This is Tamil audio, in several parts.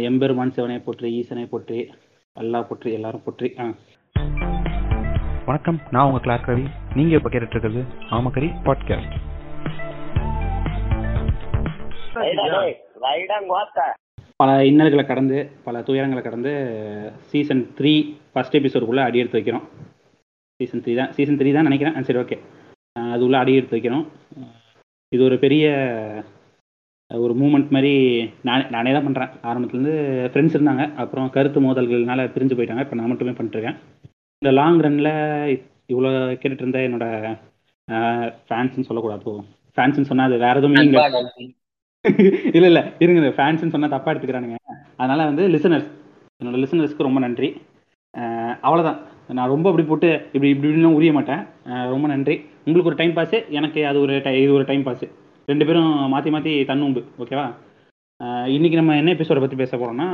எம்பெருமான் சிவனை போற்றி ஈசனை போற்றி அல்லாஹ் போற்றி எல்லாரும் போற்றி. ஆ. வணக்கம். நான் உங்க கிளார்க் ரவி. நீங்க இப்ப கேட்டுட்டு இருக்கிறது ஆமக்கரி பாட்காஸ்ட் பல இன்னல்களை கடந்து பல துயரங்களை கடந்து சீசன் த்ரீ ஃபர்ஸ்ட் எபிசோடுக்குள்ளே அடி எடுத்து வைக்கிறோம். சீசன் த்ரீ தான் சீசன் த்ரீ தான் நினைக்கிறேன். சரி ஓகே அது உள்ள அடி எடுத்து வைக்கிறோம். இது ஒரு பெரிய ஒரு மூமெண்ட் மாதிரி நானே நானே தான் பண்ணுறேன் ஆரம்பத்துலேருந்து ஃப்ரெண்ட்ஸ் இருந்தாங்க. அப்புறம் கருத்து மோதல்கள்னால பிரிஞ்சு போயிட்டாங்க. இப்போ நான் மட்டுமே பண்ணிட்டுருக்கேன். இந்த லாங் ரன்னில் இவ்வளோ கேட்டுட்டு இருந்த என்னோட ஃபேன்ஸ்னு சொல்லக்கூடாது. ஃபேன்ஸ்னு சொன்னால் அது வேறு எதுவும் மீனிங் இல்ல. இல்ல இருங்க ஃபேன்ஸ்னு சொன்னா தப்பா எடுத்துக்கிறானுங்க. அதனால வந்து லிசனர்ஸ் என்னோட லிசனர்ஸ்க்கு ரொம்ப நன்றி. அஹ் அவ்வளவுதான். நான் ரொம்ப அப்படி போட்டு இப்படி இப்படி இப்படிலாம் உரிய மாட்டேன். ரொம்ப நன்றி. உங்களுக்கு ஒரு டைம் பாஸ் எனக்கு அது ஒரு இது ஒரு டைம் பாஸ் ரெண்டு பேரும் மாற்றி மாற்றி தன்னும்பு ஓகேவா இன்றைக்கி இன்னைக்கு நம்ம என்ன எபிசோடை பற்றி பேச போகிறோம்னா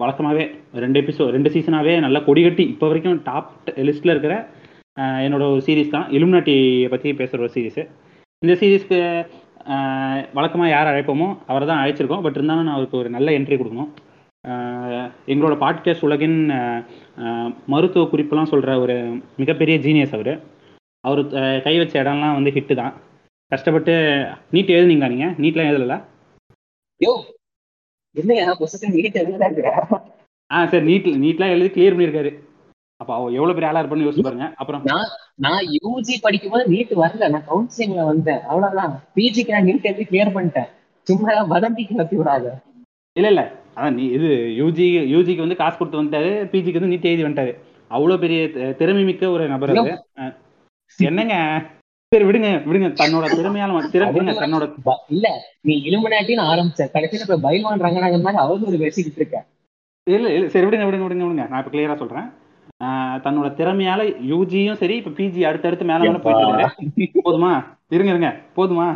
வழக்கமாகவே ரெண்டு எபிசோட் ரெண்டு சீசனாகவே நல்லா கொடி கட்டி இப்போ வரைக்கும் டாப் லிஸ்ட்டில் இருக்கிற என்னோட ஒரு சீரிஸ் தான் இலுமினாட்டியை பற்றி பேசுகிற ஒரு சீரீஸு இந்த சீரிஸ்க்கு வழக்கமாக யார் அழைப்போமோ அவரை தான் அழைச்சிருக்கோம். பட் இருந்தாலும் நான் அவருக்கு ஒரு நல்ல என்ட்ரி கொடுக்கணும். எங்களோட பாட்காஸ்ட் உலகின் மருத்துவ குறிப்பெல்லாம் சொல்கிற ஒரு மிகப்பெரிய ஜீனியஸ் அவர். அவர் கை வச்ச இடம்லாம் வந்து ஹிட்டு தான். கஷ்டப்பட்டு நீட் எழுதுனீங்களா நீங்கள் நீட்லாம் எழுதல யோ என்னையா நீட் எழுதுறாங்க ஆ சரி நீட்டில் நீட்லாம் எழுதி கிளியர் பண்ணியிருக்காரு அப்போ அவ எவ்வளோ பெரிய ஆளாக இருப்பான்னு யோசிச்சு பாருங்க. அப்புறம் நான் நான் யூஜி படிக்கும்போது நீட் வரல. நான் கவுன்சிலிங்ல வந்தேன். அவ்வளவுதான். பிஜிக்கு நான் நீட் எழுதி கிளியர் பண்ணிட்டேன். சும்மா வதந்தி கிளப்பி விடாத. இல்லை இல்லை. அதான் நீ இது யூஜி யூஜிக்கு வந்து காசு கொடுத்து வந்துட்டாரு. பிஜிக்கு வந்து நீட் எழுதி வந்துட்டாரு. அவ்வளோ பெரிய திறமை மிக்க ஒரு நபர் என்னங்க? சரி விடுங்க விடுங்க. தன்னோட திறமையால திறமைங்க தன்னோட இல்ல நீ இலுமினாட்டின்னு ஆரம்பிச்ச கடைசியில இப்ப பைல்வான் ரங்கநாதன் மாதிரி அவரு ஒரு பேசிக்கிட்டு இருக்க? இல்ல இல்ல சரி விடுங்க விடுங்க விடுங்க விடுங்க. நான் இப்போ கிளியரா சொல்றேன். தன்னோட திறமையால யூஜியும் சரி இப்போ பிஜி அடுத்தடுத்து மேல மேல போயிட்டு இருக்காரு. போதுமா? இருங்க இருங்க. போதுமா?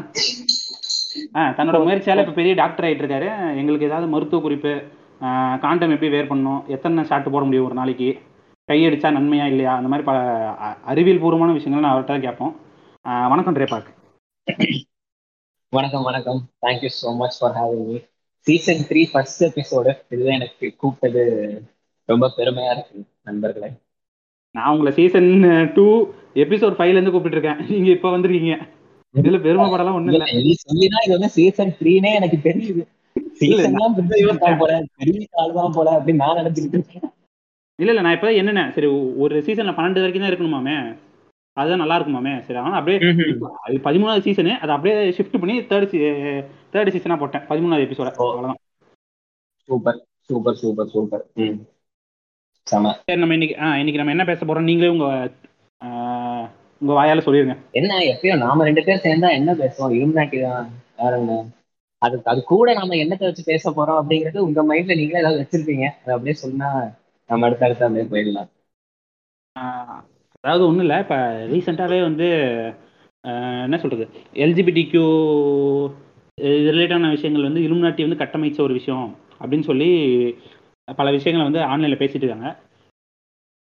ஆ தன்னோட முயற்சியால இப்போ பெரிய டாக்டர் ஆயிட்டு இருக்காரு. எங்களுக்கு ஏதாவது மருத்துவ குறிப்பு காண்டம் எப்படி வேர் பண்ணணும் எத்தனை ஷாட் போட முடியும் ஒரு நாளைக்கு? கையடிச்சா நன்மையா இல்லையா? அந்த மாதிரி பல அறிவியல் பூர்வமான விஷயங்கள் நான் அவர்கிட்ட கேட்போம். வணக்கம் ரேபாக் வணக்கம் வணக்கம். Thank you so much for having me season three first episode இதுதான் எனக்கு கூப்பிட்டது. ரொம்ப பெருமையா இருக்கு நண்பர்களே. நான் உங்களை சீசன் டூ எபிசோட் ஃபைவ்ல இருந்து கூப்பிட்டு இருக்கேன். நீங்க இப்போ வந்திருக்கீங்க. இதுல பெருமைப்படலாம் ஒண்ணும் இல்ல நீ சொல்லிதான் இது வந்து சீசன் த்ரீனே எனக்கு தெரியுது. போல பெரிய ஆள் தான் போல அப்படின்னு நான் நினைச்சுக்கிட்டு இருக்கேன். இல்ல இல்ல நான் இப்போ என்னென்ன சரி ஒரு சீசன்ல பன்னெண்டு வரைக்கும் தான் இருக்கணுமாமே? அதுதான் நல்லா இருக்குமாமே சரி ஆனால் அப்படியே அது பதிமூணாவது சீசனு அதை அப்படியே ஷிஃப்ட் பண்ணி தேர்ட் தேர்ட் சீசனா போட்டேன். பதிமூணாவது எபிசோட ஓ. அவ்வளவுதான். Super super super super. சரி நம்ம இன்னைக்கு ஆ இன்னைக்கு நம்ம என்ன பேச போறோம் நீங்களே உங்க உங்க வாயால சொல்லிருங்க. என்ன எப்பயும் நாம ரெண்டு பேர் சேர்ந்தா என்ன பேசுவோம்? இருநாட்டி தான் வேற என்ன? அது அது கூட நாம என்னத்தை வச்சு பேச போறோம் அப்படிங்கிறது உங்க மைண்ட்ல நீங்களே ஏதாவது வச்சிருப்பீங்க. அதை அப்படியே சொன்னா நம்ம அடுத்த அடுத்து அப்படியே போயிடலாம். அதாவது ஒன்றும் இல்லை. இப்போ ரீசெண்டாகவே வந்து என்ன சொல்றது? எல்ஜிபிடி கியூ இது ரிலேட்டான விஷயங்கள் வந்து இலுமினாட்டி வந்து கட்டமைச்ச ஒரு விஷயம் அப்படின்னு சொல்லி பல விஷயங்களை வந்து ஆன்லைனில் பேசிட்டு இருக்காங்க.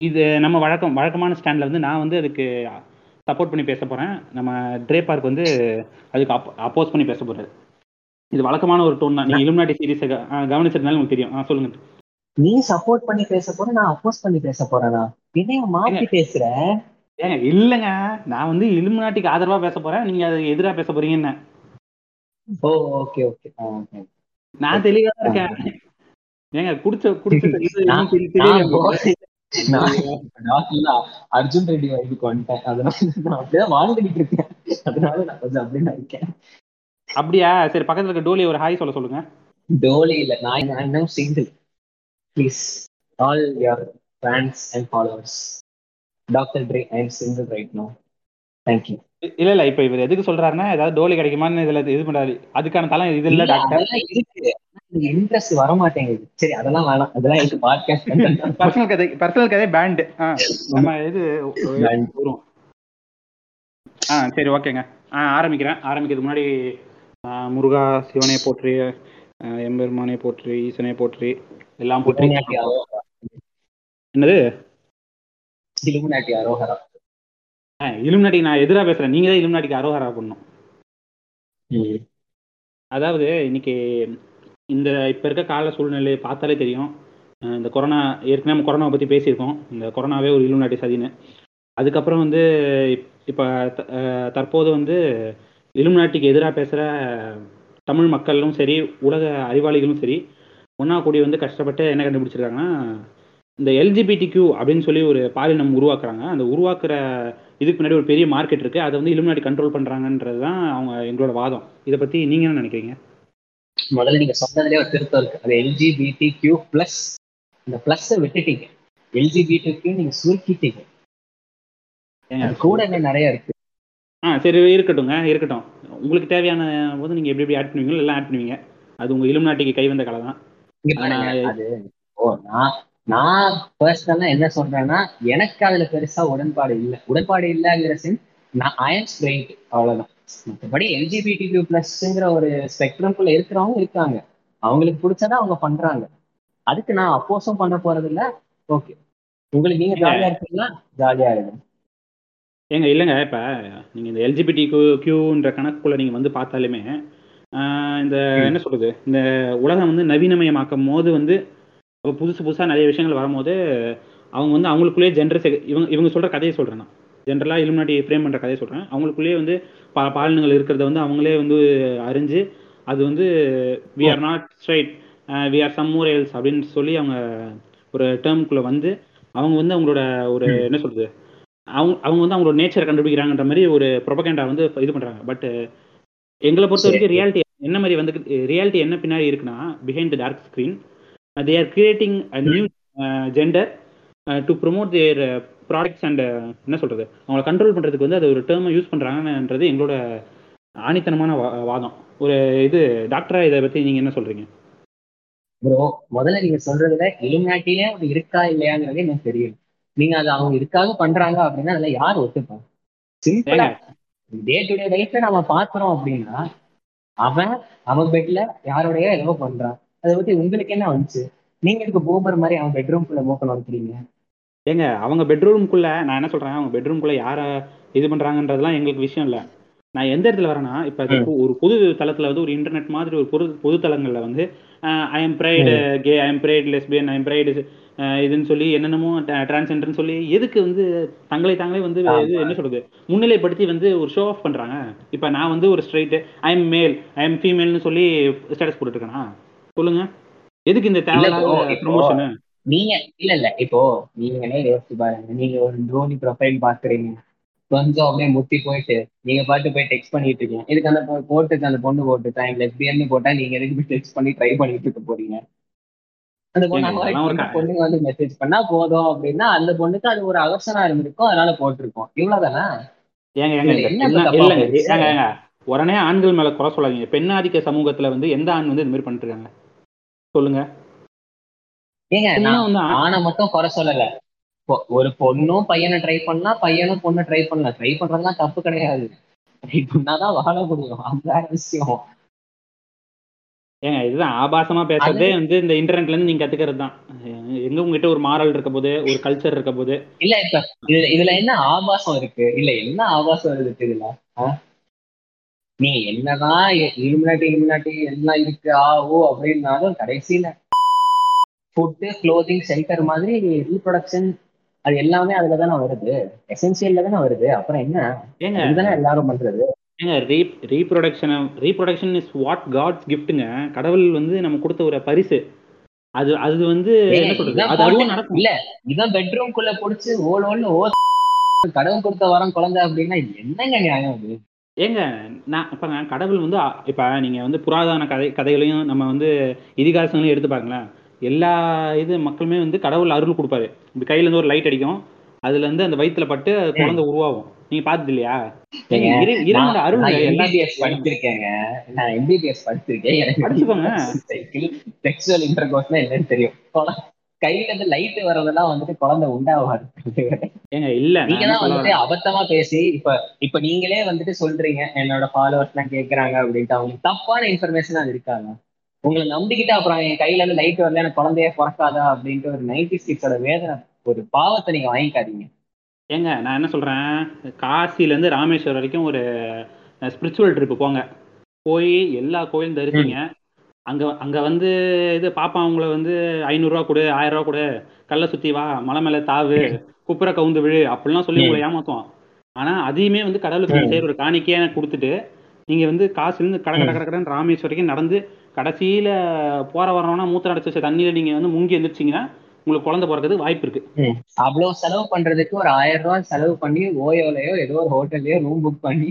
இது நம்ம வழக்கம் வழக்கமான ஸ்டாண்டில் வந்து நான் வந்து அதுக்கு சப்போர்ட் பண்ணி பேச போகிறேன் நம்ம ட்ரே பார்க் வந்து அதுக்கு அப் அப்போஸ் பண்ணி பேச போகிறாரு இது வழக்கமான ஒரு டோன் தான். நீங்கள் இலுமினாட்டி சீரீஸை கவனிச்சதுனால உங்களுக்கு தெரியும். ஆ சொல்லுங்க. நீ சப்போர்ட் பண்ணி பேச போற நான் அப்போஸ் பண்ணி பேச போறேனா என்னைய மாத்தி பேசுற? ஏங்க இல்லைங்க. நான் வந்து இலுமினாட்டிக்கு ஆதரவாக பேச போகிறேன் நீங்கள் அதுக்கு எதிராக பேச போறீங்கன்னு. ஓ ஓகே ஓகே நான் தெளிவா இருக்கேன். ஏங்க குடிச்ச குடிச்ச அர்ஜுன் ரெட்டி வயதுக்கு வந்துட்டேன். அதனால நான் அப்படியே வாழ்ந்துட்டு இருக்கேன். அதனால நான் கொஞ்சம் அப்படியே இருக்கேன். அப்படியா? சரி பக்கத்துல இருக்க டோலி ஒரு ஹாய் சொல்ல சொல்லுங்க. டோலி இல்ல. நான் நான் இன்னும் single please all your fans and followers doctor tray I am single right no thank you இல்ல இல்ல இப்ப இவர் எதுக்கு சொல்றாருன்னா ஏதாவது டோலி கிடைக்குமான்னு இதுல இது பண்றாரு. அதுக்கான தலம் இது இல்ல டாக்டர் இருக்கு. இன்ட்ரெஸ்ட் வர மாட்டேங்குது சரி அதெல்லாம் வேணாம். அதெல்லாம் எனக்கு பாட்காஸ்ட் பர்சனல் கதை பர்சனல் கதை பேண்ட் நம்ம இது. வரும் ஆ சரி ஓகேங்க. ஆரம்பிக்கிறேன். ஆரம்பிக்கிறதுக்கு முன்னாடி முருகா சிவனை போற்றி எம்பெருமானை போற்றி ஈசனை போற்றி எல்லாம் போற்றி. என்னது? இலுமினாட்டி அரோகரா. இலுமினாட்டி நான் எதிராக பேசுறேன். நீங்க தான் இலுமினாட்டிக்கு அரோகரா பண்ணணும் அதாவது இன்னைக்கு இந்த இப்போ இருக்க கால சூழ்நிலையை பார்த்தாலே தெரியும். இந்த கொரோனா ஏற்கனவே கொரோனாவை பற்றி பேசியிருக்கோம். இந்த கொரோனாவே ஒரு இலுநாட்டி சதின்னு. அதுக்கப்புறம் வந்து இப்போ தற்போது வந்து இலுமினாட்டிக்கு எதிராக பேசுகிற தமிழ் மக்களும் சரி உலக அறிவாளிகளும் சரி ஒன்றா கூடி வந்து கஷ்டப்பட்டு என்ன கண்டுபிடிச்சிருக்காங்கன்னா இந்த எல்ஜிபிடிக்யூ அப்படின்னு சொல்லி ஒரு பாலினம் உருவாக்குறாங்க. அந்த உருவாக்குற இதுக்கு பின்னாடி ஒரு பெரிய மார்க்கெட் இருக்குது அதை வந்து இலுமினாட்டி கண்ட்ரோல் பண்ணுறாங்கன்றது தான் அவங்க எங்களோட வாதம். இதை பற்றி நீங்கள் என்ன நினைக்கிறீங்க? முதல்ல நீங்க சொன்னதுலேயே ஒரு திருத்தம் இருக்கு. அது எல்ஜிபிடி கியூ பிளஸ் இந்த பிளஸ் விட்டுட்டீங்க. எல்ஜிபிடி கியூ நீங்க சுருக்கிட்டீங்க. கூட இன்னும் நிறைய இருக்கு. ஆ சரி இருக்கட்டுங்க இருக்கட்டும். உங்களுக்கு தேவையான போது நீங்கள் எப்படி எப்படி ஆட் பண்ணுவீங்களோ எல்லாம் ஆட் பண்ணுவீங்க. அது உங்கள் இலுமினாட்டிக்கு கை வந்த கலை தான் இங்க பாருங்க, ஆனா, அது ஓ நான் நான் பர்சனலா என்ன சொல்றேன்னா எனக்கு அதுல பெருசா உடன்பாடு இல்லை. உடன்பாடு இல்லைங்கிற சென்ஸ் நான் அயன் ஸ்ட்ரெயிட் அவ்வளவுதான். மற்றபடி எல்ஜிபிடி கியூ பிளஸ்ங்கிற ஒரு ஸ்பெக்ட்ரம்குள்ள இருக்கிறவங்க இருக்காங்க. அவங்களுக்கு பிடிச்சதை அவங்க பண்றாங்க. அதுக்கு நான் அப்போஸும் பண்ண போறது இல்ல ஓகே உங்களுக்கு நீங்க ஜாலியா இருக்கீங்களா? ஜாலியா இருக்கும் ஏங்க இல்லைங்க. இப்போ நீங்கள் இந்த எல்ஜிபிடி கியூ கியூன்ற கணக்குக்குள்ளே நீங்கள் வந்து பார்த்தாலுமே ஆஹ் இந்த. என்ன சொல்கிறது இந்த உலகம் வந்து நவீனமயமாக்கும் போது வந்து அப்போ புதுசு புதுசாக நிறைய விஷயங்கள் வரும்போது அவங்க வந்து அவங்களுக்குள்ளேயே ஜென்டர் இவங்க இவங்க சொல்கிற கதையை சொல்கிறேன் நான். ஜென்ரலாக இலுமினாட்டி ஃப்ரேம் பண்ணுற கதையை சொல்கிறேன் அவங்களுக்குள்ளேயே வந்து பல பாலினங்கள் இருக்கிறத வந்து அவங்களே வந்து அறிஞ்சு அது வந்து we are not straight we are some more else அப்படின்னு சொல்லி அவங்க ஒரு டேர்முக்குள்ளே வந்து அவங்க வந்து அவங்களோட ஒரு. என்ன சொல்கிறது அவங்க அவங்க வந்து அவங்களோட நேச்சரை கண்டுபிடிக்கிறாங்கன்ற மாதிரி ஒரு ப்ரொபகேண்டா வந்து இது பண்ணுறாங்க பட் எங்களை பொறுத்த. வரைக்கும் ரியாலிட்டி என்ன மாதிரி வந்து ரியாலிட்டி என்ன பின்னாடி இருக்குன்னா behind the dark screen they are creating a new gender to promote their products and என்ன சொல்கிறது அவங்கள கண்ட்ரோல் பண்ணுறதுக்கு வந்து அது ஒரு டேர்மை யூஸ் பண்ணுறாங்கன்றது எங்களோட ஆணித்தனமான வாதம். ஒரு இது டாக்டரா இதை பற்றி நீங்கள் என்ன சொல்கிறீங்க ப்ரோ முதல்ல நீங்க சொல்றதுல இலுமினாட்டிலே இருக்கா இல்லையாங்கிறதே எனக்கு தெரியல. நீங்க அது அவங்க இதுக்காக பண்றாங்க அப்படின்னா அதுல யார் ஒத்துப்பாங்க சிம்பிளா டே டு டே லைஃப்ல நம்ம பாக்குறோம் அப்படின்னா அவன் அவன் பெட்ல யாரோடைய ஏதோ பண்றான். அதை பத்தி உங்களுக்கு என்ன வந்துச்சு? நீங்க இதுக்கு பூமர் மாதிரி அவன் பெட்ரூம்குள்ள மூக்கணும் வந்துக்கிறீங்க ஏங்க அவங்க பெட்ரூம்குள்ள நான் என்ன சொல்றேன்? அவங்க பெட்ரூம்குள்ள யார இது பண்றாங்கன்றதெல்லாம் எங்களுக்கு விஷயம் இல்ல. நான் எந்த இடத்துல வரேன்னா இப்ப ஒரு பொது தளத்துல வந்து ஒரு இன்டர்நெட் மாதிரி ஒரு பொது பொது தளங்கள்ல வந்து I am pride gay I am pride lesbian I am pride இதுன்னு சொல்லி என்னென்னமோ டிரான்ஸ்ஜெண்டர்னு சொல்லி எதுக்கு வந்து தங்களை தாங்களே வந்து. இது என்ன சொல்றது முன்னிலைப்படுத்தி வந்து ஒரு ஷோ ஆஃப் பண்றாங்க. இப்ப நான் வந்து ஒரு ஸ்ட்ரைட் ஐ எம் மேல் ஐ எம் ஃபீமேல்னு சொல்லி ஸ்டேட்டஸ் போட்டுருக்கேனா சொல்லுங்க. எதுக்கு இந்த தேவையில்லாத ப்ரொமோஷனு நீங்க இல்ல இல்ல இப்போ நீங்களே யோசிச்சு பாருங்க நீங்க ஒரு தோனி ப்ரொஃபைல் பாக்குறீங்க கொஞ்சம் அப்படியே முத்தி போயிட்டு நீங்க பாட்டு போய் டெக்ஸ்ட் பண்ணிட்டு இருக்கீங்க. இதுக்கு அந்த பொ- போட்டுச்சு அந்த பொண்ணு போட்டு தான் லெஸ்பியன் போட்டா நீங்க எதுக்கு போய் டெக்ஸ்ட் பண்ணி ட்ரை பண்ணிட்டு இருக்க போறீங்க? அந்த பொண்ணு பொண்ணுங்க வந்து மெசேஜ் பண்ணா போதும் அப்படின்னா அந்த பொண்ணுக்கு அது ஒரு அவசரம் இருந்திருக்கும் அதனால போட்டிருக்கோம். இவ்வளவுதானே? உடனே ஆண்கள் மேல குறை சொல்லாதீங்க. பெண்ணாதிக்க சமூகத்துல வந்து எந்த ஆண் வந்து இந்த மாதிரி பண்ணிட்டு இருக்காங்க? சொல்லுங்க. ஏங்க நான் ஆணை மட்டும் குறை சொல்லல. ஒரு பொண்ணும் பையனை ட்ரை பண்ணலாம் பையனும் பொண்ணை ட்ரை பண்ணலாம் ட்ரை பண்றதுலாம் தப்பு கிடையாது. ட்ரை பண்ணாதான் வாழ முடியும். வேற விஷயம். ஏங்க இதுதான். ஆபாசமா பேசுறதே வந்து இந்த இன்டர்நெட்ல இருந்து நீங்க கத்துக்கிறது தான். எங்க உங்ககிட்ட ஒரு மாரல் இருக்க போது ஒரு கல்ச்சர் இருக்க போது? இல்ல இப்ப இதுல இதுல என்ன ஆபாசம் இருக்கு? இல்ல என்ன ஆபாசம் இருக்கு இதுல? நீ என்னதான் இலுமினாட்டி இலுமினாட்டி எல்லாம் இருக்கு ஆ ஓ அப்படின்னாலும் கடைசியில ஃபுட்டு க்ளோதிங் ஷெல்டர் மாதிரி ரீப்ரொடக்ஷன் அது எல்லாமே அதுல தானே வருது. எசென்சியல்ல தானே வருது. அப்புறம் என்ன? ஏங்க. இதுதானே எல்லாரும் பண்றது. ஏங்க re reproduction reproduction is what God's கிஃப்ட்டுங்க கடவுள் வந்து நம்ம கொடுத்த ஒரு பரிசு. அது அது வந்து என்ன சொல்றது? அது அதுவும் நடக்கும். இல்ல இதான் பெட்ரூம் குள்ள புடிச்சு ஓல் ஓல்னு ஓ கடவுள் கொடுத்த வரம் குழந்தை அப்படின்னா என்னங்க நியாயம் அது? ஏங்க நான் இப்போ கடவுள் வந்து இப்ப நீங்க வந்து புராதன கதை கதைகளையும் நம்ம வந்து இதிகாசங்களையும் எடுத்து பாருங்களேன். எல்லா இது மக்களுமே வந்து கடவுள் அருள் கொடுப்பாரு. இப்படி கையில இருந்து ஒரு லைட் அடிக்கும். அதுல இருந்து அந்த வயித்துல பட்டு குழந்தை உருவாகும். நீங்க பார்த்தது இல்லையா இறைவனோட அருள் எம்பிபிஎஸ் படிச்சிருக்கேங்க. நான் எம்பிபிஎஸ் படிச்சிருக்கேன். எனக்கு படிச்சுக்கோங்க. செக்ஷுவல் இன்டர்கோர்ஸ்னா என்னன்னு தெரியும். கையில இருந்து லைட் வர்றதெல்லாம் வந்துட்டு குழந்தை உண்டாவாது. ஏங்க இல்ல நீங்க தான் வந்துட்டு? அபத்தமா பேசி இப்ப இப்ப நீங்களே வந்துட்டு சொல்றீங்க. என்னோட ஃபாலோவர்ஸ் எல்லாம் கேக்குறாங்க அப்படின்ட்டு. அவங்களுக்கு தப்பான இன்ஃபர்மேஷன் அது இருக்காங்க உங்களை நம்பிக்கிட்டு அப்புறம் என் கையில இருந்து லைட் வரல எனக்கு குழந்தைய பிறக்காதா அப்படின்ட்டு ஒரு நைன்டி சிக்ஸோட வேதனை ஒரு பாவத்தை நீங்க வாங்கிக்காதீங்க ஏங்க நான் என்ன சொல்றேன் காசில இருந்து ராமேஸ்வரம் வரைக்கும் ஒரு ஸ்பிரிச்சுவல் ட்ரிப் போங்க போய் எல்லா கோயிலும் தரிசிங்க அங்க அங்க வந்து இது பாப்பா அவங்கள வந்து ஐநூறுரூவா கொடு ஆயிரம் ரூபா கொடு கல்லை சுத்தி வா மலை மேல தாவு குப்புற கவுந்து விழு அப்படிலாம் சொல்லி உங்களை ஏமாத்துவோம் ஆனா அதையுமே வந்து கடவுளுக்கு. செய்யற ஒரு காணிக்கையா கொடுத்துட்டு நீங்க வந்து காசுல இருந்து கட கட கட கடன்னு ராமேஸ்வரம் வரைக்கும் நடந்து கடைசியில போற வரவனா மூத்த அடைச்சு தண்ணியில நீங்க வந்து முங்கி எந்திரிச்சிங்கன்னா உங்களுக்கு குழந்தை பிறக்கிறதுக்கு வாய்ப்பு இருக்கு. அவ்வளவு செலவு பண்றதுக்கு ஒரு ஆயிரம் ரூபாய் செலவு பண்ணி ஓயோலயோ ஏதோ ஒரு ஹோட்டல்லயோ ரூம் புக் பண்ணி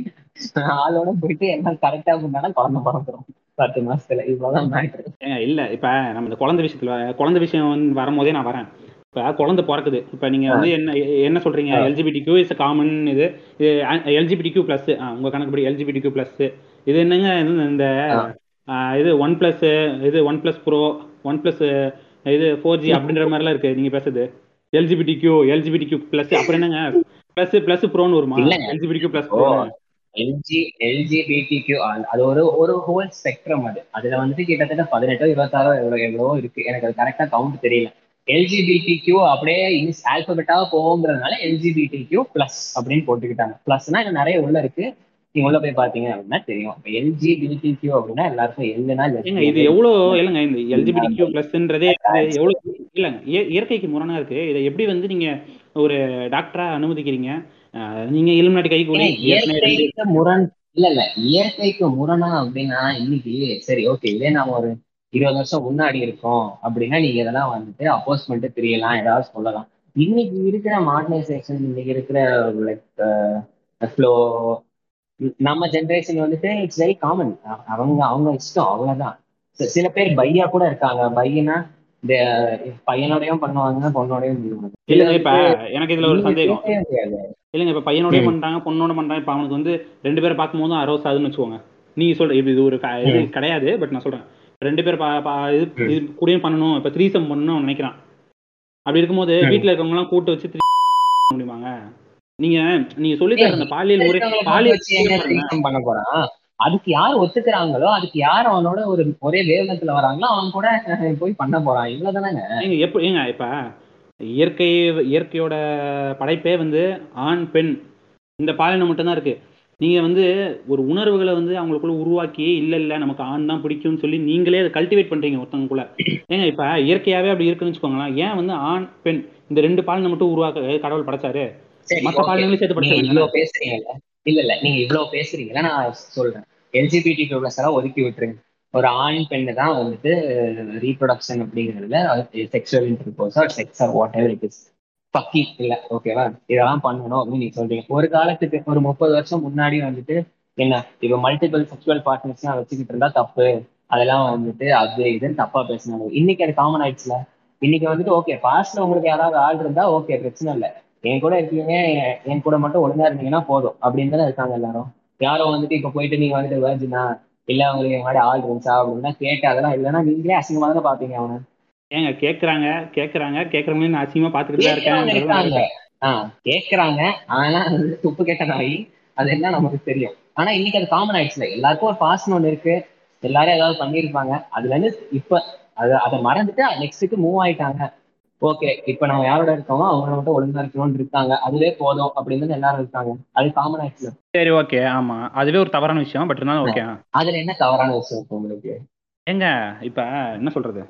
ஆளோட போயிட்டு எல்லாம் கரெக்டா இருந்தாலும் குழந்தை பிறந்துரும். பத்து மாசத்துல இவ்வளவுதான் மேட்ரு இல்ல இப்ப நம்ம இந்த குழந்தை விஷயத்துல குழந்தை விஷயம் வந்து வரும்போதே நான் வரேன். இப்ப குழந்தை பிறக்குது. இப்ப நீங்க வந்து என்ன என்ன சொல்றீங்க. எல்ஜிபிடி கியூ இஸ் காமன் இது எல்ஜிபிடி கியூ பிளஸ் உங்க கணக்குப்படி எல்ஜிபிடி கியூ பிளஸ் இது என்னங்க இந்த இது ஒன் பிளஸ் இது one plus pro one plus இது ஃபோர் ஜி அப்படின்ற மாதிரிலாம் இருக்கு நீங்க பேசுறது. LGBT Q LGBT Q plus அப்புறம் என்னங்க? பிளஸ் பிளஸ் ப்ரோன்னு வருமா. LGBT Q plus LG LGBTQ அது ஒரு ஒரு ஹோல் ஸ்பெக்ட்ரம் அது. அதுல வந்துட்டு கிட்டத்தட்ட பதினெட்டோ இருபத்தாறோ எவ்வளோ எவ்வளோ இருக்கு. எனக்கு அது கரெக்டா கவுண்ட் தெரியல. எல்ஜிபிடிக்யூ அப்படியே இங்கிலீஷ் ஆல்பபெட்டாக போகுங்கிறதுனால எல்ஜிபிடிக்யூ பிளஸ் அப்படின்னு போட்டுக்கிட்டாங்க. பிளஸ்னா நிறைய உள்ள இருக்கு. நீங்க உள்ள போய் பாத்தீங்க அப்படின்னா தெரியும். இப்போ எல்ஜிபிடிக்யூ அப்படின்னா எல்லாருக்கும் ஏங்க இது எவ்வளோ இல்லைங்க இந்த எல்ஜிபிடி கியூ பிளஸ்ன்றதே எவ்வளோ இல்லைங்க இய- இயற்கைக்கு முரணா இருக்கு. இதை எப்படி வந்து நீங்க ஒரு டாக்டரா அனுமதிக்கிறீங்க? நீங்க இலுமினாட்டி கை கூலி முரண் இல்ல இல்ல இயற்கைக்கு முரணா அப்படின்னா இன்னைக்கு சரி ஓகே இதே நாம ஒரு இருபது வருஷம் முன்னாடி இருக்கோம் அப்படின்னா நீங்க இதெல்லாம் வந்துட்டு அப்போஸ் பண்ணிட்டு தெரியலாம் ஏதாவது சொல்லலாம். இன்னைக்கு இருக்கிற மாடர்னைசேஷன் இன்னைக்கு இருக்கிற லைக் ஃப்ளோ நம்ம ஜென்ரேஷன் வந்துட்டு இட்ஸ் வெரி காமன் அவங்க அவங்க இஷ்டம் அவ்வளவுதான். சில பேர் பையா கூட இருக்காங்க. பையனா இந்த பையனோடையும் பண்ணுவாங்க பொண்ணோடையும் பண்ணுவாங்க. இல்லைங்க இப்ப எனக்கு இதுல ஒரு நீங்க சந்தேகம். இல்லைங்க இப்ப பையனோடய. பண்றாங்க பொண்ணோட பண்றாங்க. இப்ப அவனுக்கு வந்து ரெண்டு பேரை பார்க்கும்போது அறுபது ஆகுதுன்னு வச்சுக்கோங்க. நீங்க சொல்ற இது இது ஒரு க- இது. கிடையாது பட் நான் சொல்றேன். ரெண்டு பேர் பா- பா- இது கூடயும் பண்ணணும். இப்ப த்ரீசம் பண்ணணும் நினைக்கிறான். அப்படி இருக்கும்போது. வீட்டுல இருக்கவங்க எல்லாம் கூட்டு வச்சு முடியுமாங்க? நீங்க நீங்க சொல்லி தர அந்த பாலியல் முறை பாலியல் பண்ண போறான் அதுக்கு யார் ஒத்துக்கிறாங்களோ அதுக்கு யார் அவனோட ஒரு ஒரே வேவனத்துல வராங்களோ அவன் கூட போய் பண்ண போறான் இவ்வளவுதானங்க? ஏங்க எப்ப ஏங்க இப்ப இயற்கை இயற்கையோட படைப்பே வந்து ஆண் பெண். இந்த பாலினம் மட்டும்தான் இருக்கு. நீங்க வந்து ஒரு உணர்வுகளை வந்து அவங்களுக்குள்ள உருவாக்கி இல்ல இல்ல நமக்கு ஆண் தான் பிடிக்கும்னு சொல்லி நீங்களே அதை கல்டிவேட் பண்றீங்க ஒருத்தவங்களுக்குள்ள. ஏங்க இப்ப இயற்கையாவே அப்படி இருக்குன்னு வச்சுக்கோங்களேன். ஏன் வந்து ஆண் பெண் இந்த ரெண்டு பாலினம் மட்டும் உருவாக்க கடவுள் படைச்சாரு? Okay. பாலினங்களையும் சேர்த்து நீங்க படைச்சாரு இவ்வளவு பேசுறீங்கல்ல? இல்ல இல்ல நீங்க இவ்வளவு பேசுறீங்கல்ல நான் சொல்றேன். எல்ஜிபிடி ப்ளஸ் எல்லாம் ஒதுக்கி விட்டுருங்க. ஒரு ஆண் பெண்ணு தான் வந்துட்டு ரீப்ரொடக்ஷன் அப்படிங்கிறதுல sexual intercourse or sex or whatever it is பக்கி இல்ல ஓகேவா இதெல்லாம் பண்ணணும் அப்படின்னு நீங்க சொல்றீங்க. ஒரு காலத்துக்கு ஒரு முப்பது வருஷம் முன்னாடி வந்துட்டு என்ன இப்ப மல்டிபிள் செக்ஷுவல் பார்ட்னர்ஸ் எல்லாம் வச்சுக்கிட்டு இருந்தா தப்பு. அதெல்லாம் வந்துட்டு அது இதுன்னு தப்பா பேசினாங்க. இன்னைக்கு அது காமன் ஆயிடுச்சுல? இன்னைக்கு வந்துட்டு ஓகே பாஸ்ட்ல உங்களுக்கு யாராவது ஆள் இருந்தா ஓகே பிரச்சனை இல்லை. என் கூட இருக்கீங்க என் கூட மட்டும் ஒழுங்கா இருந்தீங்கன்னா போதும். அப்படின்னு தானே இருக்காங்க எல்லாரும். யாரும் வந்துட்டு இப்ப போயிட்டு நீங்க வந்துட்டு வேர்ஜினா இல்ல உங்களுக்கு என் மாதிரி ஆள் இருந்துச்சா அப்படின்னா கேட்டு அதெல்லாம் இல்லைன்னா நீங்களே அசிங்கமா தானே பாப்பீங்க அவனை. ஏங்க கேக்குறாங்க கேக்குறாங்க கேக்குறவங்களையும் நான் அசிங்கமா பாத்துக்கிட்டு தான் இருக்கேன் ஆஹ் கேக்குறாங்க ஆனா அது துப்பு கேட்ட நாய் அது என்ன நமக்கு தெரியும். ஆனா இன்னைக்கு அது காமன் ஆயிடுச்சுல. எல்லாருக்கும் ஒரு பாஸ்ட் ஒன்று இருக்கு. எல்லாரும் ஏதாவது பண்ணியிருப்பாங்க. அதுல இருந்து இப்ப அதை அதை மறந்துட்டு நெக்ஸ்ட்டுக்கு மூவ் ஆயிட்டாங்க. ஓகே இப்ப நம்ம யாரோட இருக்கோமோ அவங்க மட்டும் ஒழுங்கா இருக்கணும்னு இருக்காங்க. அதுவே போதும் அப்படின்னு எல்லாரும் இருக்காங்க. அது காமன் ஆயிடுச்சுல சரி ஓகே ஆமா. அதுவே ஒரு தவறான விஷயம் பட் இருந்தாலும் ஓகே அதுல என்ன தவறான விஷயம் இருக்கு உங்களுக்கு? ஏங்க இப்ப என்ன சொல்றது?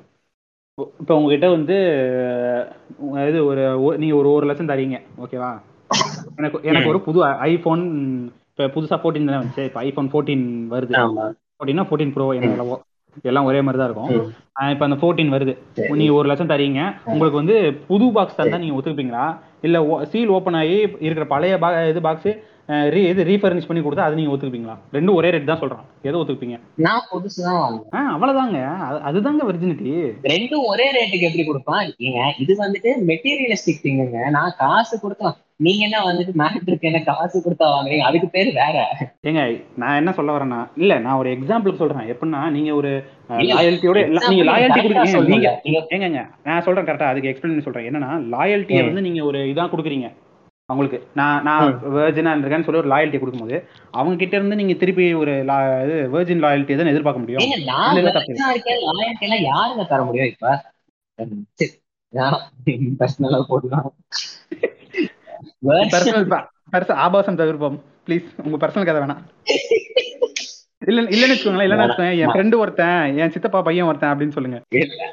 இப்போ- உங்ககிட்ட வந்து இது ஒரு நீங்க ஒரு ஒரு லட்சம் தரீங்க ஓகேவா எனக்கு எனக்கு ஒரு புது ஐபோன் இப்போ புதுசா ஃபோர்டீன் தானே வந்துச்சு. இப்போ ஐபோன் ஃபோர்டீன் வருது. ஃபோர்டீனா ஃபோர்டீன் ப்ரோ என்ன எவ்வளவோ எல்லாம் ஒரே மாதிரி தான் இருக்கும். இப்போ அந்த ஃபோர்டீன் வருது. நீங்க ஒரு லட்சம் தரீங்க. உங்களுக்கு வந்து புது பாக்ஸ் தந்தா நீங்க ஒத்துக்குப்பீங்களா இல்ல சீல் ஓப்பன் ஆகி இருக்கிற பழைய பா இது பாக்ஸ் ரீ இது ரீஃபர்னிஷ் பண்ணி கொடுத்தா அது நீங்க ஒத்துக்குப்பீங்களா ரெண்டும் ஒரே ரேட் தான் சொல்றான் எதை ஒத்துக்குப்பீங்க நான் புதுசு தான் ஆ அவ்வளவுதாங்க. அது- அதுதாங்க வெர்ஜினிட்டி ரெண்டும் ஒரே ரேட்டுக்கு எப்படி கொடுப்பான்? ஏங்க இது வந்துட்டு மெட்டீரியலிஸ்டிக் திங்குங்க நான் காசு கொடுத்தா நீங்க என்ன வந்துட்டு மேட்ருக்கு என்ன காசு கொடுத்தா வாங்குறீங்க? அதுக்கு பேர் வேற. ஏங்க நான் என்ன சொல்ல வரேன்னா இல்ல நான் ஒரு எக்ஸாம்பிளுக்கு சொல்றேன். எப்படின்னா நீங்க ஒரு லாயல்ட்டியோட நீங்க லாயல்ட்டி கொடுக்குறீங்க. நீங்க ஏங்கங்க நான் சொல்றேன் கரெக்டா அதுக்கு எக்ஸ்பிளைன் சொல்றேன். என்னன்னா லாயல்ட்டியை. வந்து நீங்க ஒரு இதா கொடுக்குறீங்க அவங்களுக்கு. நான் நான் வேர்ஜினா இருக்கேன்னு சொல்லி ஒரு லாயல்ட்டி கொடுக்கும்போது அவங்க கிட்ட இருந்து நீங்க திருப்பி ஒரு இது வேர்ஜின் லாயல்ட்டி தான் எதிர்பார்க்க முடியும்? ஏங்க யாருங்க தர முடியும் இப்ப? பர்சனலா போடலாம் பர்சனல் ஆபாசம் தவிர்ப்போம். ப்ளீஸ் உங்க பர்சனல் கதை வேணாம். இல்ல இல்லன்னு வச்சுக்கோங்களேன் இல்லன்னு என் ஃப்ரெண்டு ஒருத்தன் என் சித்தப்பா பையன் ஒருத்தன் அப்படின்னு சொல்லுங்க.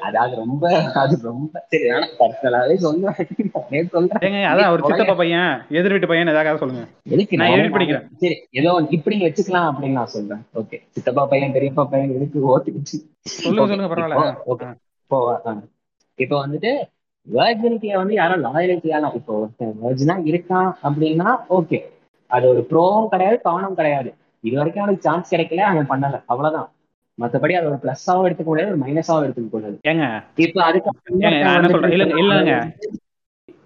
அதாவது ரொம்ப அது ரொம்ப சரி பர்சனலாவே ஏங்க அதான் ஒரு சித்தப்பா பையன் எதிர் வீட்டு பையன் ஏதாவது சொல்லுங்க. எதுக்கு நான் edit பண்ணிக்கிறேன். சரி ஏதோ இப்படி வச்சுக்கலாம் அப்படின்னு நான் சொல்றேன். ஓகே சித்தப்பா பையன் பெரியப்பா பையன் எதுக்கு ஓட்டுக்கிச்சு சொல்லுங்க சொல்லுங்க பரவாயில்ல. இப்போ வந்துட்டு வேர்ஜினிட்டிய வந்து யாரும் லாயலிட்டியால இப்போ வேர்ஜினா இருக்கான் அப்படின்னா ஓகே அது ஒரு ப்ரோவும் கிடையாது கானும் கிடையாது. இது வரைக்கும் அவனுக்கு சான்ஸ் கிடைக்கல அவன் பண்ணல. அவ்வளவுதான். மத்தபடி அது ஒரு பிளஸ்ஸாவும் எடுத்துக்க முடியாது ஒரு மைனஸாவும் எடுத்துக்க கூடாது ஏங்க இப்போ அதுக்கு இல்லங்க இல்லங்க.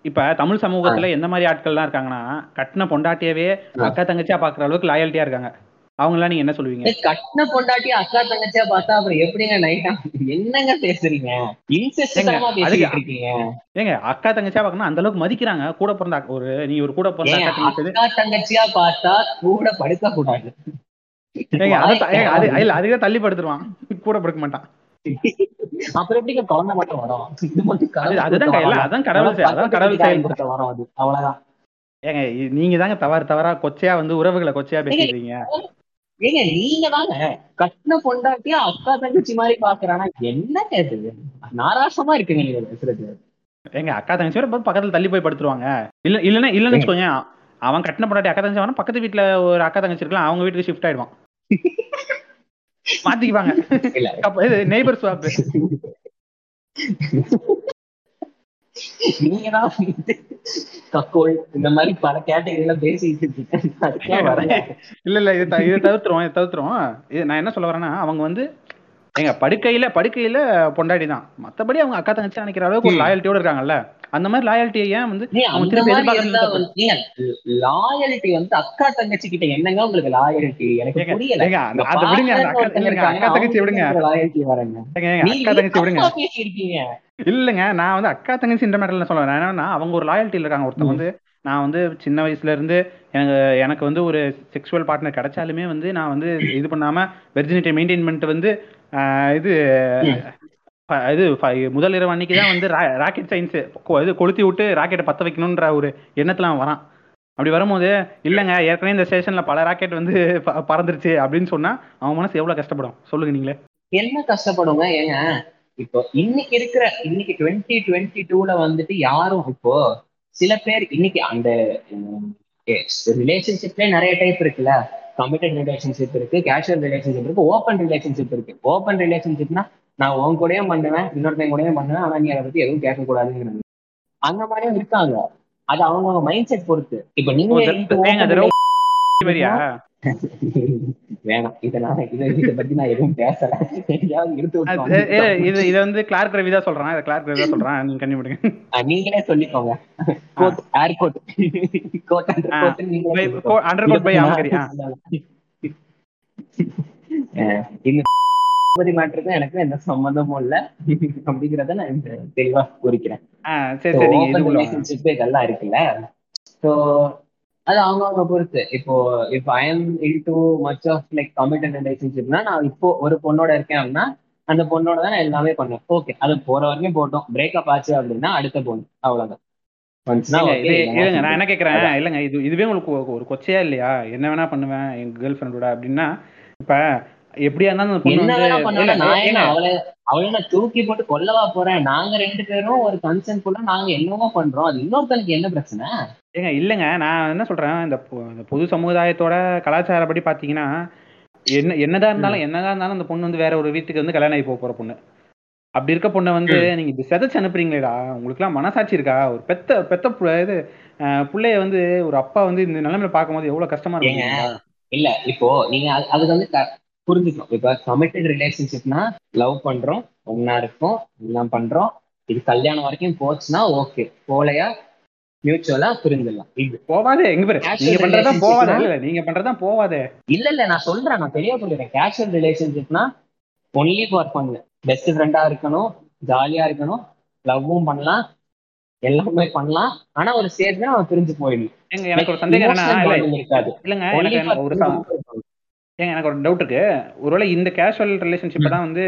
இப்ப தமிழ் சமூகத்துல எந்த மாதிரி ஆட்கள்லாம் இருக்காங்கன்னா கட்டின பொண்டாட்டியவே அக்கா தங்கச்சியா பாக்குற அளவுக்கு லாயல்ட்டியா இருக்காங்க. அவங்களாம் நீங்க என்ன சொல்லுவீங்க? கட்டின பொண்டாட்டி அக்கா தங்கச்சியா பார்த்தா அப்புறம் எப்படிங்க நைட்டா என்னங்க பேசுறீங்க? ஏங்க, அக்கா தங்கச்சியா பார்க்கணும் அந்த அளவுக்கு மதிக்கிறாங்க. கூட பிறந்த ஒரு நீ ஒரு கூட பிறந்த அக்கா தங்கச்சி அக்கா தங்கச்சியா பார்த்தா கூட படுக்க கூடாது. ஏங்க அதை த- ஏங்க, அது இல்ல அதுவே தள்ளி படுத்துருவான். கூட படுக்க மாட்டான். அப்புறம் எப்படிங்க குழந்தை மட்டும் வரும்? அதுதான். அதான் கடவுள் அதான் கடவுள் வீட்டுக்காரன் செயல். கொடுத்த வரம் அது. அவ்வளவுதான். ஏங்க நீங்க தாங்க தவறு தவறா கொச்சையா வந்து உறவுகளை கொச்சையா பேசிடுறீங்க ஏங்க நீங்க தாங்க. கட்டின பொண்டாட்டியா அக்கா தங்கச்சி மாதிரி பாக்குறானா. என்ன கேக்குது நாராசமா இருக்குங்க நீங்க பேசுறது. ஏங்க அக்கா தங்கச்சியோட போய் பக்கத்துல தள்ளி போய் படுத்துருவாங்க. இல்ல இல்லன்னா இல்லன்னு வச்சுக்கோங்க. அவன் கட்டின பொண்டாட்டி அக்கா தங்கச்சி பக்கத்து வீட்டுல ஒரு அக்கா தங்கச்சி இருக்கலாம். அவங்க வீட்டுக்கு ஷிஃப்ட் ஆயிடுவான். மாத்திக்குவாங்க. இது நெய்பர் ஸ்வாப் நீங்க தான் வந்து கக்கோல் இந்த மாதிரி பல கேட்டகரியில பேசிட்டு இருக்கீங்க இல்ல இல்ல இது த- தவிர்த்துருவோம் தவிர்த்துருவோம். நான் என்ன சொல்ல வரேன்னா அவங்க வந்து எங்க படுக்கையில படுக்கையில பொண்டாடி தான். மத்தபடி அவங்க அக்கா தங்கச்சி நினைக்கிற அளவுக்கு ஒரு. லாயல்ட்டியோட இருக்காங்கல்ல. அந்த மாதிரி லாயல்ட்டியை ஏன் வந்து லாயல்ட்டி வந்து அக்கா தங்கச்சி கிட்ட என்னங்க உங்களுக்கு லாயல்ட்டி எனக்கு புரியல. அதை விடுங்க அக்கா தங்கச்சி விடுங்க. லாயல்ட்டி வரேங்க அக்கா தங்கச்சி விடுங்க. இல்லைங்க நான் வந்து அக்கா தங்கச்சி இந்த மேட்டர்ல சொல்ல என்னன்னா அவங்க ஒரு லாயல்ட்டியில் இருக்காங்க. ஒருத்தன் வந்து நான் வந்து சின்ன வயசுல இருந்து எனக்கு எனக்கு வந்து ஒரு செக்ஷுவல் பார்ட்னர் கிடைச்சாலுமே வந்து நான் வந்து இது பண்ணாம வெர்ஜினிட்டி மெயின்டைன் பண்ணிட்டு வந்து இது இது முதல் இரவு அன்னைக்கு தான் வந்து ராக்கெட் சயின்ஸ் இது கொளுத்தி விட்டு ராக்கெட்டை பத்த வைக்கணுன்ற ஒரு எண்ணத்துல அவன் வரான். அப்படி வரும்போது இல்லைங்க ஏற்கனவே இந்த ஸ்டேஷன்ல பல ராக்கெட் வந்து பறந்துருச்சு அப்படின்னு சொன்னா அவன் மனசு எவ்வளவு கஷ்டப்படும்? சொல்லுங்க நீங்களே. என்ன கஷ்டப்படுங்க ஏங்க? இப்போ இன்னைக்கு இருக்கிற இன்னைக்கு டுவெண்ட்டி டுவெண்ட்டி டூல வந்துட்டு யாரும் இப்போ சில பேர் இன்னைக்கு அந்த ரிலேஷன்ஷிப்ல நிறைய டைப் இருக்குல்ல. கமிட்டட் ரிலேஷன்ஷிப் இருக்கு கேஷுவல் ரிலேஷன்ஷிப் இருக்கு ஓப்பன் ரிலேஷன்ஷிப் இருக்கு. ஓப்பன் ரிலேஷன்ஷிப்னா நான் உன் கூடயும் பண்ணுவேன் இன்னொருத்தன் கூடயும் பண்ணுவேன் ஆனா நீ அதை பத்தி எதுவும் கேட்க கூடாதுங்கிறது அந்த மாதிரியும் இருக்காங்க. அது அவங்கவுங்க மைண்ட் செட் பொறுத்து. இப்போ நீங்க வேணாம். இதை நான் இதை இதை பத்தி நான் எதுவும் பேசல. எங்கேயாவது எடுத்து அது- விட்டு ஏ, இது இது வந்து கிளார்க் ரவி தான் சொல்றான். இதை கிளார்க் ரவி தான் சொல்றான். நீங்க கண்டிப்பாடுங்க ஆ, நீங்களே சொல்லிக்கோங்க. கோட் ஏர் கோட் கோட் அண்டர். கோட் பை ஆமகரி இந்த எனக்கும் எந்த சம்மந்தமும் இல்ல. அப்படிங்கறத நான் தெளிவா குறிக்கிறேன். சரி சரி இருக்குல்ல. ஸோ அது அவங்கவுங்க பொறுத்து. இப்போ இப்போ I am into much of like committed ரிலேஷன்ஷிப்னா நான் இப்போ ஒரு பொண்ணோட இருக்கேன் அப்படின்னா அந்த பொண்ணோட தான் எல்லாமே பண்ணுவேன். ஓகே அது போற வரைக்கும் போட்டோம். பிரேக்கப் ஆச்சு அப்படின்னா அடுத்த பொண்ணு. அவ்வளவுதான். இல்லைங்க நான் என்ன கேக்குறேன்? அதான். இல்லைங்க இது இதுவே உங்களுக்கு ஒரு- கொச்சையா இல்லையா? என்ன வேணா பண்ணுவேன் எங்க கேர்ள் ஃப்ரெண்டோட அப்படின்னா இப்ப எப்படியா இருந்தாலும் அவளை அவளை நான் தூக்கி போட்டு கொல்லவா போறேன். நாங்க ரெண்டு பேரும் ஒரு கன்சென்ட் நாங்க என்னமோ பண்றோம். அது இன்னொருத்தனுக்கு என்ன பிரச்சனை? ஏங்க இல்லைங்க. நான் என்ன சொல்றேன்? இந்த பொ- இந்த பொது சமுதாயத்தோட கலாச்சாரப்படி பாத்தீங்கன்னா என்ன என்னதான் இருந்தாலும் என்னதான் இருந்தாலும் அந்த பொண்ணு வந்து வேற ஒரு வீட்டுக்கு வந்து கல்யாணம் ஆகி போக போற பொண்ணு. அப்படி இருக்க பொண்ணை வந்து நீங்க இப்படி செதைச்சு அனுப்புறீங்களேடா. உங்களுக்குலாம் மனசாட்சி இருக்கா? ஒரு பெத்த பெத்த பு- இது அஹ், புள்ளைய வந்து ஒரு அப்பா வந்து இந்த நிலைமையில பார்க்கும்போது எவ்வளவு கஷ்டமா ஏங்க, இருக்கும் இல்ல. இப்போ நீங்க அது- அதுக்கு வந்து க- புரிஞ்சுக்கணும். இப்ப கமிட்டட் ரிலேஷன்ஷிப்னா லவ் பண்றோம் ஒன்னா இருக்கோம் எல்லாம் பண்றோம். இது கல்யாணம் வரைக்கும் போச்சுன்னா ஓகே போலையா மியூச்சுவலா புரிஞ்சிடலாம். இது போவாதே எங்க பேரு. நீங்க பண்றதா போவாதே இல்ல நீங்க பண்றதா போவாதே. இல்ல இல்ல நான் சொல்றேன் நான் தெளிவா சொல்லிடுறேன். கேஷுவல் ரிலேஷன்ஷிப்னா ஒன்லி ஃபார் பண்ணு. பெஸ்ட் ஃப்ரெண்டா இருக்கணும் ஜாலியா இருக்கணும் லவ்வும் பண்ணலாம் எல்லாமே பண்ணலாம். ஆனா ஒரு ஸ்டேஜ்ல அவன் பிரிஞ்சு போயிடணும். எங்க எனக்கு ஒரு சந்தேகம் இல்லங்க எனக்கு ஒரு டவுட் இருக்கு. ஒருவேளை இந்த கேஷுவல் ரிலேஷன்ஷிப் தான் வந்து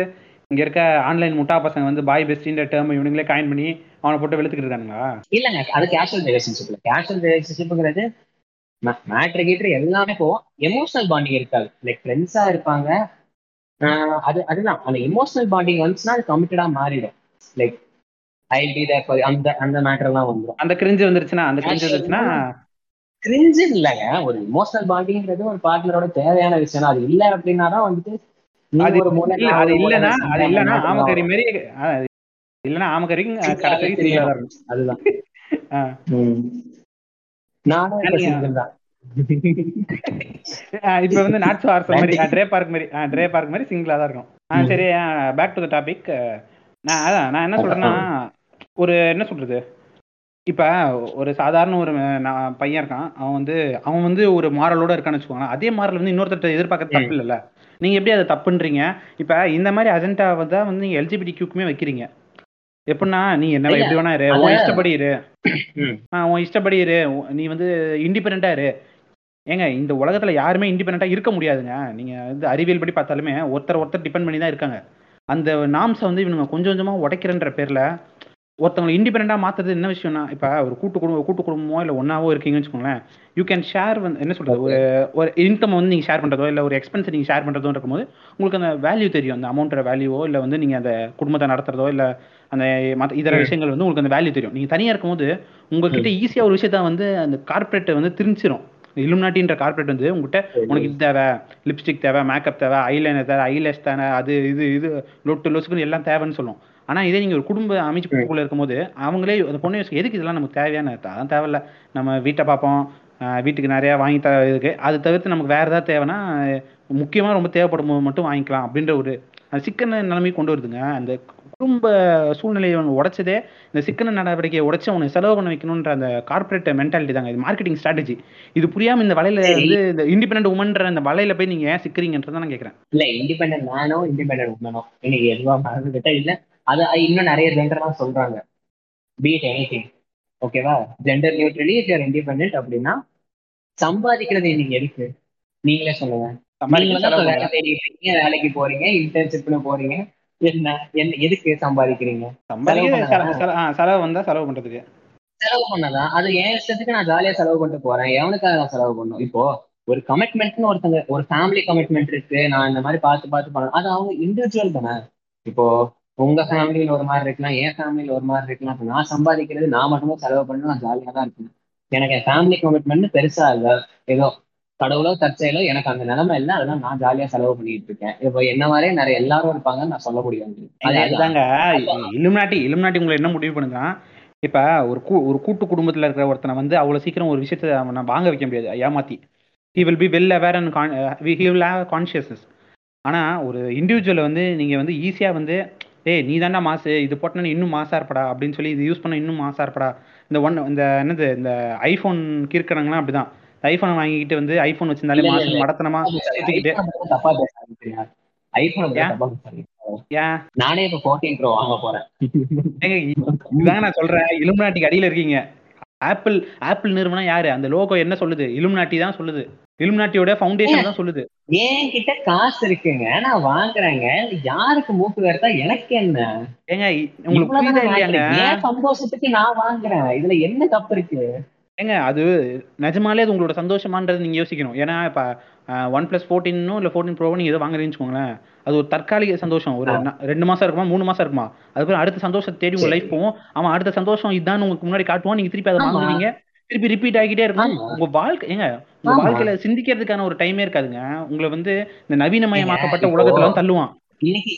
இங்க இருக்க ஆன்லைன் முட்டா பசங்க வந்து பாய் பெஸ்டின்ற டேர்ம் இவனுங்களே காயின் பண்ணி அவனை போட்டு வெளுத்துக்கிட்டு இருக்காங்களா இல்லங்க அது கேஷுவல் ரிலேஷன்ஷிப்ல கேஷுவல் ரிலேஷன்ஷிப்ங்கிறது மேட்ரு கீட்ரு எல்லாமே போவோம் எமோஷனல் பாண்டிங் இருக்காது. லைக் ஃப்ரெண்ட்ஸா இருப்பாங்க. அது அதுதான். அந்த எமோஷனல் பாண்டிங் வந்துச்சுன்னா அது கமிட்டடா மாறிடும். லைக் ஐ பி தேர் அந்த அந்த மேட்டர் எல்லாம் வந்துடும் அந்த கிரிஞ்சு வந்துருச்சுன்னா அந்த கிரிஞ்சு வந்துருச்சுன்னா கிரிஞ்சு இல்லைங்க. ஒரு இமோஷனல் பாண்டிங்கிறது ஒரு பார்ட்னரோட தேவையான விஷயம். அது இல்ல அப்படின்னா தான் வந்துட்டு அது இல்லனா அது இல்லனா மாரி அஹ், இல்லனா ஆமக்கறி வரும். கடைசி. சிங்கிளா தான் அதுதான். நானும் தான் அஹ், இப்ப வந்து நாட்ஸ் ஆர்ஸ் மாதிரி ட்ரே பார்க் மாதிரி ட்ரே பார்க் மாதிரி சிங்கிளா தான் இருக்கும். சரி பேக் டு த டாபிக். நான் அதான் நான் என்ன சொல்றேன்னா ஒரு என்ன சொல்றது? இப்ப ஒரு சாதாரண ஒரு பையன் இருக்கான். அவன் வந்து அவன் வந்து ஒரு மாரலோட இருக்கான்னு வச்சுக்கோங்களேன். அதே மாரல் வந்து இன்னொருத்தர் எதிர்பார்க்கறது தப்பு இல்லைல்ல. நீங்க எப்படி அதை தப்புன்றீங்க? இப்ப இந்த மாதிரி அஜெண்டா தான் வந்து நீங்க எல்ஜிபிடி கியூக்குமே வைக்கிறீங்க. எப்படின்னா நீ என்ன எப்படி வேணா இரு. உன் இஷ்டப்படி இரு. ஆ, உன் இஷ்டப்படி இரு. நீ வந்து இண்டிபெண்டா இரு. ஏங்க இந்த உலகத்துல யாருமே இண்டிபெண்டா இருக்க முடியாதுங்க. நீங்க வந்து அறிவியல் படி பார்த்தாலுமே ஒருத்தர் ஒருத்தர் டிபெண்ட் பண்ணி தான் இருக்காங்க. அந்த நாம்ஸை வந்து இவனுங்க கொஞ்சம் கொஞ்சமா உடைக்கிறன்ற பேர்ல ஒருத்தவங்களை இண்டிபெண்டா மாத்துறது என்ன விஷயம்னா இப்ப ஒரு கூட்டு குடும்பம் கூட்டு குடும்பமோ இல்ல ஒன்னாவோ இருக்கீங்கன்னு வச்சுக்கோங்களேன் யூ கேன் ஷேர் வந்து என்ன சொல்றது ஒரு ஒரு இன்கம் வந்து நீங்க ஷேர் பண்றதோ இல்ல ஒரு எக்ஸ்பென்ஸ் நீங்க ஷேர் பண்றதோ இருக்கும்போது உங்களுக்கு அந்த வேல்யூ தெரியும். அந்த அமௌண்ட்டோட வேல்யூவோ இல்ல வந்து நீங்க அந்த குடும்பத்தை நடத்துறதோ இல்ல அந்த மத்த இதர. விஷயங்கள் வந்து உங்களுக்கு அந்த வேல்யூ தெரியும். நீங்க தனியா இருக்கும்போது உங்ககிட்ட ஈஸியா ஒரு விஷயத்த வந்து அந்த கார்ப்பரேட் வந்து திருச்சிரும் இலுமினாட்டின்ற கார்ப்பரேட் வந்து உங்ககிட்ட உனக்கு இது தேவை லிப்ஸ்டிக் தேவை மேக்கப் தேவை ஐலைனர் தேவை ஐலேஷ் தேவை அது இது இது லொட்டு லொசுக்குன்னு எல்லாம் தேவைன்னு சொல்லும். ஆனா இதே நீங்க ஒரு குடும்ப அமைப்புக்குள்ள இருக்கும்போது அவங்களே அந்த பொண்ணு யோசிக்கும், எதுக்கு இதெல்லாம் நமக்கு தேவையான அதான் தேவையில்ல. நம்ம வீட்டை பார்ப்போம். வீட்டுக்கு நிறைய வாங்கி தர இருக்கு. அது தவிர்த்து நமக்கு வேற ஏதாவது தேவைன்னா முக்கியமா ரொம்ப தேவைப்படும் போது மட்டும் வாங்கிக்கலாம் அப்படின்ற ஒரு சிக்கன நிலைமைக்கு கொண்டு வருதுங்க. அந்த குடும்ப சூழ்நிலையை அவங்க உடைச்சதே இந்த சிக்கன நடவடிக்கையை உடைச்சு அவனை செலவு பண்ண வைக்கணுன்ற அந்த கார்ப்பரேட் மென்டாலிட்டி தாங்க. இது மார்க்கெட்டிங் ஸ்ட்ராட்டஜி இது புரியாம இந்த வலையில. வந்து இந்த இண்டிபெண்டன்ட் உமன்ற அந்த வலையில போய் நீங்க ஏன் சிக்கிறீங்கன்றதை நான் கேட்கறேன் இல்ல இண்டிபெண்டன்ட் மேனோ இண்டிபெண்டன்ட் உமனோ இன்னைக்கு எதுவா மறந்துகிட்ட இல்ல. அது இன்னும் நிறைய ஜெண்டர்லாம் சொல்றாங்க. பீட் எனி திங் ஓகேவா gender neutrally if your independent அப்படின்னா சம்பாதிக்கிறது இன்னைக்கு எதுக்கு? நீங்களே சொல்லுங்க. நீங்க வேலைக்கு போறீங்க இன்டர்ன்ஷிப்னு போறீங்க என்ன என்ன எதுக்கு சம்பாதிக்கிறீங்க? செலவு வந்தா செலவு பண்றதுக்கு. செலவு பண்ணதான் அது என் இஷ்டத்துக்கு நான் ஜாலியா செலவு பண்ணிட்டு போறேன். எவனுக்காக நான் செலவு பண்ணும் இப்போ ஒரு கமிட்மெண்ட்னு ஒருத்தங்க ஒரு ஃபேமிலி கமிட்மெண்ட் இருக்கு. நான் இந்த மாதிரி பார்த்து பார்த்து பண்ணணும். அது அவங்க இண்டிவிஜுவல் தானே. இப்போ உங்க ஃபேமிலியில ஒரு மாதிரி இருக்கலாம் என் ஃபேமிலியில ஒரு மாதிரி இருக்கலாம். இப்ப நான் சம்பாதிக்கிறது நான் மட்டுமே செலவு பண்ணி நான் ஜாலியா தான் இருக்கேன் எனக்கு என் ஃபேமிலி கமிட்மெண்ட் பெருசா இல்ல. ஏதோ கடவுளோ தற்செயலோ எனக்கு அந்த நிலைமை இல்லை. அதெல்லாம் நான் ஜாலியா செலவு பண்ணிட்டு இருக்கேன். இப்போ என்ன மாதிரியே நிறைய எல்லாரும் இருப்பாங்கன்னு நான் சொல்ல முடியாது. அது அதே அதுதாங்க. இலுமினாட்டி இலுமினாட்டி உங்களை என்ன முடிவு பண்ணுங்க இப்ப ஒரு கூ ஒரு கூட்டு குடும்பத்துல இருக்கிற ஒருத்தனை வந்து அவ்வளவு சீக்கிரம் ஒரு விஷயத்தை அவனை வாங்க வைக்க முடியாது ஏமாத்தி. He will be well aware and he will have consciousness ஆனா ஒரு இண்டிவிஜுவலை வந்து நீங்க வந்து ஈஸியா வந்து ஏய் நீ தாண்டா மாசு இது போட்டனா இன்னும் மாசா இருப்படா அப்படின்னு சொல்லி இது யூஸ் பண்ண இன்னும் மாசா இருப்படா. இந்த ஒன் இந்த என்னது இந்த ஐபோன் கிறுக்கணுங்கன்னா அப்படிதான். ஐபோனை வாங்கிக்கிட்டு வந்து ஐபோன் வச்சிருந்தாலே இல்ல, இல்ல, மாசு இல்ல. மடத்தனமா சுத்திக்கிட்டு நானே இப்ப ஃபோர்டீன் ப்ரோ வாங்க போறேன். ஏங்க இதாங்க நான் சொல்றேன். இலுமினாட்டிக்கு அடியில இருக்கீங்க. ஆப்பிள் ஆப்பிள் நிறுவனம் யாரு? அந்த லோகோ என்ன சொல்லுது? இலுமினாட்டி தான் சொல்லுது. இலுமினாட்டியோட ஃபவுண்டேஷன் தான் சொல்லுது. என்கிட்ட காசு இருக்குங்க நான் வாங்குறேங்க. யாருக்கு மூக்கு வேர்த்தா எனக்கு என்ன? ஏங்க உங்களுக்கு புரியுதா இல்லையாங்க. என் சந்தோஷத்துக்கு நான் வாங்குறேன். இதுல என்ன தப்பு இருக்கு? ஏங்க அது நிஜமாலே அது உங்களோட சந்தோஷமான்றது நீங்க யோசிக்கணும். ஏன்னா இப்ப ஒன் பிளஸ் ஃபோர்டீனோ இல்ல ஃபோர்டீன் ப்ரோவோ நீங்க ஏதோ வாங்குறீங்கன்னு வச்சுக்கோங்களேன். அது ஒரு தற்காலிக சந்தோஷம். ஒரு ரெண்டு மாசம் இருக்குமா மூணு மாசம் இருக்குமா? அதுக்கப்புறம் அடுத்த சந்தோஷத்தை தேடி உங்க. லைஃப் போகும். அவன் அடுத்த சந்தோஷம் இதான் உங்களுக்கு முன்னாடி காட்டுவான் நீங்க திருப்பி அதை. வாங்குவீங்க திருப்பி ரிப்பீட் ஆகிட்டே இருக்கும். உங்க வாழ்க்கை ஏங்க உங்க. வாழ்க்கையில சிந்திக்கிறதுக்கான ஒரு டைமே இருக்காதுங்க. உங்களை வந்து இந்த நவீனமயமாக்கப்பட்ட உலகத்துல வந்து தள்ளுவான். இன்னைக்கு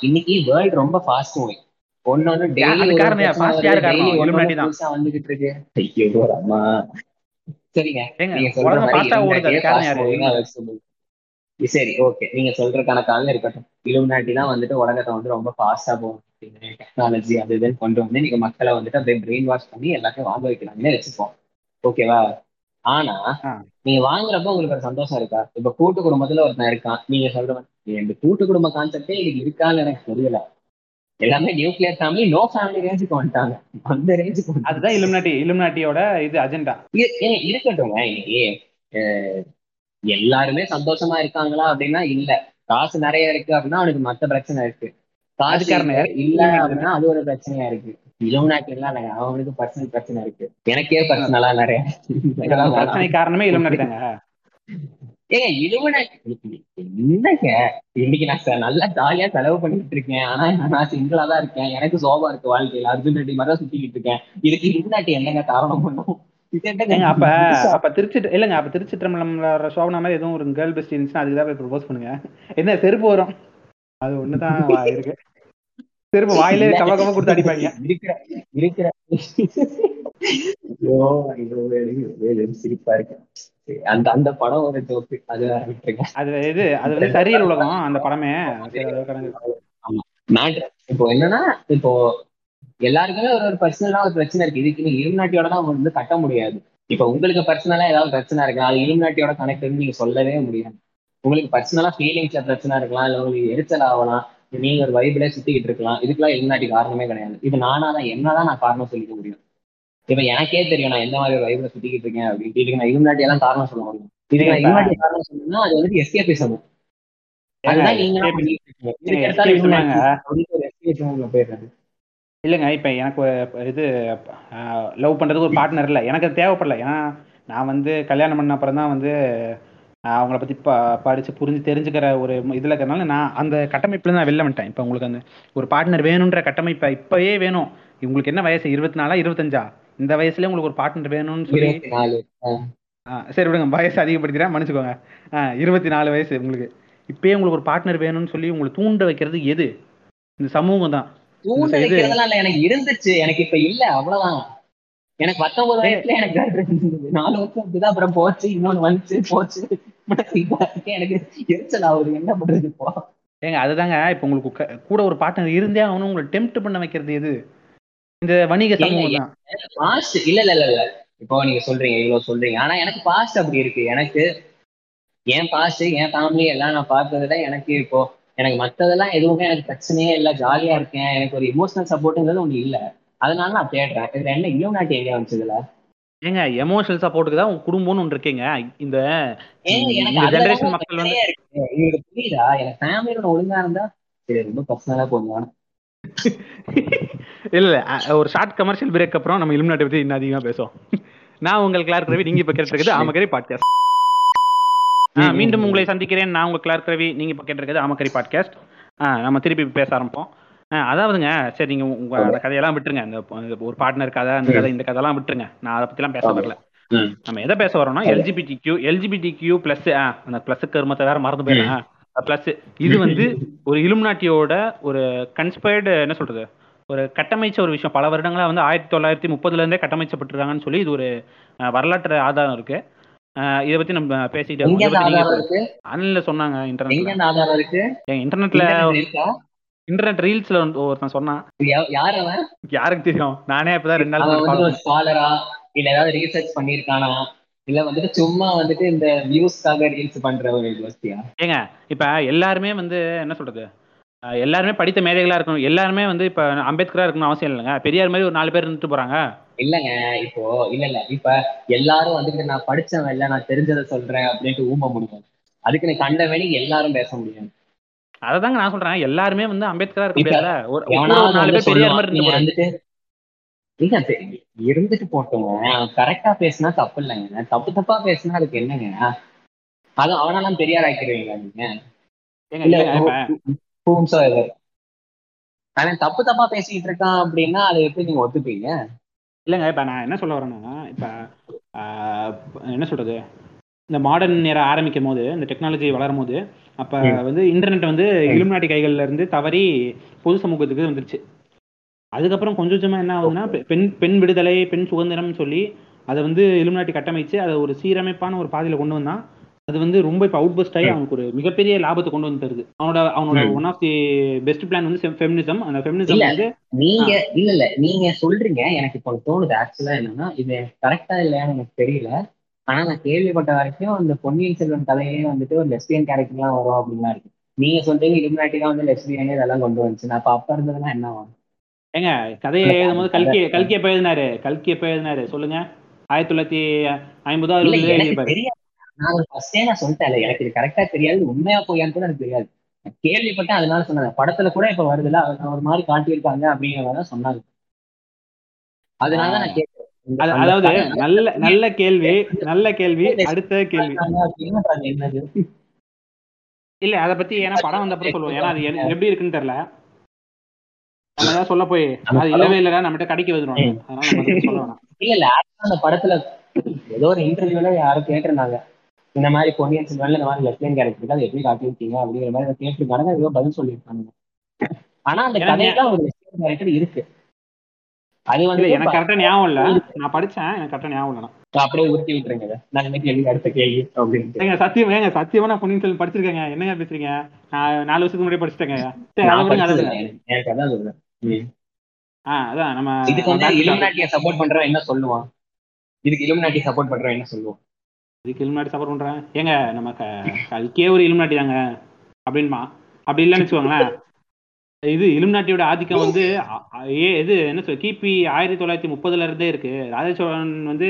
இன்னைக்கு வேர்ல்ட் ரொம்ப ஃபாஸ்ட் மூவிங் ஒன்னொன்னு டெய்லி காரணம்? fast யாரு காரணம்? Illuminati தான். வந்துகிட்டு இருக்கு. ஐயோ அம்மா. சரிங்க. நீங்க சொல்ற மாதிரி ஃபாஸ்டா. சரி ஓகே நீங்க சொல்ற கணக்காக இருக்கட்டும். இலுமினாட்டி தான் வந்துட்டு உலகத்தை வந்து ரொம்ப ஃபாஸ்டா போகும் டெக்னாலஜி அது இதுன்னு கொண்டு வந்து நீங்க மக்களை வந்துட்டு அப்படியே பிரெயின் வாஷ் பண்ணி எல்லாத்தையும் வாங்க வைக்கலாம்னு வச்சுப்போம் ஓகேவா ஆனா. நீங்க வாங்குறப்ப உங்களுக்கு ஒரு சந்தோஷம் இருக்கா? இப்ப கூட்டு குடும்பத்துல ஒருத்தன் இருக்கான். நீங்க சொல்ற இந்த கூட்டு குடும்ப கான்செப்டே இன்னைக்கு இருக்கான்னு எனக்கு தெரியல. எல்லாமே நியூக்ளியர் ஃபேமிலி நோ ஃபேமிலி ரேஞ்சுக்கு வந்துட்டாங்க. அந்த ரேஞ்சுக்கு அதுதான் இலுமினாட்டி இலுமினாட்டியோட இது அஜெண்டா இ- ஏங்க, இருக்கட்டுங்க இன்னைக்கு எல்லாருமே சந்தோஷமா இருக்காங்களா அப்படின்னா இல்ல. காசு நிறைய இருக்கு அப்படின்னா அவனுக்கு மத்த பிரச்சனை இருக்கு. காசு அதுக்கான இல்ல- அப்படின்னா அது ஒரு பிரச்சனையா இருக்கு. இலுமினாட்டி எல்லாம் அவனுக்கு பர்சனல் பிரச்சனை இருக்கு. எனக்கே பர்சனலா நிறைய. பிரச்சனை காரணமே இளம் தாங்க. ஏங்க இலுமினாட்டி என்னங்க? இன்னைக்கு நான் நல்லா ஜாலியா செலவு பண்ணிட்டு இருக்கேன். ஆனா நான் சிங்கிளா தான் இருக்கேன். எனக்கு சோபா இருக்கு வாழ்க்கையில. அர்ஜுன் ரெட்டி மாதிரி தான் சுத்திக்கிட்டு இருக்கேன். இதுக்கு இலுமினாட்டி என்னங்க காரணம் பண்ணும்? அப்ப? அப்ப திருச்சி இல்லங்க அப்ப திருச்சி சோபனா மாதிரி எதுவும் ஒரு கேர்ள் பெஸ்ட் இருந்துச்சுன்னா அதுக்கு தான் போய் ப்ரொபோஸ் பண்ணுங்க. என்ன செருப்பு வரும். அது ஒண்ணுதான் இருக்கு. செருப்பு வாயிலே கவ கவ கொடுத்து அடிப்பாங்க. இருக்கிற சிரிப்பா இருக்கு. அந்த அந்த படம் ஒரு ஜோக்கு அது விட்டுருங்க. அது இது அது வந்து சரியல் உலகம் அந்த படமே. இப்போ என்னன்னா இப்போ எல்லாருக்குமே ஒரு ஒரு பர்சனலா ஒரு பிரச்சனை இருக்கு. இதுக்கு நீங்க இலுமினாட்டியோட தான் வந்து கட்ட முடியாது. இப்போ உங்களுக்கு பர்சனலா ஏதாவது பிரச்சனை இருக்கலாம். அது இலுமினாட்டியோட கனெக்ட் நீங்க சொல்லவே முடியாது. உங்களுக்கு பர்சனலா ஃபீலிங்ஸ்ல பிரச்சனை இருக்கலாம் இல்ல உங்களுக்கு எரிச்சல் ஆகலாம் நீங்க ஒரு வைபிளே சுத்திக்கிட்டு இருக்கலாம். இதுக்கெல்லாம் இலுமினாட்டி காரணமே கிடையாது. இது நானா தான் என்னதான் நான் காரணம் சொல்லிக்க முடியும். இப்ப எனக்கே தெரியும் நான் எந்த மாதிரி ஒரு வைபிள சுத்திக்கிட்டு இருக்கேன் அப்படின்ட்டு இதுக்கு நான் இலுமினாட்டி எல்லாம் காரணம் சொல்ல முடியும். இதுக்கு நான் இலுமினாட்டி காரணம் சொன்னா அது வந்து எஸ்கேபிசம் அதுதான் நீங்க போயிடுறாரு. இல்லைங்க இப்போ எனக்கு இது லவ் பண்ணுறதுக்கு ஒரு பார்ட்னர் இல்லை. எனக்கு அது தேவைப்படல. ஏன்னா நான் வந்து கல்யாணம் பண்ண அப்புறம் தான் வந்து அவங்கள பற்றி ப படித்து புரிஞ்சு தெரிஞ்சுக்கிற ஒரு இதில் இருக்கிறனால நான் அந்த கட்டமைப்புல நான் வெளில வந்துட்டேன். இப்போ உங்களுக்கு அந்த ஒரு பார்ட்னர் வேணுன்ற கட்டமைப்பை இப்போயே வேணும். உங்களுக்கு என்ன வயசு? இருபத்தி நாலா இருபத்தஞ்சா? இந்த வயசுல உங்களுக்கு ஒரு பார்ட்னர் வேணும்னு சொல்லி சரி விடுங்க. வயசு அதிகப்படுத்திக்கிறேன் மன்னிச்சுக்கோங்க. இருபத்தி நாலு வயசு உங்களுக்கு. இப்பயே உங்களுக்கு ஒரு பார்ட்னர் வேணும்னு சொல்லி உங்களை தூண்ட வைக்கிறது எது? இந்த சமூகம் தான். தூண்டு இல்ல எனக்கு இருந்துச்சு. எனக்கு இப்ப இல்ல. அவ்வளவுதான். எனக்கு பத்தொன்பது வயசுல எனக்கு இருந்தது. நாலு வருஷம் அப்படிதான் அப்புறம் போச்சு இன்னொன்னு வந்துச்சு போச்சு. எனக்கு எரிச்சல் ஆகுது. என்ன பண்றது இப்போ? ஏங்க அதுதாங்க. இப்போ உங்களுக்கு கூட ஒரு பார்ட்னர் இருந்தே அவனும் உங்களை டெம்ப்ட் பண்ண வைக்கிறது எது? இந்த வணிக சமூகம் பாஸ்ட் இல்ல இல்ல இல்ல இல்ல. இப்போ நீங்க சொல்றீங்க இவ்வளவு சொல்றீங்க. ஆனா எனக்கு பாஸ்ட் அப்படி இருக்கு. எனக்கு என் பாஸ்ட் என் ஃபேமிலி எல்லாம் நான் பார்த்ததுல எனக்கு இப்போ எனக்கு மத்ததெல்லாம் எதுவுமே எனக்கு பிரச்சனையே இல்ல. ஜாலியா இருக்கேன். எனக்கு ஒரு இமோஷனல் சப்போர்ட்ங்கிறது ஒண்ணு இல்ல. அதனால நான் தேடுறேன். இதுல என்ன இலுமினாட்டி எங்க வந்துச்சுதுல ஏங்க எமோஷனல் சப்போர்ட்டுக்கு தான் உங்க குடும்பம்னு ஒன்று இருக்கீங்க. இந்த எனக்கு ஜெனரேஷன் மக்கள் வந்து. உங்களுக்கு புரியுதா? எனக்கு ஃபேமிலியோட ஒழுங்கா இருந்தா சரி ரொம்ப பர்சனலா போங்க. இல்ல ஒரு ஷார்ட் கமர்ஷியல் பிரேக் அப்புறம் நம்ம இலுமினாட்டி பத்தி இன்னும் அதிகமா பேசுவோம். நான் உங்கள் கிளார்க் ரவி நீங்க இப்ப கேட்டிருக்கிறது ஆமக்கரி பாட்காஸ்ட் மீண்டும் உங்களை சந்திக்கிறேன். நான் உங்க கிளார்க் ரவி நீங்க இப்ப கேட்டிருக்கிறது ஆமக்கரி பாட்காஸ்ட் நம்ம திருப்பி பேச ஆரம்பிப்போம். ஆ, அதாவதுங்க சரி நீங்க உங்க அந்த கதையெல்லாம் விட்டுருங்க. இந்த ஒரு பார்ட்னர் கதை அந்த கதை இந்த கதையெல்லாம் விட்டுருங்க. நான் அதை பத்திலாம் பேச வரல. நம்ம எதை பேச வரோம்னா LGBT Q LGBT Q plus அந்த பிளஸ் கருமத்தை வேற மறந்து போயிடுறேன் பிளஸ் இது வந்து ஒரு இலுமினாட்டியோட ஒரு கன்ஸ்பயர்டு என்ன சொல்றது ஒரு கட்டமைச்ச ஒரு விஷயம். பல வருடங்களா வந்து ஆயிரத்தி தொள்ளாயிரத்தி முப்பதுல இருந்தே கட்டமைச்சப்பட்டிருக்காங்கன்னு சொல்லி இது ஒரு வரலாற்று ஆதாரம் இருக்கு. இதை பத்தி நம்ம இருக்கு? ஆன்லைன்ல சொன்னாங்க எங்க இன்டர்நெட்ல இன்டர்நெட் ரீல்ஸ்ல ஒருத்தன் சொன்னான். யார் அவன்? யாருக்கு தெரியும்? நானே இப்பதான் ரெண்டு நாள் வந்து follow ஒரு ஸ்காலரா இல்ல ஏதாவது ரீசர்ச் பண்ணிருக்கானா இல்ல வந்துட்டு சும்மா வந்துட்டு இந்த வியூஸ்க்காக ரீல்ஸ் பண்ற ஒரு யோசியா ஏங்க இப்ப எல்லாருமே வந்து என்ன சொல்றது? எல்லாருமே படித்த மேதைகளா இருக்கணும். எல்லாருமே வந்து இப்ப அம்பேத்கரா இருக்கணும் அவசியம் இல்லைங்க. பெரியார் மாதிரி ஒரு நாலு பேர் இருந்துட்டு போறாங்க. இல்லங்க இப்போ இல்ல இல்ல. இப்ப எல்லாரும் வந்துட்டு நான் படிச்சவன் இல்ல நான் தெரிஞ்சதை சொல்றேன் அப்படின்ட்டு ஊம்ப முடியும் அதுக்கு நீ கண்டவனி எல்லாரும் பேச முடியும். அததாங்க நான் சொல்றேன். எல்லாருமே வந்து அம்பேத்கரா இருக்க ஒரு நாலு பேர் பெரியார் மாதிரி இல்ல இருந்துட்டு போட்டோங்க கரெக்டா பேசினா தப்பு இல்லைங்க. தப்பு தப்பா பேசினா அதுக்கு என்னங்க? அது அவனெல்லாம் பெரியார் ஆக்கிடுவீங்க நீங்க. அவன் தப்பு தப்பா பேசிட்டு இருக்கான் அப்படின்னா அதை எப்படி நீங்க ஒத்துப்பீங்க? இல்லைங்க இப்ப நான் என்ன சொல்ல வரேன்னா இப்ப என்ன சொல்றது? இந்த மாடர்ன் நேரம் ஆரம்பிக்கும் போது இந்த டெக்னாலஜி வளரும் போது அப்ப. வந்து இன்டர்நெட் வந்து இலுமினாட்டி கைகள்ல இருந்து தவறி பொது சமூகத்துக்கு வந்துருச்சு அதுக்கப்புறம் கொஞ்சம் கொஞ்சமா என்ன ஆகுதுன்னா பெண் பெண் விடுதலை பெண் சுதந்திரம் சொல்லி அதை வந்து இலுமினாட்டி கட்டமைச்சு அதை ஒரு சீரமைப்பான ஒரு பாதையில கொண்டு வந்தான் அது வந்து ரொம்ப இப்போ அவுட் பஸ்ட் ஆகி. அவனுக்கு ஒரு மிகப்பெரிய லாபத்தை கொண்டு வந்து தருது அவனோட அவனோட. One of the best plan வந்து ஃபெமினிசம் அந்த ஃபெமினிசம் இல்ல. வந்து நீங்க இல்ல இல்ல நீங்க சொல்றீங்க எனக்கு இப்போ தோணுது ஆக்சுவலா என்னன்னா இது கரெக்டா இல்லையான்னு எனக்கு தெரியல ஆனா நான் கேள்விப்பட்ட வரைக்கும் இந்த பொன்னியின் செல்வன் கதையே வந்துட்டு ஒரு லெஸ்பியன் கேரக்டர்லாம் வரும் அப்படின்லாம் இருக்கு. நீங்க சொல்றீங்க இலுமினாட்டி தான் வந்து லெஸ்பியன் இதெல்லாம் கொண்டு வந்துச்சு. நான் அப்ப அப்ப இருந்ததுன்னா என்ன ஆகும்? ஏங்க கதையை எழுதும் போது கல்கி கல்கி எப்ப எழுதினாரு? கல்கி எப்ப எழுதினாரு? சொல்லுங்க. ஆயிரத்தி தொள்ளாயிரத்தி ஐம்பதோ இல்ல அறுபதுல எனக்கு எழுதியிருப்பாரு. தெரியாது. நான் ஃபர்ஸ்டே நான் சொல்லிட்டேன் எனக்கு இது கரெக்டா தெரியாது உண்மையா போயான்னு கூட எனக்கு தெரியாது. கேள்விப்பட்டேன் அதனால சொன்னேன். படத்துல கூட இப்ப வருதுல ஒரு மாதிரி காட்டியிருக்காங்க அப்படிங்கிற சொன்னாங்க. அதனால தான் நான் அந்த அதாவது நல்ல நல்ல கேள்வி நல்ல கேள்வி அடுத்த கேள்வி. இல்ல அத பத்தி ஏன்னா படம் வந்தப்பறம் சொல்லுவோம். ஏன்னா அது எப்படி இருக்குன்னு தெரியல. நம்ம ஏதாவது சொல்ல போய் அது இல்லவே இல்லடா நம்மகிட்ட கடைக்கு வந்துடும் அதனால இல்ல இல்ல அந்த படத்துல ஏதோ ஒரு இன்டர்வியூல யாரும் கேட்டிருந்தாங்க. இந்த மாதிரி பொன்னியின் செல்வன்ல இந்த மாதிரி லெஃப்டினன் கேரக்டருக்கு அது எப்படி காட்டியிருக்கீங்க அப்படிங்கிற மாதிரி கேட்டிருக்காங்க ஏதோ பதில் சொல்லியிருக்காங்க. ஆனா அந்த ஏன்னா கதையில ஒரு கேரக்டர் இருக்கு. அது வந்து எனக்கு கரெக்டா ஞாபகம் இல்ல. நான் படிச்சேன் எனக்கு கரெக்டா ஞாபகம் இல்ல அப்படியே உருட்டி விட்டுருங்க. நான் இந்த கேள்வி அடுத்த கேள்வி அப்படின்ட்டு. ஏங்க சத்தியம் ஏங்க சத்தியமா நான் பொன்னியின் செல்வன் படிச்சிருக்கேங்க. என்னங்க பேசுறீங்க? நான் நாலு வருஷத்துக்கு முன்னாடி படிச்சிட்டேங்க. எனக்கு அதான் நம்ம இதுக்கு வந்து. இலுமினாட்டியை சப்போர்ட் பண்றவன் என்ன சொல்லுவான்? இதுக்கு இலுமினாட்டி சப்போர்ட் பண்றவன் என்ன சொல்லுவான்? இதுக்கு இலுமினாட்டி சப்போர்ட் பண்றேன் ஏங்க நம்ம க- கல்கே ஒரு இலுமினாட்டி தாங்க அப்படின்மா அப்படி இல்லைன்னு வச்சுக்கோங்களேன். இது இலுமினாட்டியோட ஆதிக்கம் வந்து ஏ இது என்ன சொல் கிபி ஆயிரத்தி தொள்ளாயிரத்தி முப்பதுல இருந்தே இருக்கு. ராஜ சோழன் வந்து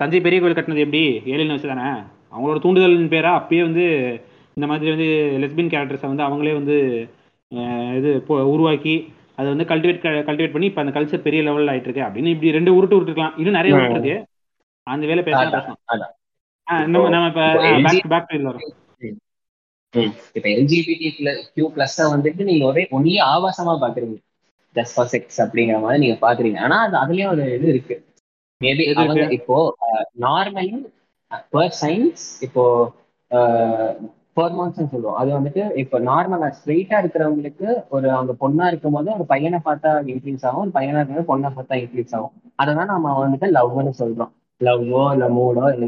தஞ்சை பெரிய கோயில் கட்டினது எப்படி? ஏழில் வச்சு தானே? அவங்களோட தூண்டுதலின் பேரா அப்பயே வந்து இந்த மாதிரி வந்து லெஸ்பியன் கேரக்டர்ஸை வந்து அவங்களே வந்து இது உருவாக்கி அதை வந்து கல்டிவேட் கல்டிவேட் பண்ணி இப்போ அந்த கல்ச்சர் பெரிய லெவலில் ஆயிட்டு இருக்கு அப்படின்னு இப்படி ரெண்டு உருட்டு விட்டுருக்கலாம் இன்னும் நிறைய உருட்டு இருக்கு அந்த வேலை பேசலாம் அதான், பேசலாம். நம்ம நம்ம இப்போ பேக் பேக் வரோம். இப்ப எல்ஜிபிடி கியூ பிளஸ் வந்துட்டு நீங்க ஒரே ஒன்லி ஆபாசமா பாக்குறீங்க. ஜஸ்ட் ஃபார் செக்ஸ் அப்படிங்கிற மாதிரி நீங்க பாக்குறீங்க. ஆனா அது அதுலயும் ஒரு இது இருக்கு. மேபி அவங்க? இப்போ நார்மலி பர் சயின்ஸ் இப்போ ஹார்மோன்ஸ் சொல்லுவோம் அது வந்துட்டு இப்போ நார்மலா ஸ்ட்ரெயிட்டா இருக்கிறவங்களுக்கு ஒரு அவங்க பொண்ணா இருக்கும் போது ஒரு பையனை பார்த்தா இன்க்ரீஸ் ஆகும். ஒரு பையனா இருக்கும்போது பொண்ணை பார்த்தா இன்க்ரீஸ் ஆகும். அததான் நம்ம வந்துட்டு லவ்னு சொல்றோம். லவ்வோ இல்ல மூடோ இல்ல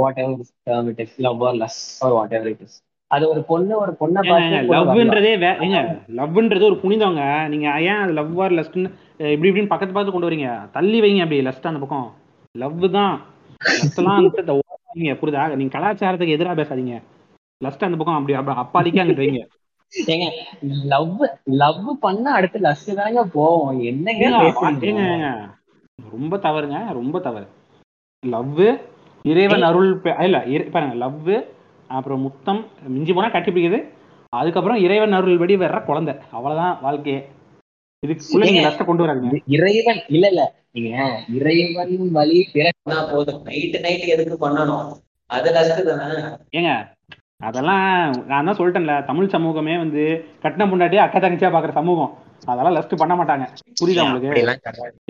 whatever love or lust or whatever it is அது ஒரு பொண்ணு ஒரு பொண்ணை பார்த்து. லவ்ன்றதே ஏங்க லவ்ன்றது ஒரு புனிதங்க. நீங்க ஏன் அது லவ் ஆர் லஸ்ட்னு இப்படி இப்படின்னு பக்கத்து பக்கத்து கொண்டு வரீங்க? தள்ளி வைங்க அப்படி லஸ்ட் அந்த பக்கம். லவ் தான். லஸ்ட்லாம் புரியுதா நீங்க கலாச்சாரத்துக்கு எதிரா பேசாதீங்க. லஸ்ட் அந்த பக்கம் அப்படி அப்பாலிக்கே அங்கிட்டு வைங்க. ஏங்க லவ் லவ் பண்ண அடுத்து லஸ்ட் தாங்க போவோம். என்னங்க. ரொம்ப தவறுங்க ரொம்ப தவறு. லவ் இறைவன் அருள் இல்ல பாருங்க லவ் அப்புறம் முத்தம் மிஞ்சி போனா கட்டி பிடிக்குது. அதுக்கப்புறம் இறைவன் அருள் படி வர்ற குழந்தை. அவ்வளவுதான் வாழ்க்கையே. இதுக்குள்ள நீங்க. லஸ்ட கொண்டு வராங்க இறைவன் இல்ல இல்ல. நீங்க இறைவன் வழி பிறகுனா போதும். நைட்டு நைட்டு எதுக்கு பண்ணணும்? அது லஸ்ட் தானே ஏங்க அதெல்லாம் நான் தான் சொல்லிட்டேன்ல. தமிழ் சமூகமே வந்து கட்டின முன்னாடி அக்கா தங்கச்சியா பாக்குற சமூகம். அதெல்லாம் லஸ்ட் பண்ண மாட்டாங்க. புரியுதா உங்களுக்கு.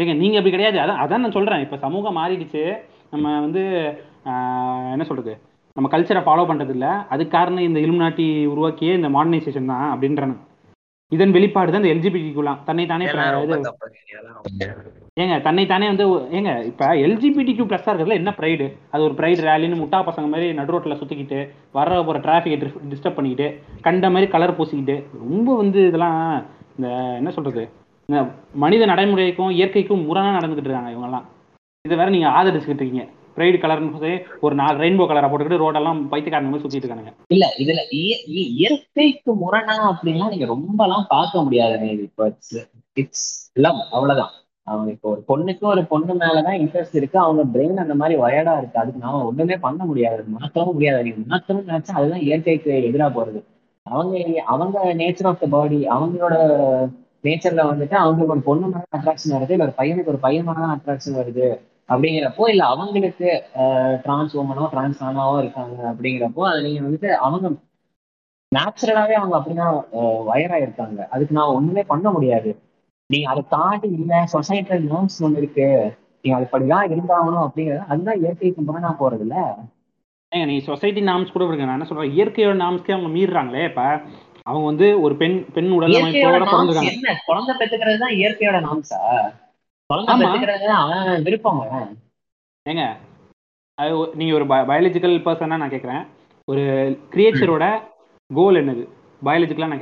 ஏங்க நீங்க அப்படி கிடையாது. அதான் அதான் நான் சொல்றேன். இப்ப சமூகம் மாறிடுச்சு. நம்ம வந்து என்ன சொல்றது? நம்ம கல்ச்சரை ஃபாலோ பண்றது இல்ல அதுக்கு காரணம் இந்த இலுமினாட்டி உருவாக்கிய இந்த மாடர்னைசேஷன் தான் அப்படின்றேன் இதன் வெளிப்பாடு தான் இந்த எல்ஜிபிடிக்குலாம் தன்னை தானே ஏங்க தன்னை தானே வந்து ஏங்க இப்ப எல்ஜிபிடி கியூ பிளஸ் இருக்கிறதுல என்ன ப்ரைடு அது ஒரு ப்ரைடு ரேலின்னு முட்டா பசங்க மாதிரி நடு ரோட்ல சுத்திக்கிட்டு வர போற டிராஃபிக்கை டிஸ்டர்ப் பண்ணிக்கிட்டு கண்ட மாதிரி கலர் பூசிக்கிட்டு ரொம்ப வந்து இதெல்லாம் இந்த என்ன சொல்றது? இந்த மனித நடைமுறைக்கும் இயற்கைக்கும் முரணா நடந்துகிட்டு இருக்காங்க இவங்கெல்லாம். இதை வேற நீங்க ஆதரிச்சுக்கிட்டு இருக்கீங்க. பிரைடு கலர்னு சொல்லி ஒரு நாலு ரெயின்போ கலரை போட்டுக்கிட்டு ரோடெல்லாம் பைத்தியக்காரங்க மாதிரி சுத்திட்டு இருக்காங்க இல்ல இதுல இய- இயற்கைக்கு முரணா அப்படின்லாம் நீங்க ரொம்பலாம் பார்க்க முடியாது இப்போ இட்ஸ் லவ் அவ்வளவுதான். அவங்க இப்போ ஒரு பொண்ணுக்கு ஒரு பொண்ணு மேலதான் இன்ட்ரெஸ்ட் இருக்கு. அவங்க பிரெயின் அந்த மாதிரி வயடா இருக்கு. அதுக்கு நாம ஒண்ணுமே பண்ண முடியாது. மாற்றவும் முடியாது. நீங்க மாற்றணும்னு நினைச்சா அதுதான் இயற்கைக்கு எதிராக போறது. அவங்க அவங்க நேச்சர் ஆஃப் த பாடி அவங்களோட நேச்சர்ல வந்துட்டு அவங்களுக்கு ஒரு பொண்ணு மேல அட்ராக்ஷன் வருது. இல்ல ஒரு பையனுக்கு ஒரு பையன் மேல அட்ராக்ஷன் வருது. அப்படிங்கிறப்போ இல்ல அவங்களுக்கு டிரான்ஸ் உமனோ டிரான்ஸ் ஆனாவோ இருக்காங்க அப்படிங்கிறப்போ அது நீங்க வந்துட்டு அவங்க நேச்சுரலாவே அவங்க அப்படிதான் வயரா இருக்காங்க அதுக்கு நான் ஒண்ணுமே பண்ண முடியாது. நீங்க அதை தாண்டி இல்ல சொசைட்டல் நார்ம்ஸ் ஒண்ணு இருக்கு. நீங்க அது படிதான் இருந்தாகணும் அப்படிங்கிறது அதுதான் இயற்கைக்கு முரணா போறது இல்ல ஏங்க நீ சொசைட்டி நாம்ஸ் கூட விடுங்க. நான் என்ன சொல்றேன்? இயற்கையோட நாம்ஸ்க்கே அவங்க மீறுறாங்களே இப்ப அவங்க வந்து ஒரு பெண் பெண் உடல் நாம்ஸ் குழந்தை பெத்துக்கிறது தான் இயற்கையோட நாம்ஸா அவன் விருப்பங்க ஏங்க அது நீங்க ஒரு பயாலஜிக்கல் பர்சனா நான் கேக்குறேன். ஒரு கிரியேச்சரோட கோல் என்னது? பயாலஜிக்கலா நான்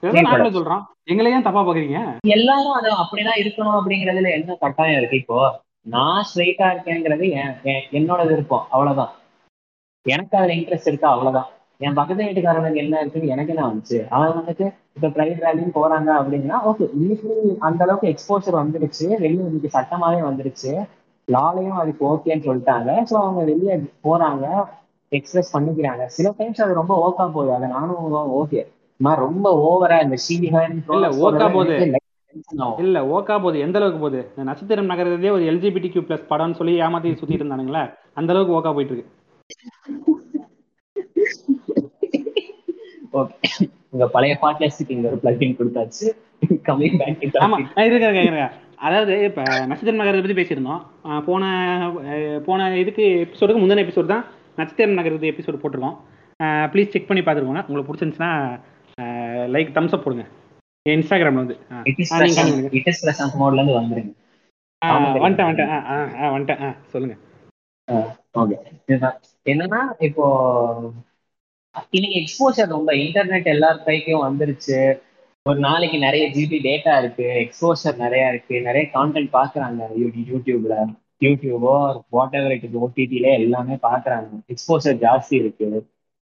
இதெல்லாம் நாங்களும் சொல்றோம் எங்களை ஏன் தப்பா பாக்குறீங்க? எல்லாரும் அது அப்படிதான் இருக்கணும் அப்படிங்கறதுல என்ன கட்டாயம் இருக்கு இப்போ? நான் ஸ்ட்ரைட்டா இருக்கேங்கிறது என் என்- என்னோட விருப்பம். அவ்வளவுதான். எனக்கு அதுல இன்ட்ரெஸ்ட் இருக்கா? அவ்வளவுதான். என் பக்கத்து வீட்டுக்காரனுக்கு என்ன இருக்குன்னு எனக்கு என்ன வந்துச்சு? அவன் வந்துட்டு இப்ப பிரைவேட் ரேலின்னு போறாங்க அப்படின்னா ஓகே இன்னைக்கு அந்த அளவுக்கு எக்ஸ்போசர் வந்துருச்சு. வெளியே இன்னைக்கு சட்டமாவே வந்துருச்சு. லாலையும் அதுக்கு ஓகேன்னு சொல்லிட்டாங்க. ஸோ அவங்க வெளியே போறாங்க எக்ஸ்பிரஸ் பண்ணிக்கிறாங்க. சில டைம்ஸ் அது ரொம்ப ஓக்கா போகுது. அதை நானும் ஓகே ரொம்ப ஓவரா இந்த இல்ல, ஓக்கா போகுது. இல்ல ஓகா போகுது. எந்த அளவுக்கு போகுது? நட்சத்திரம் நகரதே ஒரு எல்ஜிபிடி கியூ பிளஸ் படம்னு சொல்லி ஏமாத்தி சுத்திட்டு இருந்தானுங்களே அந்த அளவுக்கு ஓகா போயிட்டு இருக்கு. ஓகே உங்க பழைய பாட்காஸ்டுக்கு இங்க ஒரு பிளக்கிங் கொடுத்தாச்சு. கமிங் பேக் ஆமா. இருக்க இருக்க அதாவது இப்ப நட்சத்திரம் நகரத்தை பத்தி பேசியிருந்தோம். போன போன இதுக்கு எபிசோடுக்கு முந்தின எபிசோடு தான் நட்சத்திரம் நகரத்து எபிசோடு போட்டிருக்கோம். ப்ளீஸ் செக் பண்ணி பார்த்துருக்கோங்க உங்களுக்கு பிடிச்சிருந்துச்சுன்னா லைக் தம்ஸ் அப் போடுங்க. இன்ஸ்டாகிராம்ல வந்து. வந்துருங்க. வந்துட்டேன் வந்துட்டேன். வந்துட்டேன். சொல்லுங்க. ஓகே என்னன்னா இப்போ இன்னைக்கு எக்ஸ்போஷர் ரொம்ப இன்டர்நெட் எல்லார் கைக்கும் வந்துருச்சு. ஒரு நாளைக்கு நிறைய ஜிபி டேட்டா இருக்கு எக்ஸ்போஷர் நிறைய இருக்கு நிறைய கான்டென்ட் பாக்குறாங்க யூ- யூடியூப்ல யூடியூபோ வாட் எவர் இட் ஓடிடில எல்லாமே பாக்குறாங்க எக்ஸ்போஷர் ஜாஸ்தி இருக்கு.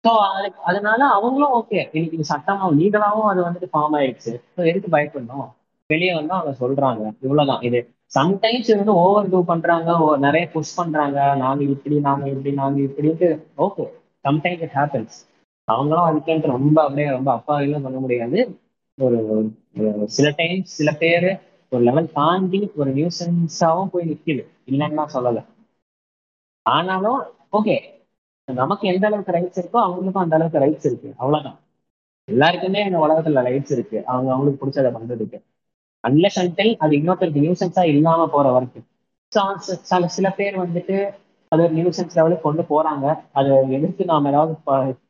ஸோ அது அதனால அவங்களும் ஓகே இன்னைக்கு சட்டமாவும் சட்டமா அது வந்துட்டு ஃபார்ம் ஆயிடுச்சு. ஸோ எதுக்கு பயப்படணும்? வெளியே வந்து அவங்க சொல்றாங்க. இவ்வளவுதான். இது சம்டைம்ஸ் வந்து ஓவர் டூ பண்றாங்க நிறைய புஷ் பண்றாங்க. நாங்க இப்படி நாங்க இப்படி நாங்க இப்படின்ட்டு ஓகே சம்டைம்ஸ் இட் ஹேப்பன்ஸ் அவங்களும் அதுக்கேன்ட்டு ரொம்ப அப்படியே ரொம்ப அப்பாவிலாம் பண்ண முடியாது. ஒரு சில டைம் சில பேர் ஒரு லெவல் தாண்டி ஒரு நியூசன்ஸாவும் போய் நிக்குது. இல்லைன்னா சொல்லலை. ஆனாலும் ஓகே நமக்கு எந்த அளவுக்கு ரைட்ஸ் இருக்கோ அவங்களுக்கும் அந்த அளவுக்கு ரைட்ஸ் இருக்கு. அவ்வளவுதான். எல்லாருக்குமே இந்த உலகத்துல ரைட்ஸ் இருக்கு. அவங்க அவங்களுக்கு பிடிச்சதை பண்றதுக்கு. அன்லெஸ் அன்டில் அது இன்னொருத்தருக்கு நியூசன்ஸா இல்லாம போற வரைக்கும். சில சில பேர் வந்துட்டு அது ஒரு நியூசன்ஸ் லெவலுக்கு கொண்டு போறாங்க. அதை எதிர்த்து நாம ஏதாவது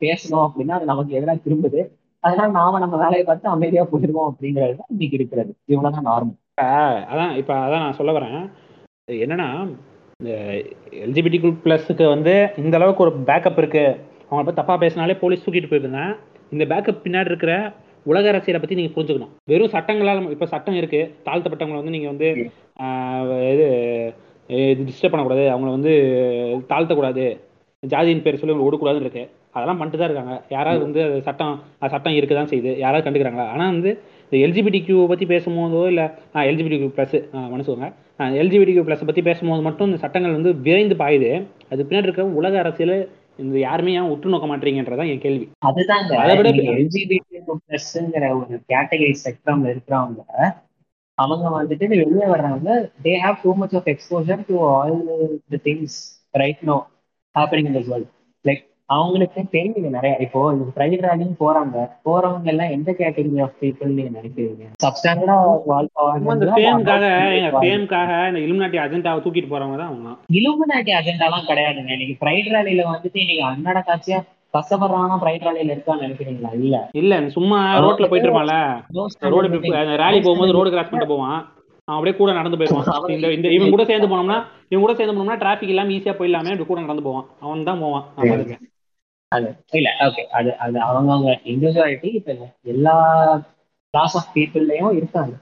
பேசணும் அப்படின்னா அது நமக்கு எதிராக திரும்புது. அதனால நாம நம்ம வேலையை பார்த்து அமைதியா போயிடுவோம் அப்படிங்கிறது தான் இன்னைக்கு இருக்கிறது. இவ்வளவுதான் நார்மல் அதான் இப்போ அதான் நான் சொல்ல வரேன். என்னன்னா இந்த எல்ஜிபிடி ப்ளஸ்க்கு வந்து இந்த அளவுக்கு ஒரு பேக்கப் இருக்கு. அவங்க பத்தி தப்பா பேசினாலே போலீஸ் தூக்கிட்டு போயிருந்தேன். இந்த பேக்கப் பின்னாடி இருக்கிற உலக அரசியலை பத்தி நீங்க புரிஞ்சுக்கணும். வெறும் சட்டங்களால் இப்போ சட்டம் இருக்கு. தாழ்த்தப்பட்டவங்களை வந்து நீங்க வந்து ஆஹ், இது இது டிஸ்டர்ப் பண்ணக்கூடாது. அவங்கள வந்து தாழ்த்தக்கூடாது. ஜாதியின் பேர் சொல்லி அவங்க விடக்கூடாதுன்னு இருக்கு. அதெல்லாம் பண்ணிட்டு தான் இருக்காங்க. யாராவது வந்து அது சட்டம் அது சட்டம் இருக்க தான் செய்யுது. யாராவது கண்டுக்கிறாங்களா? ஆனால் வந்து இந்த எல்ஜிபிடி கியூ பற்றி பேசும்போதோ இல்லை எல்ஜிபிடி கியூ ப்ளஸ் மனுஷங்க எல்ஜிபிடி கியூ ப்ளஸ் பற்றி பேசும்போது மட்டும் இந்த சட்டங்கள் வந்து விரைந்து பாயுது. அது பின்னாடி இருக்க உலக அரசியல் இந்த யாருமே ஏன் உற்று நோக்க மாட்டீங்கன்றதான் என் கேள்வி. அதுதாங்க. அதை விட எல்ஜிபிடி பிளஸ்ங்கிற ஒரு கேட்டகரி ஸ்பெக்ட்ரம்ல இருக்கிறவங்க அவங்க வந்துட்டு வெளியே வர்றவங்க they have too much of exposure to all the things right no happening in this world like அவங்களுக்கு தெரியுது நிறைய. இப்போ இந்த பிரைவேட் ரேலிங் போறாங்க. போறவங்க எல்லாம் எந்த கேட்டகரி ஆஃப் பீப்புள் நீங்க நினைக்கிறீங்க? இந்த ஃபேமுக்காக எங்க ஃபேமுக்காக இந்த இலுமினாட்டி அஜெண்டாவை தூக்கிட்டு போறவங்க தான் அவங்க இலுமினாட்டி அஜெண்டாலாம் கிடையாதுங்க. இன்னைக்கு பிரைட் ரேலியில வந்துட்டு இன்னைக்கு அன்னட காட்சியா கஷ்டப்படுறாங்கன்னா பிரைட் ரேலியில இருக்கான்னு நினைக்கிறீங்களா? இல்ல. இல்ல சும்மா ரோட்ல போயிட்டு இருப்பான்ல. ரோடு ரேலி போகும்போது ரோடு கிராஸ் பண்ணிட்டு போவான். அப்படியே கூட நடந்து போயிடுவான். இந்த இந்த இவன் கூட சேர்ந்து போனோம்னா இவன் கூட சேர்ந்து போனோம்னா டிராஃபிக் இல்லாம ஈஸியா போயிடலாமே கூட நடந்து போவான். அவன் தான் போவான். அது இல்ல ஓகே அது அது அவங்கவுங்க இண்டிவிஜுவாலிட்டி இப்ப எல்லா கிளாஸ் ஆஃப் பீப்புள்லயும் இருக்காங்க.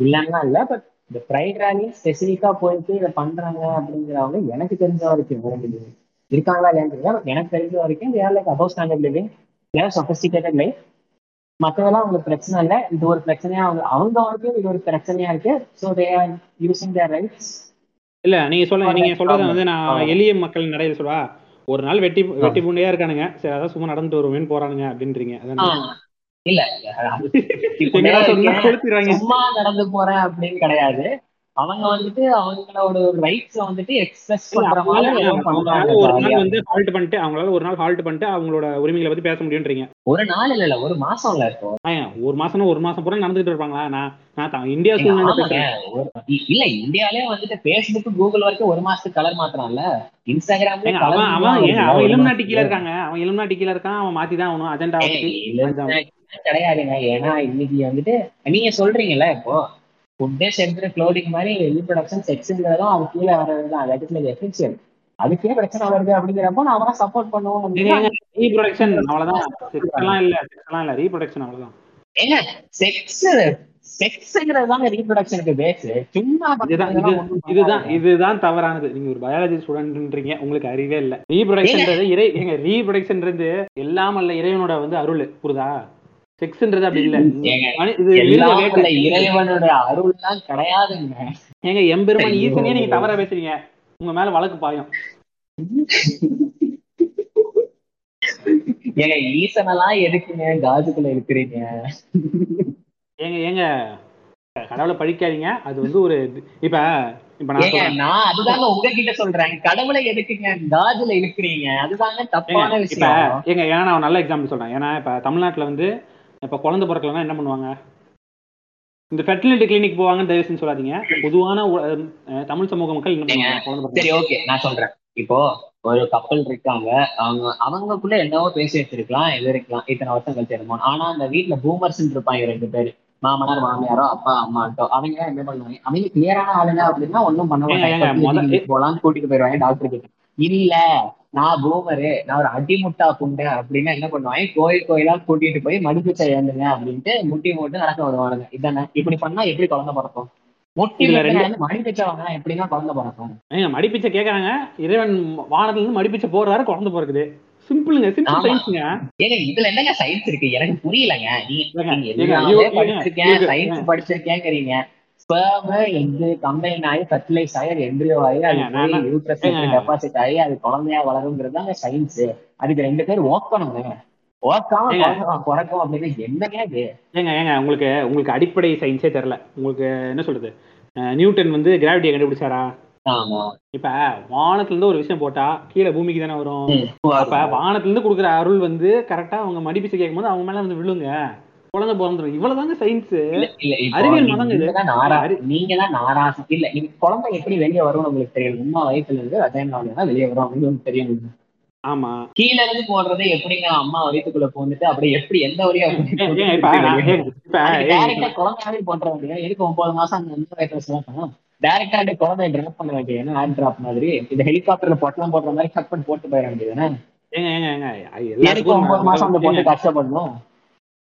இல்லைன்னா இல்ல பட் இந்த ப்ரைட் ரேலி ஸ்பெசிஃபிக்கா போயிட்டு இதை பண்றாங்க அப்படிங்கிறவங்க எனக்கு தெரிஞ்ச வரைக்கும் இருக்காங்களா இல்லையான்னு தெரியல. எனக்கு தெரிஞ்ச வரைக்கும் they're like above standard living their sophisticated life மற்றதெல்லாம் அவங்களுக்கு பிரச்சனை இல்லை. இது ஒரு பிரச்சனையா அவங்க அவங்க வரைக்கும் இது ஒரு பிரச்சனையா இருக்கு. So they are using their rights இல்ல நீங்க சொல்ல நீங்க சொல்றத வந்து நான். எளிய மக்கள் நடையில சொல்வா ஒரு நாள் வெட்டி வெட்டி புண்டையா இருக்கானுங்க. சரி அதான் சும்மா நடந்துட்டு வருவேன்னு போறானுங்க அப்படின்றீங்க. அதான் இல்ல சும்மா நடந்து போறேன் அப்படின்னு கிடையாது. அவங்க வந்துட்டு அவங்களோட ரைட்ஸ் வந்துட்டு எக்ஸ்பிரஸ் பண்ற மாதிரி ஒரு. நாள் வந்து ஹால்ட் பண்ணிட்டு அவங்களால ஒரு நாள் ஹால்ட் பண்ணிட்டு அவங்களோட உரிமைகளை பத்தி பேச முடியுன்றீங்க ஒரு நாள் இல்ல இல்ல ஒரு மாசம்ல இருக்கும் ஆயா, ஒரு மாசம்னா ஒரு மாசம் பூரா நடந்துட்டு இருப்பாங்களா? நான் நான் இந்தியா இல்ல இந்தியாலே வந்துட்டு பேஸ்புக் கூகுள் வரைக்கும் ஒரு மாசத்துக்கு கலர் மாத்துறான்ல. இன்ஸ்டாகிராம்ல ஏங்க, அவன் அவன் ஏங்க அவன் இளம் நாட்டு கீழ இருக்காங்க. அவன் இளம் நாட்டு கீழ இருக்கான் அவன் மாத்தி தான் ஆகணும் அஜெண்டா கிடையாதுங்க. ஏன்னா இன்னைக்கு வந்துட்டு நீங்க சொல்றீங்கல்ல இப்போ ஃபுட்டே சென்டர் க்ளோடிங் மாதிரி ரீப்ரொடக்ஷன் செக்ஸ்ங்கிறதும் அது கீழே வர்றது தான் அது எஃபிஷியல் அதுக்கே பிரச்சனை வருது அப்படிங்கிறப்போ நான் அவனை சப்போர்ட் பண்ணுவோம். ரீப்ரொடக்ஷன் அவ்வளவுதான். செக்ஸ் எல்லாம் இல்ல. செக்ஸ் எல்லாம் இல்ல. ரீப்ரொடக்ஷன் அவ்வளவுதான். ஏங்க செக்ஸ் செக்ஸ்ங்கிறது தாங்க ரீப்ரொடக்ஷனுக்கு பேஸ் சும்மா இதுதான். இதுதான். தவறானது. நீங்க ஒரு பயாலஜி ஸ்டூடெண்ட்ன்றீங்க உங்களுக்கு அறிவே இல்ல. ரீப்ரொடக்ஷன்ன்றது இறை எங்க ரீப்ரொடக்ஷன்ன்றது எல்லாம் அல்ல இறைவனோட வந்து அருள். புரியுதா? செக்ஸ்ன்றது அப்படி இல்ல. இறைவனோட அருள்லாம் கிடையாதுங்க. ஏங்க எம்பெருமான். ஈசனே நீங்க தவறா பேசுறீங்க. உங்க மேல வழக்கு பாயும். ஏங்க ஈசனெல்லாம் எதுக்குங்க காஜுக்குள்ள இருக்கிறீங்க? ஏங்க ஏங்க கடவுளை பழிக்காதீங்க. அது வந்து ஒரு இப்ப இப்ப நான் நான் அதுதாங்க உங்ககிட்ட சொல்றேன். கடவுளை எதுக்குங்க காஜுல இழுக்கிறீங்க? அதுதாங்க தப்பான விஷயம். ஏங்க ஏன்னா நான் நல்ல எக்ஸாம்பிள் சொல்றேன். ஏன்னா இப்ப தமிழ்நாட்டுல வந்து இப்ப குழந்தை பிறக்கலன்னா என்ன பண்ணுவாங்க? இந்த ஃபெர்டிலிட்டி கிளினிக் போவாங்கன்னு தயவு செஞ்சு சொல்லாதீங்க. பொதுவான தமிழ் சமூக மக்கள் என்ன பண்ணுவாங்க? சரி ஓகே நான் சொல்றேன். இப்போ ஒரு கப்பல் இருக்காங்க. அவங்க அவங்களுக்குள்ள என்னவோ பேசி வச்சிருக்கலாம் எது இருக்கலாம். இத்தனை வருஷம் கழிச்சு இருப்போம் ஆனா அந்த வீட்டுல பூமர்ஸ் இருப்பாங்க ரெண்டு பேரு. மாமனார் மாமியாரோ அப்பா அம்மாட்டோ அவங்க என்ன பண்ணுவாங்க? அவங்க கிளியரான ஆளுங்க அப்படின்னா ஒண்ணும் பண்ண மாட்டாங்க. போலான்னு கூட்டிட்டு போயிருவாங்க டாக்டர் கிட்ட. இல்ல நான் பூமரு நான் ஒரு அடிமுட்டா புண்டை அப்படின்னா என்ன பண்ணுவாங்க? கோயில் கோயிலா கூட்டிட்டு போய் மடிப்பிச்சை ஏந்துங்க அப்படின்ட்டு முட்டி போட்டு நடக்க விடுவானுங்க இதானே? இப்படி பண்ணா எப்படி குழந்தை பிறக்கும்? மடிப்பிச்சை கேக்குறாங்க. இறைவன் வானத்துல இருந்து மடிப்பிச்சை போடுறாரு குழந்தை பிறக்குது. சிம்பிளுங்க சிம்பிள். சயின்ஸுங்க ஏங்க இதுல என்னங்க சயின்ஸ் இருக்கு? எனக்கு புரியலங்க. நீங்க சயின்ஸ் படிச்சிருக்கேங்கிறீங்க. ஸ்பெர்ம் எக்கு கம்பைன் ஆகி ஃபர்டிலைஸ் ஆகி எம்பிரியோ ஆகி அது போய் யூட்ரஸ். டெபாசிட் ஆகி அது குழந்தையா வளருங்கிறது தாங்க சயின்ஸ் அதுக்கு ரெண்டு பேர் ஓக்கணுங்க பிறக்கும் அப்படின்னு என்னங்க ஏங்க ஏங்க உங்களுக்கு உங்களுக்கு அடிப்படை சயின்ஸே தெரியல. உங்களுக்கு என்ன சொல்றது? நியூட்டன் வந்து கிராவிட்டியை கண்டுபிடிச்சாரா? இப்ப வானத்துல இருந்து ஒரு விஷயம் போட்டா கீழே பூமிக்கு தானே வரும். அப்ப வானத்துல இருந்து கொடுக்குற அருள் வந்து கரெக்டா அவங்க மடிப்பிச்சு கேட்கும்போது அவங்க மேல வந்து விழுங்க. குழந்தை பிறந்துரும். இவ்வளவுதாங்க சயின்ஸ் அறிவியல் மதங்க. நீங்க தான் நாரா அறி- நீங்க தான் நாராசம் இல்ல நீங்க குழந்தை எப்படி வெளியே வரும்னு உங்களுக்கு தெரியும் உமா வயிற்றுல இருந்து ரசாயனம் தான் வெளியே வரும் அப்படின்னு உங்களுக்கு தெரியும். ஆமா. கீழ இருந்து போடுறது எப்படிங்க அம்மா வயிற்றுக்குள்ள போந்துட்டு அப்படியே எப்படி எந்த வழியா குழந்தையாவே போட்டுற வேண்டியது எதுக்கு ஒன்பது மாசம் அந்த வயிற்றுல சொல்லணும் டேரக்டா குழந்தைய டிராப் பண்ண வேண்டியது என்ன? ஹேண்ட் டிராப் மாதிரி. இந்த ஹெலிகாப்டர்ல பொட்டலம் போடுற மாதிரி கட் பண்ணி போட்டு போயிட வேண்டியது ஏங்க ஏங்க ஏங்க எதுக்கு எல்லாத்துக்கும் ஒன்பது மாசம் அந்த பொண்ணு கஷ்டப்படணும்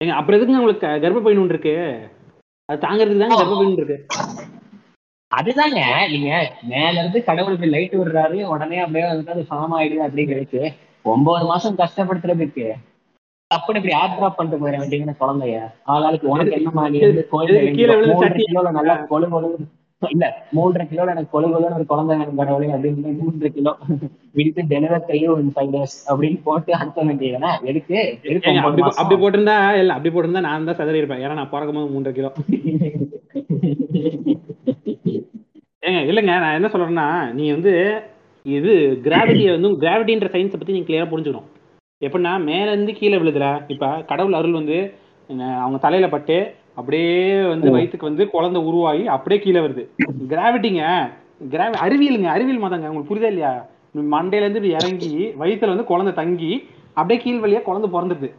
ஏங்க அப்புறம் எதுக்குங்க உங்களுக்கு கர்ப்பப்பை ஒன்று இருக்கு? அது தாங்கிறதுக்கு தாங்க கர்ப்பப்பை இருக்கு. அதுதாங்க நீங்க மேல இருந்து கடவுளுக்கு லைட் விடுறாரு உடனே அப்படியே வந்துட்டு அது ஃபார்ம் ஆயிடுது அப்படிங்கிறதுக்கு ஒன்பது மாசம் கஷ்டப்படுத்துறதுக்கு தப்புன்னு இப்படி ஆட் டிராப் பண்ணிட்டு போயிட வேண்டியதுன்னு குழந்தைய? ஆளாளுக்கு உனக்கு என்ன மாதிரி கிலோல நல்லா கொழு கொழு இல்ல மூன்றரை கிலோல எனக்கு கொழு கொழுன்னு ஒரு குழந்தை வேணும் கடவுளே அப்படின்னு மூன்று கிலோ விடுத்து டெலிவர் கையும் ஒரு ஃபைவ் டேஸ் அப்படின்னு போட்டு அனுப்ப வேண்டியதுனா எதுக்கு அப்படி போட்டிருந்தா இல்ல அப்படி போட்டிருந்தா நான் தான் சதறி இருப்பேன். ஏன்னா நான் பிறக்கும் போது மூன்றரை கிலோ. ஏங்க இல்லைங்க நான் என்ன சொல்றேன்னா நீ வந்து இது கிராவிட்டியை வந்து கிராவிட்டின்ற சயின்ஸை பத்தி நீங்க கிளியரா புரிஞ்சுக்கணும். எப்படின்னா மேல இருந்து கீழே விழுதுல இப்ப கடவுள் அருள் வந்து அவங்க தலையில பட்டு அப்படியே வந்து. வயிற்றுக்கு வந்து குழந்தை உருவாகி அப்படியே கீழே வருது. கிராவிட்டிங்க கிராவி அறிவியலுங்க அறிவியல் மதங்க. உங்களுக்கு புரியுதா இல்லையா? மண்டையில இருந்து இப்படி இறங்கி வயித்துல வந்து குழந்தை தங்கி அப்படியே கீழ் வழியா குழந்தை பிறந்துருது.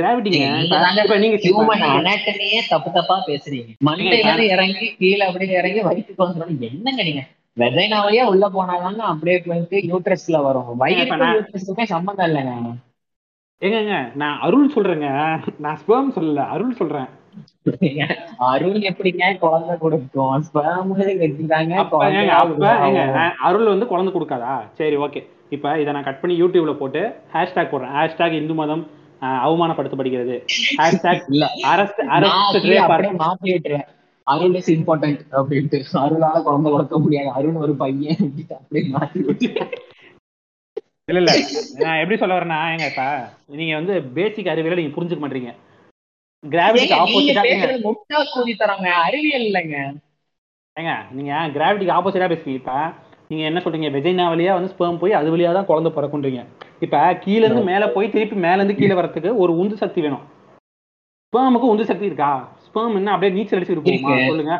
கிராவிட்டிங்க நீங்க தாங்க இப்ப நீங்க ஹியூமன் அனாட்டமியே தப்பு தப்பா பேசுறீங்க. மண்டையில இறங்கி கீழே அப்படியே இறங்கி வயிற்றுக்கு வந்துடும் என்னங்க நீங்க? வெதைனா வழியா உள்ள போனாதாங்க அப்படியே யூட்ரஸ்ல வரும். இப்ப வயிற்று நான்- யூட்ரஸ்க்குமே சம்மந்தம் இல்லைங்க. ஏங்க நான் அருள் சொல்றேங்க. நான் ஸ்பெர்ம் சொல்லல. அருள் சொல்றேன். அருள் எப்படிங்க குழந்தை கொடுக்கும்? அருள் வந்து குழந்தை கொடுக்காதா? சரி ஓகே இப்ப இதை நான் கட் பண்ணி யூடியூப்ல போட்டு ஹேஷ்டேக் போடுறேன். ஹேஷ்டேக் இந்து மதம் அவமானப்படுத்தப்படுகிறது. ஹேஷ்டேக் இல்ல. மாத்தி விட்டுறேன் அருள் இஸ் இம்பார்ட்டன்ட் அப்படின்ட்டு. அருளால குழந்தை கொடுக்க முடியாது. அருள் ஒரு பையன் அப்படின்ட்டு அப்படியே மாத்தி இல்ல இல்ல. நான் எப்படி சொல்ல வரேன்னா ஏங்க இப்ப நீங்க வந்து பேசிக் அறிவியலை நீங்க புரிஞ்சுக்க மாட்டீங்க. கிராவிட்டிக்கு ஆப்போசிட்டா பேசுறது முட்டா கூதி தராங்க அறிவியல் இல்லைங்க. ஏங்க நீங்க கிராவிட்டிக்கு ஆப்போசிட்டா பேசுறீங்க? இப்ப நீங்க என்ன சொல்றீங்க? வெஜைனா வழியா வந்து ஸ்பெர்ம் போய் அது வழியா தான் குழந்தை பிறக்குன்றீங்க. இப்ப கீழ இருந்து மேல போய் திருப்பி மேல இருந்து கீழே வரதுக்கு ஒரு உந்து சக்தி வேணும். ஸ்பெர்முக்கு உந்து சக்தி இருக்கா? ஸ்பெர்ம் என்ன அப்படியே நீச்சல் அடிச்சுட்டு போகுமா? இருக்கு. சொல்லுங்க.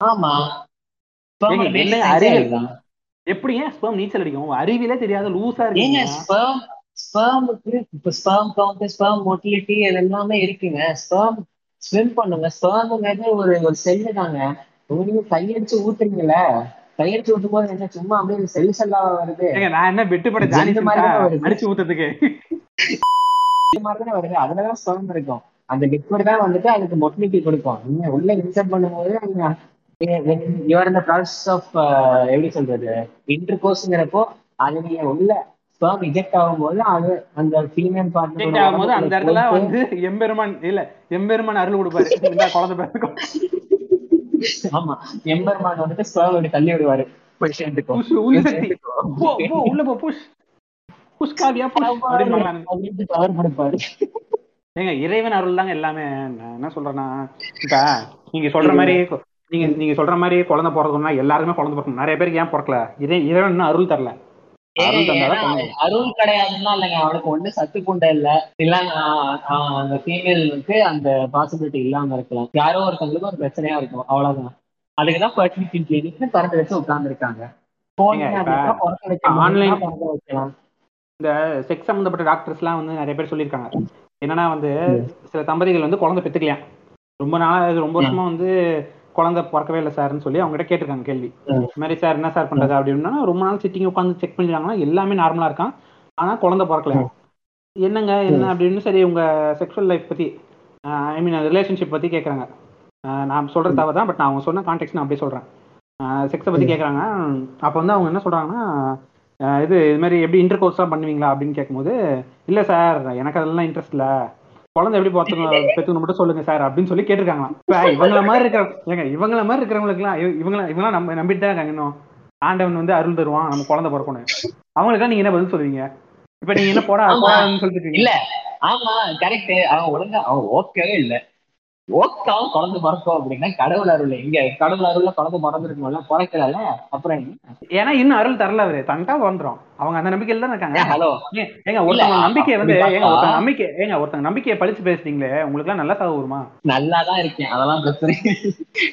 ஆமா. அறிவியல்? science தான். எப்படி ஏன் ஸ்பெர்ம் நீச்சல் அடிக்கும்? அறிவியலே தெரியாத லூசா ஏங்க ஸ்பெர்முக்கு இப்ப ஸ்பெர்ம் கவுண்ட் ஸ்பெர்ம் மோட்டிலிட்டி இது எல்லாமே இருக்குங்க. ஸ்பெர்ம் ஸ்விம் பண்ணுங்க. ஸ்பெர்ம்ங்கிறது ஒரு ஒரு செல்லு தாங்க. நீங்க கையடிச்சு ஊத்துறீங்கல்ல கையடிச்சு ஊத்தும் போது என்ன சும்மா அப்படியே செல் செல்லா வருது. நான் என்ன வெட்டு பட? தான் வருது. அடிச்சு ஊத்துறதுக்கு. இந்த மாதிரி தானே வருது. அதுலதான் ஸ்பெர்ம் இருக்கும். அந்த லிக்விட் தான் வந்துட்டு அதுக்கு மொட்டிலிட்டி கொடுக்கும். நீங்க உள்ள இன்சர்ட் பண்ணும்போது யுவர் இந்த ப்ராசஸ் ஆஃப் எப்படி சொல்றது? இன்டர் கோர்ஸ்ங்கிறப்போ அது நீங்க உள்ள ஸ்பெர்ம் இஜெக்ட் ஆகும்போது அது அந்த ஃபீமேல் Check ஆகும்போது அந்த இடத்துல வந்து எம்பெருமான் இல்ல எம்பெருமான் அருள் கொடுப்பாரு. இந்த குழந்தை பிறக்கும் ஆமா எம்பெருமான் வந்துட்டு ஸ்பெர்ம் அப்படி தள்ளி விடுவாரு. உள்ள போ புஷ். புஷ் காவியா பவர் கொடுப்பாரு. ஏங்க இறைவன் அருள் தாங்க எல்லாமே. நான் என்ன சொல்றேன்னா இப்ப நீங்க சொல்ற மாதிரி நீங்க நீங்க சொல்ற மாதிரி குழந்தை பிறக்கணும்னா எல்லாருமே குழந்தை பிறக்கணும். நிறைய பேருக்கு ஏன் பிறக்கல? இறை இறைவன் அருள் தரல. அருள் கிடையாதுன்னா இல்லைங்க அவனுக்கு ஒண்ணு சத்து குண்டை இல்ல. இல்ல அந்த ஃபீமேலுக்கு அந்த பாசிபிலிட்டி இல்லாம இருக்கலாம். யாரோ ஒருத்தவங்களுக்கு ஒரு பிரச்சனையா இருக்கும். அவ்வளவுதான். அதுக்குதான் ஃபர்டிலிட்டி கிளினிக்னு திறந்து வச்சு பிறக்க வைக்கலாம். இந்த செக்ஸ் சம்பந்தப்பட்ட டாக்டர்ஸ்லாம் வந்து நிறைய பேர் சொல்லியிருக்காங்க. என்னன்னா வந்து சில தம்பதிகள் வந்து குழந்தை பெத்துக்கலையாம் ரொம்ப நாள் ரொம்ப வருஷமா வந்து குழந்தை பிறக்கவே இல்லை சார்னு சொல்லி அவங்க கிட்ட கேட்டிருக்காங்க கேள்வி. இந்த மாதிரி சார் என்ன சார் பண்றது அப்படின்னா ரொம்ப நாள் சிட்டிங் உட்காந்து செக் பண்ணிருக்காங்கன்னா எல்லாமே நார்மலா இருக்கான். ஆனா குழந்தை பிறக்கல. என்னங்க என்ன அப்படின்னு சரி உங்க செக்ஷுவல் லைஃப் பத்தி ஐ மீன் ரிலேஷன்ஷிப் பத்தி கேக்குறாங்க. ஆஹ் நான் சொல்றது தவிர தான் பட் நான் அவங்க சொன்ன கான்டெக்ட் நான் அப்படியே சொல்றேன். செக்ஸை பத்தி கேக்குறாங்க. அப்போ வந்து அவங்க என்ன சொல்றாங்கன்னா இது இது மாதிரி எப்படி இன்டர் கோர்ஸ்லாம் பண்ணுவீங்களா அப்படின்னு கேட்கும்போது இல்ல சார் எனக்கு அதெல்லாம் இன்ட்ரெஸ்ட் இல்ல. குழந்தை எப்படி பார்த்துக்கணும் பெற்றுக்கணும் மட்டும் சொல்லுங்க சார் அப்படின்னு சொல்லி கேட்டிருக்காங்களாம். இவங்கள மாதிரி இருக்கிற ஏங்க இவங்கள மாதிரி இருக்கிறவங்களுக்குலாம் இவ- இவங்கள இவங்களாம் நம்ம நம்பிட்டு தான் இருக்காங்க இன்னும். ஆண்டவன் வந்து அருள் தருவான் நம்ம குழந்தை பிறக்கணும். அவங்களுக்குலாம் நீங்க என்ன பதில் சொல்லுவீங்க? இப்ப நீங்க என்ன போடா சொல்லிட்டு. இல்ல. ஆமா கரெக்ட் அவன் ஒழுங்கா அவன் ஓகேவே இல்ல. ஓக்காவும் குழந்தை பிறக்கும் அப்படின்னா கடவுள் அருள். எங்க கடவுள் அருள்ல குழந்தை பிறந்திருக்கும்ல பிறக்கல அப்புறம்? ஏன்னா இன்னும் அருள் தரல அவரு. தண்டா வந்துரும் அவங்க அந்த நம்பிக்கையில தான் இருக்காங்க. ஹலோ? ஏங்க ஒருத்தவங்க நம்பிக்கையை வந்து ஏங்க ஒருத்தங்க நம்பிக்கை ஏங்க ஒருத்தங்க நம்பிக்கையை பழிச்சு பேசுறீங்களே உங்களுக்கு எல்லாம் நல்லா சாவு வருமா? நல்லா தான் இருக்கேன். அதெல்லாம் பிரச்சனை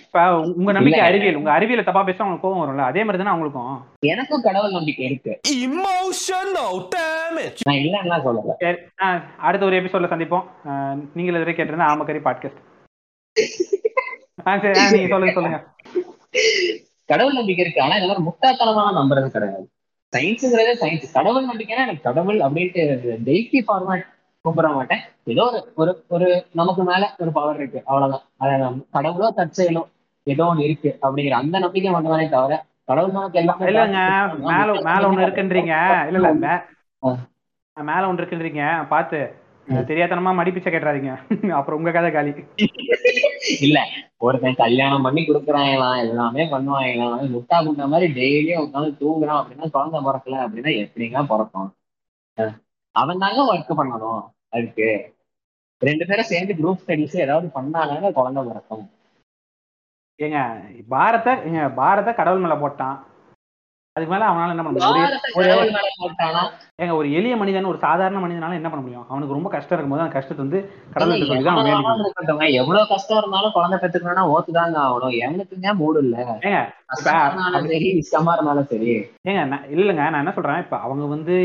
இப்ப உங்க- நம்பிக்கை. அறிவியல் உங்க அறிவியலை தப்பா பேச உங்களுக்கு கோவம் வரும்ல? அதே மாதிரி தானே அவங்களுக்கும்? எனக்கும் கடவுள் நம்பிக்கை இருக்கு. Emotional damage. நான் இல்லைன்னா சொல்லல. அடுத்த ஒரு எபிசோட்ல சந்திப்போம். ஆ, நீங்க இதுவரை கேட்டிருந்தா ஆமக்கரி பாட்காஸ்ட் சொல்லுங்க சொல்லுங்க. கடவுள் நம்பிக்கை இருக்கு. ஆனா இந்த மாதிரி முட்டாள்தனமான நம்புறது கிடையாது. சயின்ஸுங்கிறதே சயின்ஸ் கடவுள் நம்பிக்கைன்னா எனக்கு கடவுள் அப்படின்ட்டு டெய்லி ஃபார்மேட் கும்பிட மாட்டேன். ஏதோ ஒரு ஒரு ஒரு நமக்கு மேல ஒரு பவர் இருக்கு. அவ்வளவுதான். அதை கடவுளோ தற்செயலோ ஏதோ ஒண்ணு இருக்கு அப்படிங்கிற அந்த நம்பிக்கை மட்டும்தானே தவிர கடவுள் நமக்கு எல்லாமே இல்லங்க மேல மேல ஒண்ணு இருக்குன்றீங்க. இல்ல இல்ல. மேல ஒண்ணு இருக்குன்றீங்க. பார்த்து தெரியாதனமா மடிப்பிச்ச கேட்டுறாதீங்க. அப்புறம் உங்க கதை காலி. இல்ல ஒருத்தன் கல்யாணம் பண்ணி கொடுக்குறாங்களாம் எல்லாமே பண்ணுவாங்களாம் முட்டா குண்ட மாதிரி டெய்லியும் உட்காந்து தூங்குறான் அப்படின்னா குழந்தை பிறக்கல அப்படின்னா எப்படிங்க பிறக்கும் அஹ் அவன் தாங்க ஒர்க் பண்ணணும் அதுக்கு. ரெண்டு பேரும் சேர்ந்து குரூப் ஸ்டடிஸ் ஏதாவது பண்ணாங்க குழந்தை பிறக்கும். ஏங்க பாரத ஏங்க பாரத கடவுள் மேல போட்டான். அதுக்கு மேல அவனால என்ன பண்ண முடியும்? ஏங்க ஒரு எளிய மனிதன் ஒரு சாதாரண மனிதனால என்ன பண்ண முடியும்? அவனுக்கு ரொம்ப கஷ்டம் இருக்கும்போது அந்த கஷ்டத்தை வந்து சொல்லி தான் அவன் எவ்வளவு கஷ்டம் இருந்தாலும் குழந்தை பெற்றுக்கணும்னா ஓத்துதாங்க ஆகணும். எவனுக்குங்க மூடு இல்ல. ஏங்க சரி இஷ்டமா இருந்தாலும் சரி. ஏங்க இல்லைங்க நான் என்ன சொல்றேன்? இப்ப அவங்க வந்து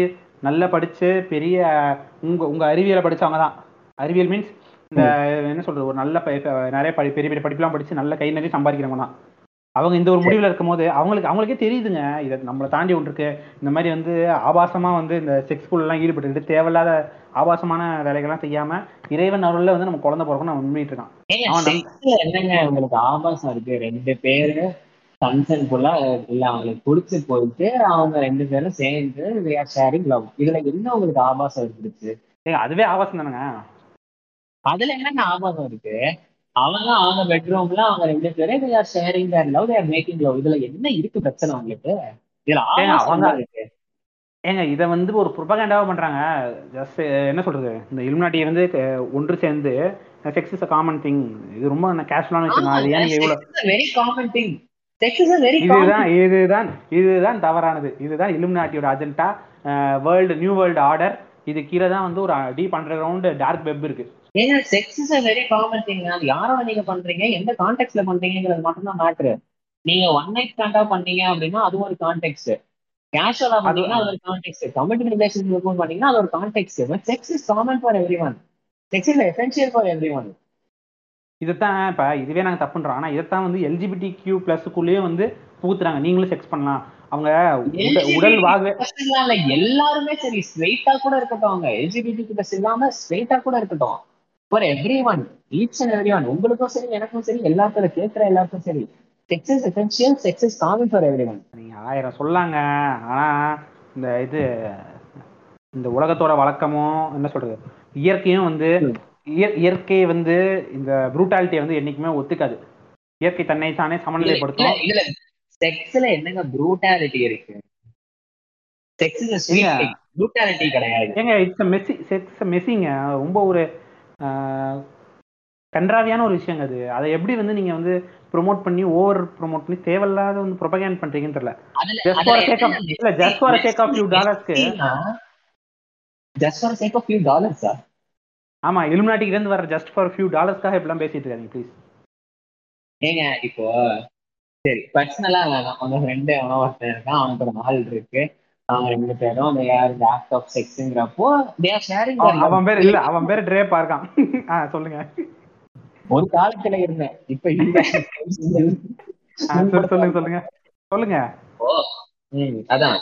நல்லா படிச்சு பெரிய உங்க உங்க அறிவியலை படிச்சவங்க தான். அறிவியல் மீன்ஸ் இந்த என்ன சொல்றது? ஒரு நல்ல நிறைய பெரிய பெரிய படிப்புலாம் படிச்சு நல்ல கை நிறைய சம்பாதிக்கிறவங்க தான். அவங்க இந்த ஒரு முடிவுல இருக்கும்போது அவங்களுக்கு அவங்களுக்கே தெரியுதுங்க. இதை நம்மளை தாண்டி ஒன்று இருக்கு இந்த மாதிரி வந்து ஆபாசமா வந்து இந்த செக்ஸ் எல்லாம் ஈடுபட்டுக்கிட்டு தேவையில்லாத ஆபாசமான வேலைகள்லாம் செய்யாம இறைவன் அருள்ல வந்து நம்ம குழந்தை பிறக்கணும் அவன் உண்மையிட்டு இருக்கான். என்னங்க உங்களுக்கு ஆபாசம் இருக்கு? ரெண்டு பேரு கன்சென்ட்ஃபுல்லா இல்ல அவங்களுக்கு பிடிச்சு போயிட்டு அவங்க ரெண்டு பேரும் சேர்ந்து ஷேரிங் லவ் இதுல என்ன உங்களுக்கு ஆபாசம் இருக்குது ஏங்க அதுவே ஆபாசம் தானேங்க. அதுல என்னங்க ஆபாசம் இருக்கு? அவங்க அவங்க பெட்ரூம்ல அவங்க ரெண்டு பேரும் they are sharing their love they are making love. இதுல என்ன இருக்கு பிரச்சனை உங்களுக்கு? இதுல அவங்க- ஏங்க இதை வந்து ஒரு ப்ரொபகண்டாவா பண்றாங்க. ஜஸ்ட் என்ன சொல்றது? இந்த இலுமினாட்டியை வந்து ஒன்று சேர்ந்து sex is a common thing இது ரொம்ப கேஷுவலான விஷயம்? அது ஏன் இவ்வளவு வெரி காமன் திங் இதுதான் இதுதான் இதுதான் தவறானது. இதுதான் இலுமினாட்டியோட agenda world new world order இது கீழே தான் வந்து ஒரு deep underground dark web இருக்கு. ஏங்க sex is very common thing அது யாரோட நீங்க பண்றீங்க? எந்த கான்டெக்ட்ல பண்றீங்கிறது மட்டும் தான் மேட்ரு நீங்க ஒன் நைட் ஸ்டாண்டா பண்ணீங்க அப்படின்னா அது ஒரு கான்டெக்ட் கேஷுவலா பண்ணீங்கன்னா அது ஒரு கான்டெக்ட் கமிட்டட் ரிலேஷன்ஷிப் பண்ணீங்கன்னா அது ஒரு contact but sex is common for everyone sex is essential for everyone இதுதான் இப்ப இதுவே நாங்க தப்புன்றோம் ஆனா இதைத்தான் வந்து எல்ஜிபிடி கியூ பிளஸ்க்குள்ளேயே வந்து புகுத்துறாங்க. நீங்களும் செக்ஸ் பண்ணலாம். அவங்க உட- உடல் வாகு இல்ல. எல்லாருமே சரி ஸ்ட்ரெயிட்டா கூட இருக்கட்டும் அவங்க. எல்ஜிபிடி பிளஸ் இல்லாம ஸ்ட்ரெயிட்டா கூட இருக்கட்டும். For everyone each and every one உங்களுக்கும் சரி எனக்கும் சரி எல்லாத்துல கேட்கிற எல்லாருக்கும் சரி. Sex is essential sex is common for everyone நீங்க ஆயிரம் சொல்லாங்க. ஆனா இந்த இது இந்த உலகத்தோட வழக்கமும் என்ன சொல்றது? இயற்கையும் வந்து இயற்கை வந்து இந்த ப்ரூட்டாலிட்டியை வந்து என்னைக்குமே ஒத்துக்காது. இயற்கை தன்னை தானே சமநிலைப்படுத்தும் இதுல செக்ஸ்ல என்னங்க ப்ரூட்டாலிட்டி இருக்கு? செக்ஸ். ப்ரூட்டாலிட்டி கிடையாது. ஏங்க இட்ஸ் மெஸ்ஸி செக்ஸ் மெஸ்ஸிங்க ரொம்ப ஒரு கன்றாவியான ஒரு விஷயங்க அது. அதை எப்படி வந்து நீங்க வந்து ப்ரோமோட் பண்ணி ஓவர் ப்ரோமோட் பண்ணி தேவையில்லாத வந்து ப்ரொபகேண்ட் பண்றீங்கன்னு தெரியல. ஜஸ்ட் ஃபார் சேக் ஆஃப் இல்ல just for sake of few டாலர்ஸ்க்கு just for sake of few டாலர்ஸா ஆமா இலுமினாட்டில இருந்து வர ஜஸ்ட் ஃபார் ஃபியூ டாலர்ஸ்க்காக இப்படிலாம் பேசிட்டு இருக்காங்க ப்ளீஸ் ஏங்க இப்போ சரி பர்சனலா அவங்க ஃப்ரெண்டு அவன் ஒருத்தன் இருக்கான் அவனுக்கு ஒரு ஆள் இருக்கு. அவங்க ரெண்டு பேரும் ஆக்ட் ஆஃப் செக்ஸ்ங்கிறப்போ தே ஆர் ஷேரிங் அவன் பேர் இல்ல அவன் பேர் ட்ரேப்பா இருக்கான் ஆ சொல்லுங்க. ஒரு காலத்துல இருந்தேன். இப்ப இல்ல. சொல்லுங்க சொல்லுங்க. சொல்லுங்க. ம், அதான்.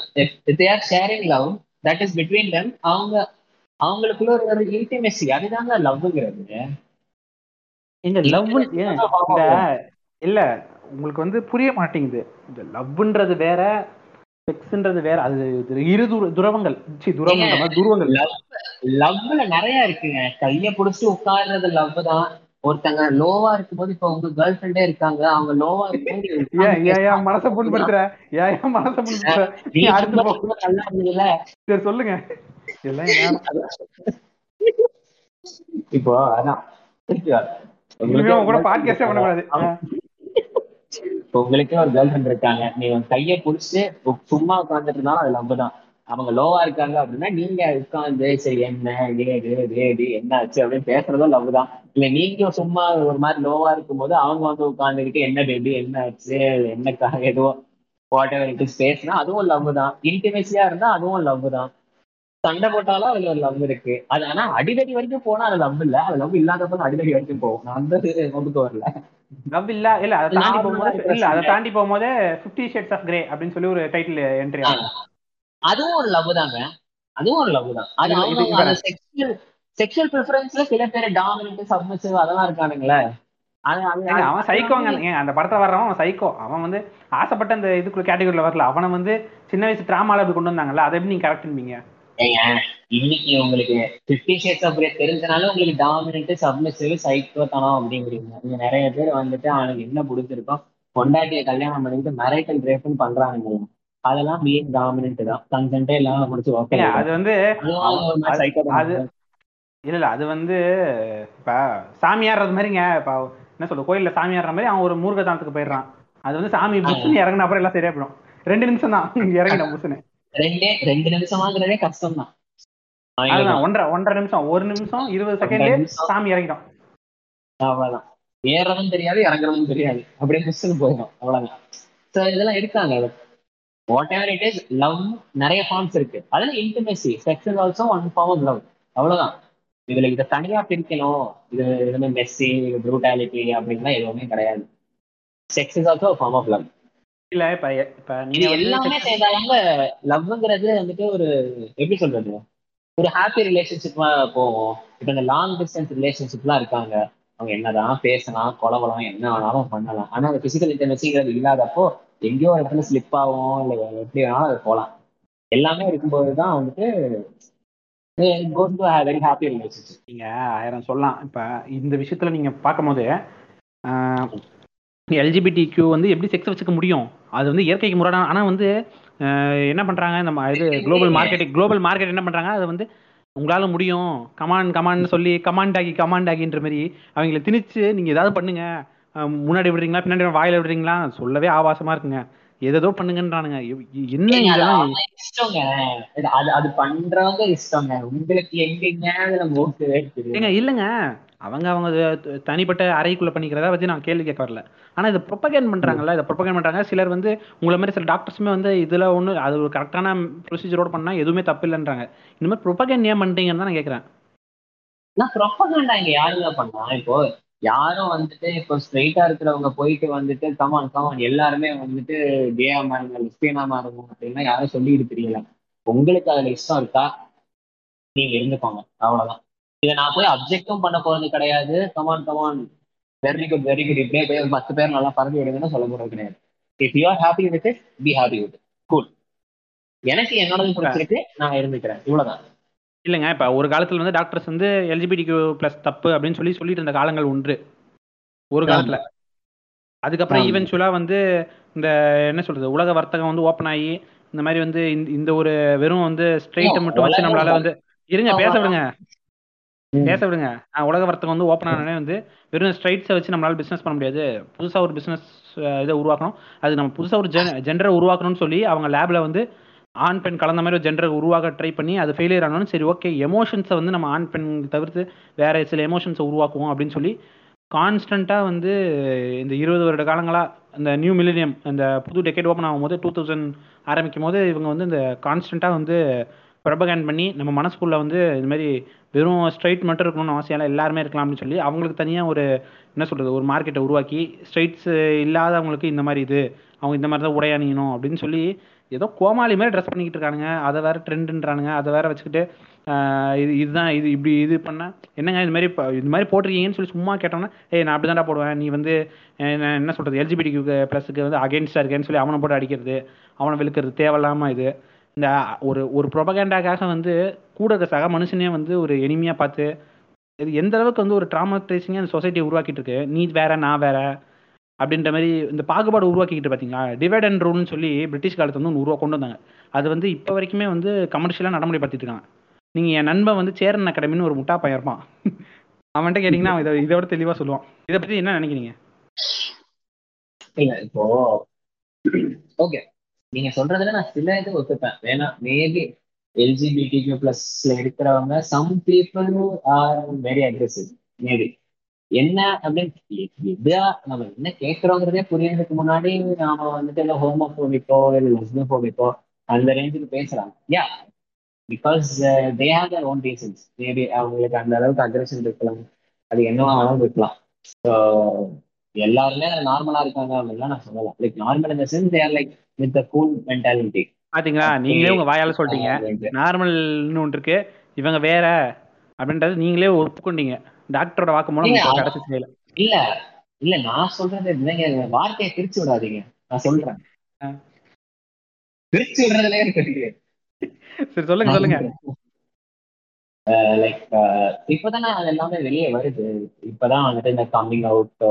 They are sharing love that is between them அவங்க அவங்களுக்குள்ள ஒரு ஒரு இன்டிமெசி அதுதாங்க லவ்ங்கிறது எங்க லவ் இந்த இல்ல உங்களுக்கு வந்து புரிய மாட்டேங்குது. இந்த லவ்ன்றது வேற செக்ஸ்ன்றது வேற அது இரு துர- துரவங்கள். சி துரவங்கள் துருவங்கள். லவ் லவ்ல நிறைய இருக்குங்க. கைய புடிச்சு உட்கார்றது லவ் தான். ஒருத்தங்க லோவா இருக்கும்போது இப்ப உங்க கேர்ள் ஃப்ரெண்டே இருக்காங்க. அவங்க லோவா இருக்கும்போது ஏன் ஏன் மனசை புண்படுத்துற? ஏன் ஏன் மனசை புண்படுத்துற? நீ அடுத்து நல்லா சரி சொல்லுங்க. எல்லாம் இப்போ அதான். கூட பாட்காஸ்டே பண்ணக்கூடாது. இப்போ உங்களுக்கே ஒரு கேர்ள் ஃப்ரெண்ட் இருக்காங்க. நீ கையை கைய சும்மா உட்காந்துட்டு இருந்தாலும் அது லவ் தான். அவங்க லோவா இருக்காங்க அப்படின்னா நீங்க உட்காந்து சரி என்ன ஏது ஏது என்ன ஆச்சு அப்படின்னு பேசுறதும் லவ் தான். இல்ல நீங்க சும்மா ஒரு மாதிரி லோவா இருக்கும்போது அவங்க வந்து உட்காந்துக்கிட்டு என்ன பேபி என்ன ஆச்சு என்ன ஏதோ வாட் எவர் இட் இஸ் பேசுனா அதுவும் லவ் தான். இன்டிமேசியா இருந்தா அதுவும் லவ் தான். சண்டை போட்டாலும் அதுல ஒரு லவ் இருக்கு. அது ஆனா அடிதடி வரைக்கும் போனா அது லவ் இல்ல. அது லவ் இல்லாத போது அடிதடி வரைக்கும் போகும். நான் அந்த லவ்வுக்கு வரல லவ் இல்ல இல்ல அதை தாண்டி போகும்போது இல்ல அதை தாண்டி போகும்போது ஃபிஃப்டி ஷேட்ஸ் ஆஃப் கிரே அப்படின்னு சொல்லி ஒரு டைட்டில் என்ட்ரி ஆகும் அதுவும் ஒரு லவ் தாங்க. அதுவும் ஒரு லவ் தான். அது அவங்க செக்ஷுவல் செக்ஷுவல் ப்ரிஃபரன்ஸ்ல சில பேர் டாமினன்ட் சப்மிசிவ் அதெல்லாம் இருக்கானுங்களே. அவன் சைக்கோங்க அந்த படத்துல வர்றவன் அவன் சைக்கோ அவன் வந்து ஆசைப்பட்ட அந்த இதுக்குள்ள கேட்டகரியில வரல. அவனை வந்து சின்ன வயசு டிராமால அப்படி கொண்டு வந்தாங்கல்ல அதை எப்படி நீங்க கரெக்ட் பண்ணுவீங்க? ஏங்க இன்னைக்கு உங்களுக்கு பிப்டி ஷேட்ஸ் ஆஃப் கிரே தெரிஞ்சனால உங்களுக்கு டாமினன்ட் சப்மிசிவ் சைக்கோ தனம் அப்படிங்கிறீங்க. நீங்க நிறைய பேர் வந்துட்டு அவனுக்கு என்ன பிடிச்சிருக்கோ பொண்டாட்டியை கல்யாணம் பண்ணிட்டு மேரைட்டல் ரேப்னு பண்றானுங்க. அதெல்லாம் பீங் டாமினன்ட் தான். கன்சென்டே இல்லாம முடிச்சு ஓகே அது வந்து அது- இல்ல இல்ல அது வந்து இப்ப சாமியாடுறது மாதிரிங்க. இப்ப என்ன சொல்ற கோயில்ல சாமியாடுற மாதிரி அவன் ஒரு மூர்க்கதானத்துக்கு போயிடுறான். அது வந்து சாமி புஷ்னு இறங்கின அப்புறம் எல்லாம் சரியா போயிடும். ரெண்டு நிமிஷம் தான் இறங்கின புஷ்னு ரெண்டே ரெண்டு நிமிஷமாங்கிறதே கஷ்டம் தான் ஒன்றரை ஒன்றரை நிமிஷம் ஒரு நிமிஷம் இருபது செகண்ட். சாமி இறங்கிடும். அவ்வளவுதான். ஏறதும் தெரியாது இறங்குறதும் தெரியாது. அப்படியே மிஸ்ன்னு போயிடும். அவ்வளவுதான். ஸோ இதெல்லாம் இருக்காங்க whatever it is love நிறைய ஃபார்ம்ஸ் இருக்கு. அதுல intimacy sex is also one form of love அவ்வளவுதான். இதுல இதை தனியா பிரிக்கணும். இது இதுல மெஸ்ஸி ப்ரூட்டாலிட்டி அப்படின்லாம் எதுவுமே கிடையாது. Sex is also form of love இல்ல இப்ப இப்ப நீங்க எல்லாமே சேர்ந்தாங்க லவ்ங்கிறது வந்துட்டு ஒரு எப்படி சொல்றது? ஒரு ஹாப்பி ரிலேஷன்ஷிப்பா போகும் இப்ப இந்த லாங் டிஸ்டன்ஸ் ரிலேஷன்ஷிப்லாம் இருக்காங்க. அவங்க என்னதான் பேசலாம் கொலவலாம் என்ன வேணாலும் பண்ணலாம். ஆனா அந்த பிசிக்கல் இன்டர்னசிங்கிறது இல்லாதப்போ எங்கேயோ ஒரு இடத்துல ஸ்லிப் ஆகும் இல்ல எப்படி வேணாலும் அது போகலாம். எல்லாமே இருக்கும்போது தான் வந்துட்டு goes to very happy relationship நீங்க ஆயிரம் சொல்லலாம். இப்ப இந்த விஷயத்துல நீங்க பார்க்கும்போது எல்ஜிபிடி கியூ வந்து எப்படி செக்ஸ் வச்சுக்க முடியும்? அது வந்து இயற்கைக்கு முரணான ஆனா வந்து என்ன பண்றாங்க? இந்த இது குளோபல் மார்க்கெட்டிங் குளோபல் மார்க்கெட் என்ன பண்றாங்க? அது வந்து உங்களால முடியும். கமாண்ட் கமாண்ட் சொல்லி கமாண்ட் ஆகி கமாண்ட் ஆகின்ற மாதிரி அவங்கள திணிச்சு நீங்க ஏதாவது பண்ணுங்க. முன்னாடி விடுறீங்களா? பின்னாடி வாயில விடுறீங்களா? சொல்லவே ஆபாசமா இருக்குங்க. எதேதோ பண்ணுங்கன்றானுங்க. என்ன இஷ்டங்க. அது அது பண்றவங்க இஷ்டங்க. உங்களுக்கு எங்கெங்க இருக்குது ஏங்க இல்லைங்க. அவங்க அவங்க தனிப்பட்ட அறைக்குள்ள பண்ணிக்கிறத பத்தி நான் கேள்வி கேட்க வரல. ஆனா இதை ப்ரொபகேன் பண்றாங்கல்ல இதை ப்ரொபகேன் பண்றாங்க. சிலர் வந்து உங்களை மாதிரி சில டாக்டர்ஸுமே வந்து இதுல ஒண்ணு அது ஒரு கரெக்டான ப்ரொசீஜரோட பண்ணா எதுவுமே தப்பு இல்லைன்றாங்க. இந்த மாதிரி ப்ரொபகேன் ஏன் பண்றீங்கன்னு தான் நான் கேட்கறேன். நான் ப்ரொபகண்டா இங்க யாருங்க பண்ணா? இப்போ யாரும் வந்துட்டு இப்போ ஸ்ட்ரைட்டா இருக்கிறவங்க போயிட்டு வந்துட்டு கமான் கமான் எல்லாருமே வந்துட்டு கேயா மாறுங்க லிஸ்பியனா மாறுங்க அப்படின்னா யாரும் சொல்லிட்டு தெரியல. உங்களுக்கு அதுல இஷ்டம் இருக்கா? நீங்க இருந்துக்கோங்க. அவ்வளவுதான். இதை நான் போய் அப்ஜெக்டும் பண்ண போறது கிடையாது. Come on come on very good very good இப்படியே போய் பத்து பேர் நல்லா பறந்து விடுங்கன்னு சொல்ல போறது கிடையாது. If you are happy with it be happy with cool எனக்கு என்னோடது பிடிச்சிருக்கு நான் இருந்துக்கிறேன். இவ்வளவுதான். இல்லைங்க இப்ப ஒரு காலத்துல வந்து டாக்டர்ஸ் வந்து எல்ஜிபிடி பிளஸ் தப்பு அப்படின்னு சொல்லி சொல்லிட்டு இருந்த காலங்கள் ஒன்று. ஒரு காலத்துல. அதுக்கப்புறம் ஆமா. ஈவென்ச்சுவலா வந்து இந்த என்ன சொல்றது உலக வர்த்தகம் வந்து ஓப்பன் ஆகி இந்த மாதிரி வந்து இந்த- இந்த ஒரு வெறும் வந்து ஸ்ட்ரெயிட்டை மட்டும் வச்சு உலக நம்மளால வந்து இருங்க பேச விடுங்க. ம். பேச விடுங்க. ஆஹ் உலக வர்த்தகம் வந்து ஓப்பன் ஆனே வந்து வெறும் ஸ்ட்ரைட்ஸை வச்சு நம்மளால பிசினஸ் பண்ண முடியாது. புதுசா ஒரு பிசினஸ் இதை உருவாக்கணும். அது நம்ம புதுசா ஒரு ஜென் ஜெண்டரை உருவாக்கணும்னு சொல்லி அவங்க லேப்ல வந்து ஆண் பெண் கலந்த மாதிரி ஒரு ஜெண்டரை உருவாக ட்ரை பண்ணி அது ஃபெயிலியர் ஆனாலும் சரி ஓகே எமோஷன்ஸை வந்து நம்ம ஆண் பெண் தவிர்த்து வேற சில எமோஷன்ஸை உருவாக்குவோம் அப்படின்னு சொல்லி கான்ஸ்டண்ட்டாக வந்து இந்த இருபது வருட காலங்களாக இந்த நியூ மில்லினியம் இந்த புது டெக்கெட் ஓப்பன் ஆகும்போது டூ தௌசண்ட் ஆரம்பிக்கும் போது இவங்க வந்து இந்த கான்ஸ்டண்ட்டாக வந்து ப்ரபகேண்ட் பண்ணி நம்ம மனசுக்குள்ளே வந்து இந்த மாதிரி வெறும் ஸ்ட்ரைட் மட்டும் இருக்கணும்னு அவசியம் எல்லாருமே இருக்கலாம் அப்படின்னு சொல்லி அவங்களுக்கு தனியாக ஒரு என்ன சொல்கிறது ஒரு மார்க்கெட்டை உருவாக்கி ஸ்ட்ரைட்ஸ் இல்லாதவங்களுக்கு இந்த மாதிரி இது அவங்க இந்த மாதிரி தான் உடை அணியணும் அப்படின்னு சொல்லி ஏதோ கோமாளி மாதிரி ட்ரெஸ் பண்ணிக்கிட்டு இருக்கானுங்க. அதை வேற ட்ரெண்டுன்றானுங்க அதை வேற வச்சுக்கிட்டு இது இதுதான் இது இப்படி இது பண்ணா என்னங்க இது மாதிரி இப்போ இது மாதிரி போட்டிருக்கீங்கன்னு சொல்லி சும்மா கேட்டோம்னா ஏய் நான் அப்படி போடுவேன். நீ வந்து நான் என்ன சொல்கிறது எல்ஜிபிடி ப்ளஸுக்கு வந்து அகேன்ஸ்டாக இருக்கேன்னு சொல்லி அவனை போட்டு அடிக்கிறது அவனை விழுக்கிறது தேவையில்லாமல் இது. இந்த ஒரு ஒரு ப்ரொபகேண்டாக்காக வந்து கூட இருக்க சக மனுஷனே வந்து ஒரு எளிமையாக பார்த்து இது எந்த அளவுக்கு வந்து ஒரு ட்ராமட்ரைசிங்காக அந்த சொசைட்டியை உருவாக்கிட்டு இருக்கு. நீ வேற நான் வேற அப்படின்ற மாதிரி இந்த பாகுபாடு உருவாக்கிக்கிட்டு பார்த்தீங்களா டிவைட் அண்ட் ரூல்னு சொல்லி பிரிட்டிஷ் காலத்துல வந்து ஒன்று உருவா கொண்டு வந்தாங்க. அது வந்து இப்போ வரைக்குமே வந்து கமர்ஷியலாக நடைமுறைப்படுத்திட்டு இருக்காங்க. நீங்கள் என் நண்பன் வந்து சேரன் அகாடமின்னு ஒரு முட்டா பையன் இருப்பான். அவன்கிட்ட கேட்டிங்கன்னா அவன் இதை இதோட தெளிவாக சொல்லுவான். இதை பற்றி என்ன நினைக்கிறீங்க? இல்ல இப்போ ஓகே நீங்க சொல்றதுல நான் சில இது ஒத்துப்பேன். வேணா மேபி எல்ஜிபிடிக்கு பிளஸ்ல இருக்கிறவங்க some people are very aggressive maybe என்ன அப்படின்னு இதா நம்ம என்ன கேட்கறோங்கிறதே புரியறதுக்கு முன்னாடி நாம வந்துட்டு இல்லை ஹோமோபோபிக்கோ இல்லை லெஸ்னோபோபிக்கோ அந்த ரேஞ்சுக்கு பேசுறாங்க yeah because they have their own reasons maybe அவங்களுக்கு அந்த அளவுக்கு அக்ரெஷன் இருக்கலாம். அது என்னவா வேணாலும் இருக்கலாம். ஸோ எல்லாருமே நார்மலா இருக்காங்க அப்படின்லாம் நான் சொல்லலாம். லைக் நார்மல் இந்த sense their like with the cool mentality பாத்தீங்களா? நீங்களே உங்க வாயால சொல்லிட்டீங்க. நார்மல்னு ஒன்று இருக்கு. இவங்க வேற அப்படின்றது நீங்களே ஒப்புக்கொண்டீங்க டாக்டரோட வாக்கு மூலம் கிடைச்சி செய்யல இல்ல இல்ல நான் சொல்றது நீங்க வார்த்தையை பிரிச்சு விடாதீங்க. நான் சொல்றேன். பிரிச்சு விடுறதுல இருக்கு சரி சொல்லுங்க சொல்லுங்க. லைக் இப்பதானே அது எல்லாமே வெளியே வருது. இப்பதான் வந்துட்டு இந்த coming out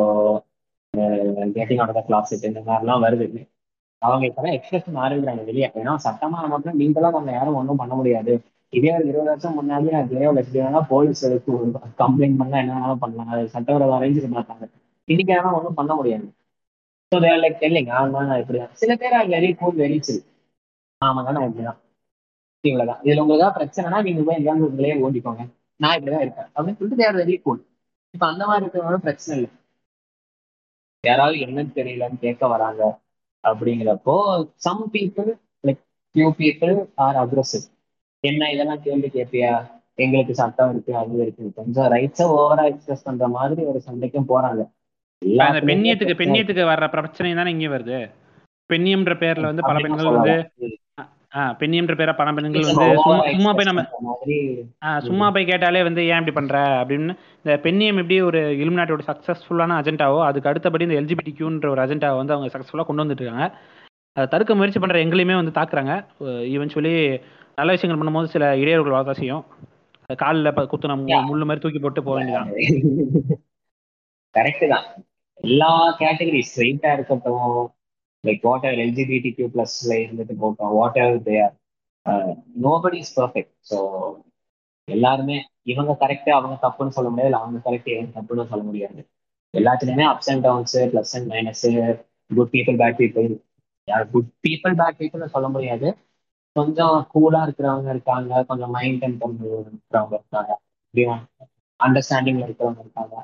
getting out class இந்த மாதிரிலாம் வருது. அவங்க இப்பதான் எக்ஸ்பிரஷன் ஆரம்பிக்கிறாங்க வெளியே. ஏன்னா சட்டமா மட்டும் நீங்களும் நம்ம யாரும் ஒன்றும் பண்ண முடியாது. இதே ஒரு இருபது வருஷம் முன்னாடி நான் எப்படி லட்சியம் போலீஸ் கம்ப்ளைண்ட் பண்ணா என்ன வேணாலும் பண்ணலாம். அது சட்டவிரோத அரேஞ்சு பார்த்தாங்க இன்னைக்கு ஆனால் ஒன்றும் பண்ண முடியாது. ஸோ தேர் லைக் தெரியலைங்க ஆமா நான் இப்படிதான். சில பேர் வெரி கூல் வெரி சில் ஆமாங்க நான் இப்படிதான் இவ்வளவுதான். இதுல உங்களுக்கு தான் பிரச்சனைனா நீங்க போய் எங்கேயாவது உங்களே ஓட்டிக்கோங்க. நான் இப்படிதான் இருக்கேன். அப்படின்னு சொல்லிட்டு தேர் வெரி கூல் இப்ப அந்த மாதிரி இருக்கிறவங்க பிரச்சனை இல்லை. யாராவது என்னன்னு தெரியலன்னு கேட்க வராங்க. அப்படிங்கிறப்போ some people like few people are aggressive என்ன இதெல்லாம் கேள்வி கேட்பியா எங்களுக்கு சட்டம் இருக்கு அது இருக்கு. கொஞ்சம் ரைட்ஸை ஓவரா எக்ஸ்பிரஸ் பண்ற மாதிரி ஒரு சண்டைக்கும் போறாங்க. அந்த பெண்ணியத்துக்கு பெண்ணியத்துக்கு வர்ற பிரச்சனை தானே இங்கே வருது? பெண்ணியம்ன்ற பேர்ல வந்து பல பெண்கள் வந்து சொல்லலாம். ஆ, பெண்ணியம்ன்ற பேர பல பெண்கள் வந்து சும்மா போய் நம்ம சும்மா போய் கேட்டாலே வந்து ஏன் இப்படி பண்ற? அப்படின்னு இந்த பெண்ணியம் எப்படி ஒரு இலுமினாட்டியோட சக்சஸ்ஃபுல்லான அஜெண்டாவோ அதுக்கு அடுத்தபடி இந்த எல்ஜிபிடி கியூன்ற ஒரு அஜெண்டாவை வந்து அவங்க சக்சஸ்ஃபுல்லாக கொண்டு வந்துட்டு இருக்காங்க. அதை தடுக்க முயற்சி பண்ற எங்களையுமே வந்து தாக்குறாங்க. ஈவென்ச்சுவலி நல்ல விஷயங்கள் பண்ணும்போது சில இடையூறுகள் வரதான் செய்யும். காலில் குத்து நம்ம. முள்ளு மாதிரி தூக்கி போட்டு போக வேண்டியதான் கரெக்ட் தான். எல்லா கேட்டகரி ஸ்ட்ரெயிட்டா இருக்கட்டும் like whatever LGBT Q பிளஸ்ல இருந்துட்டு போட்டோம் whatever there nobody is perfect so எல்லாருமே இவங்க கரெக்ட் அவங்க தப்புன்னு சொல்ல முடியாது இல்லை அவங்க கரெக்ட் இவங்க தப்புன்னு சொல்ல முடியாது. எல்லாத்துலயுமே ups and downs plus and minus good people bad people good people bad பீப்புள்னு சொல்ல முடியாது. கொஞ்சம் கூலா இருக்கிறவங்க இருக்காங்க. கொஞ்சம் மைண்ட் அண்ட் இருக்கிறவங்க இருக்காங்க. அண்டர்ஸ்டாண்டிங்ல இருக்கிறவங்க இருக்காங்க.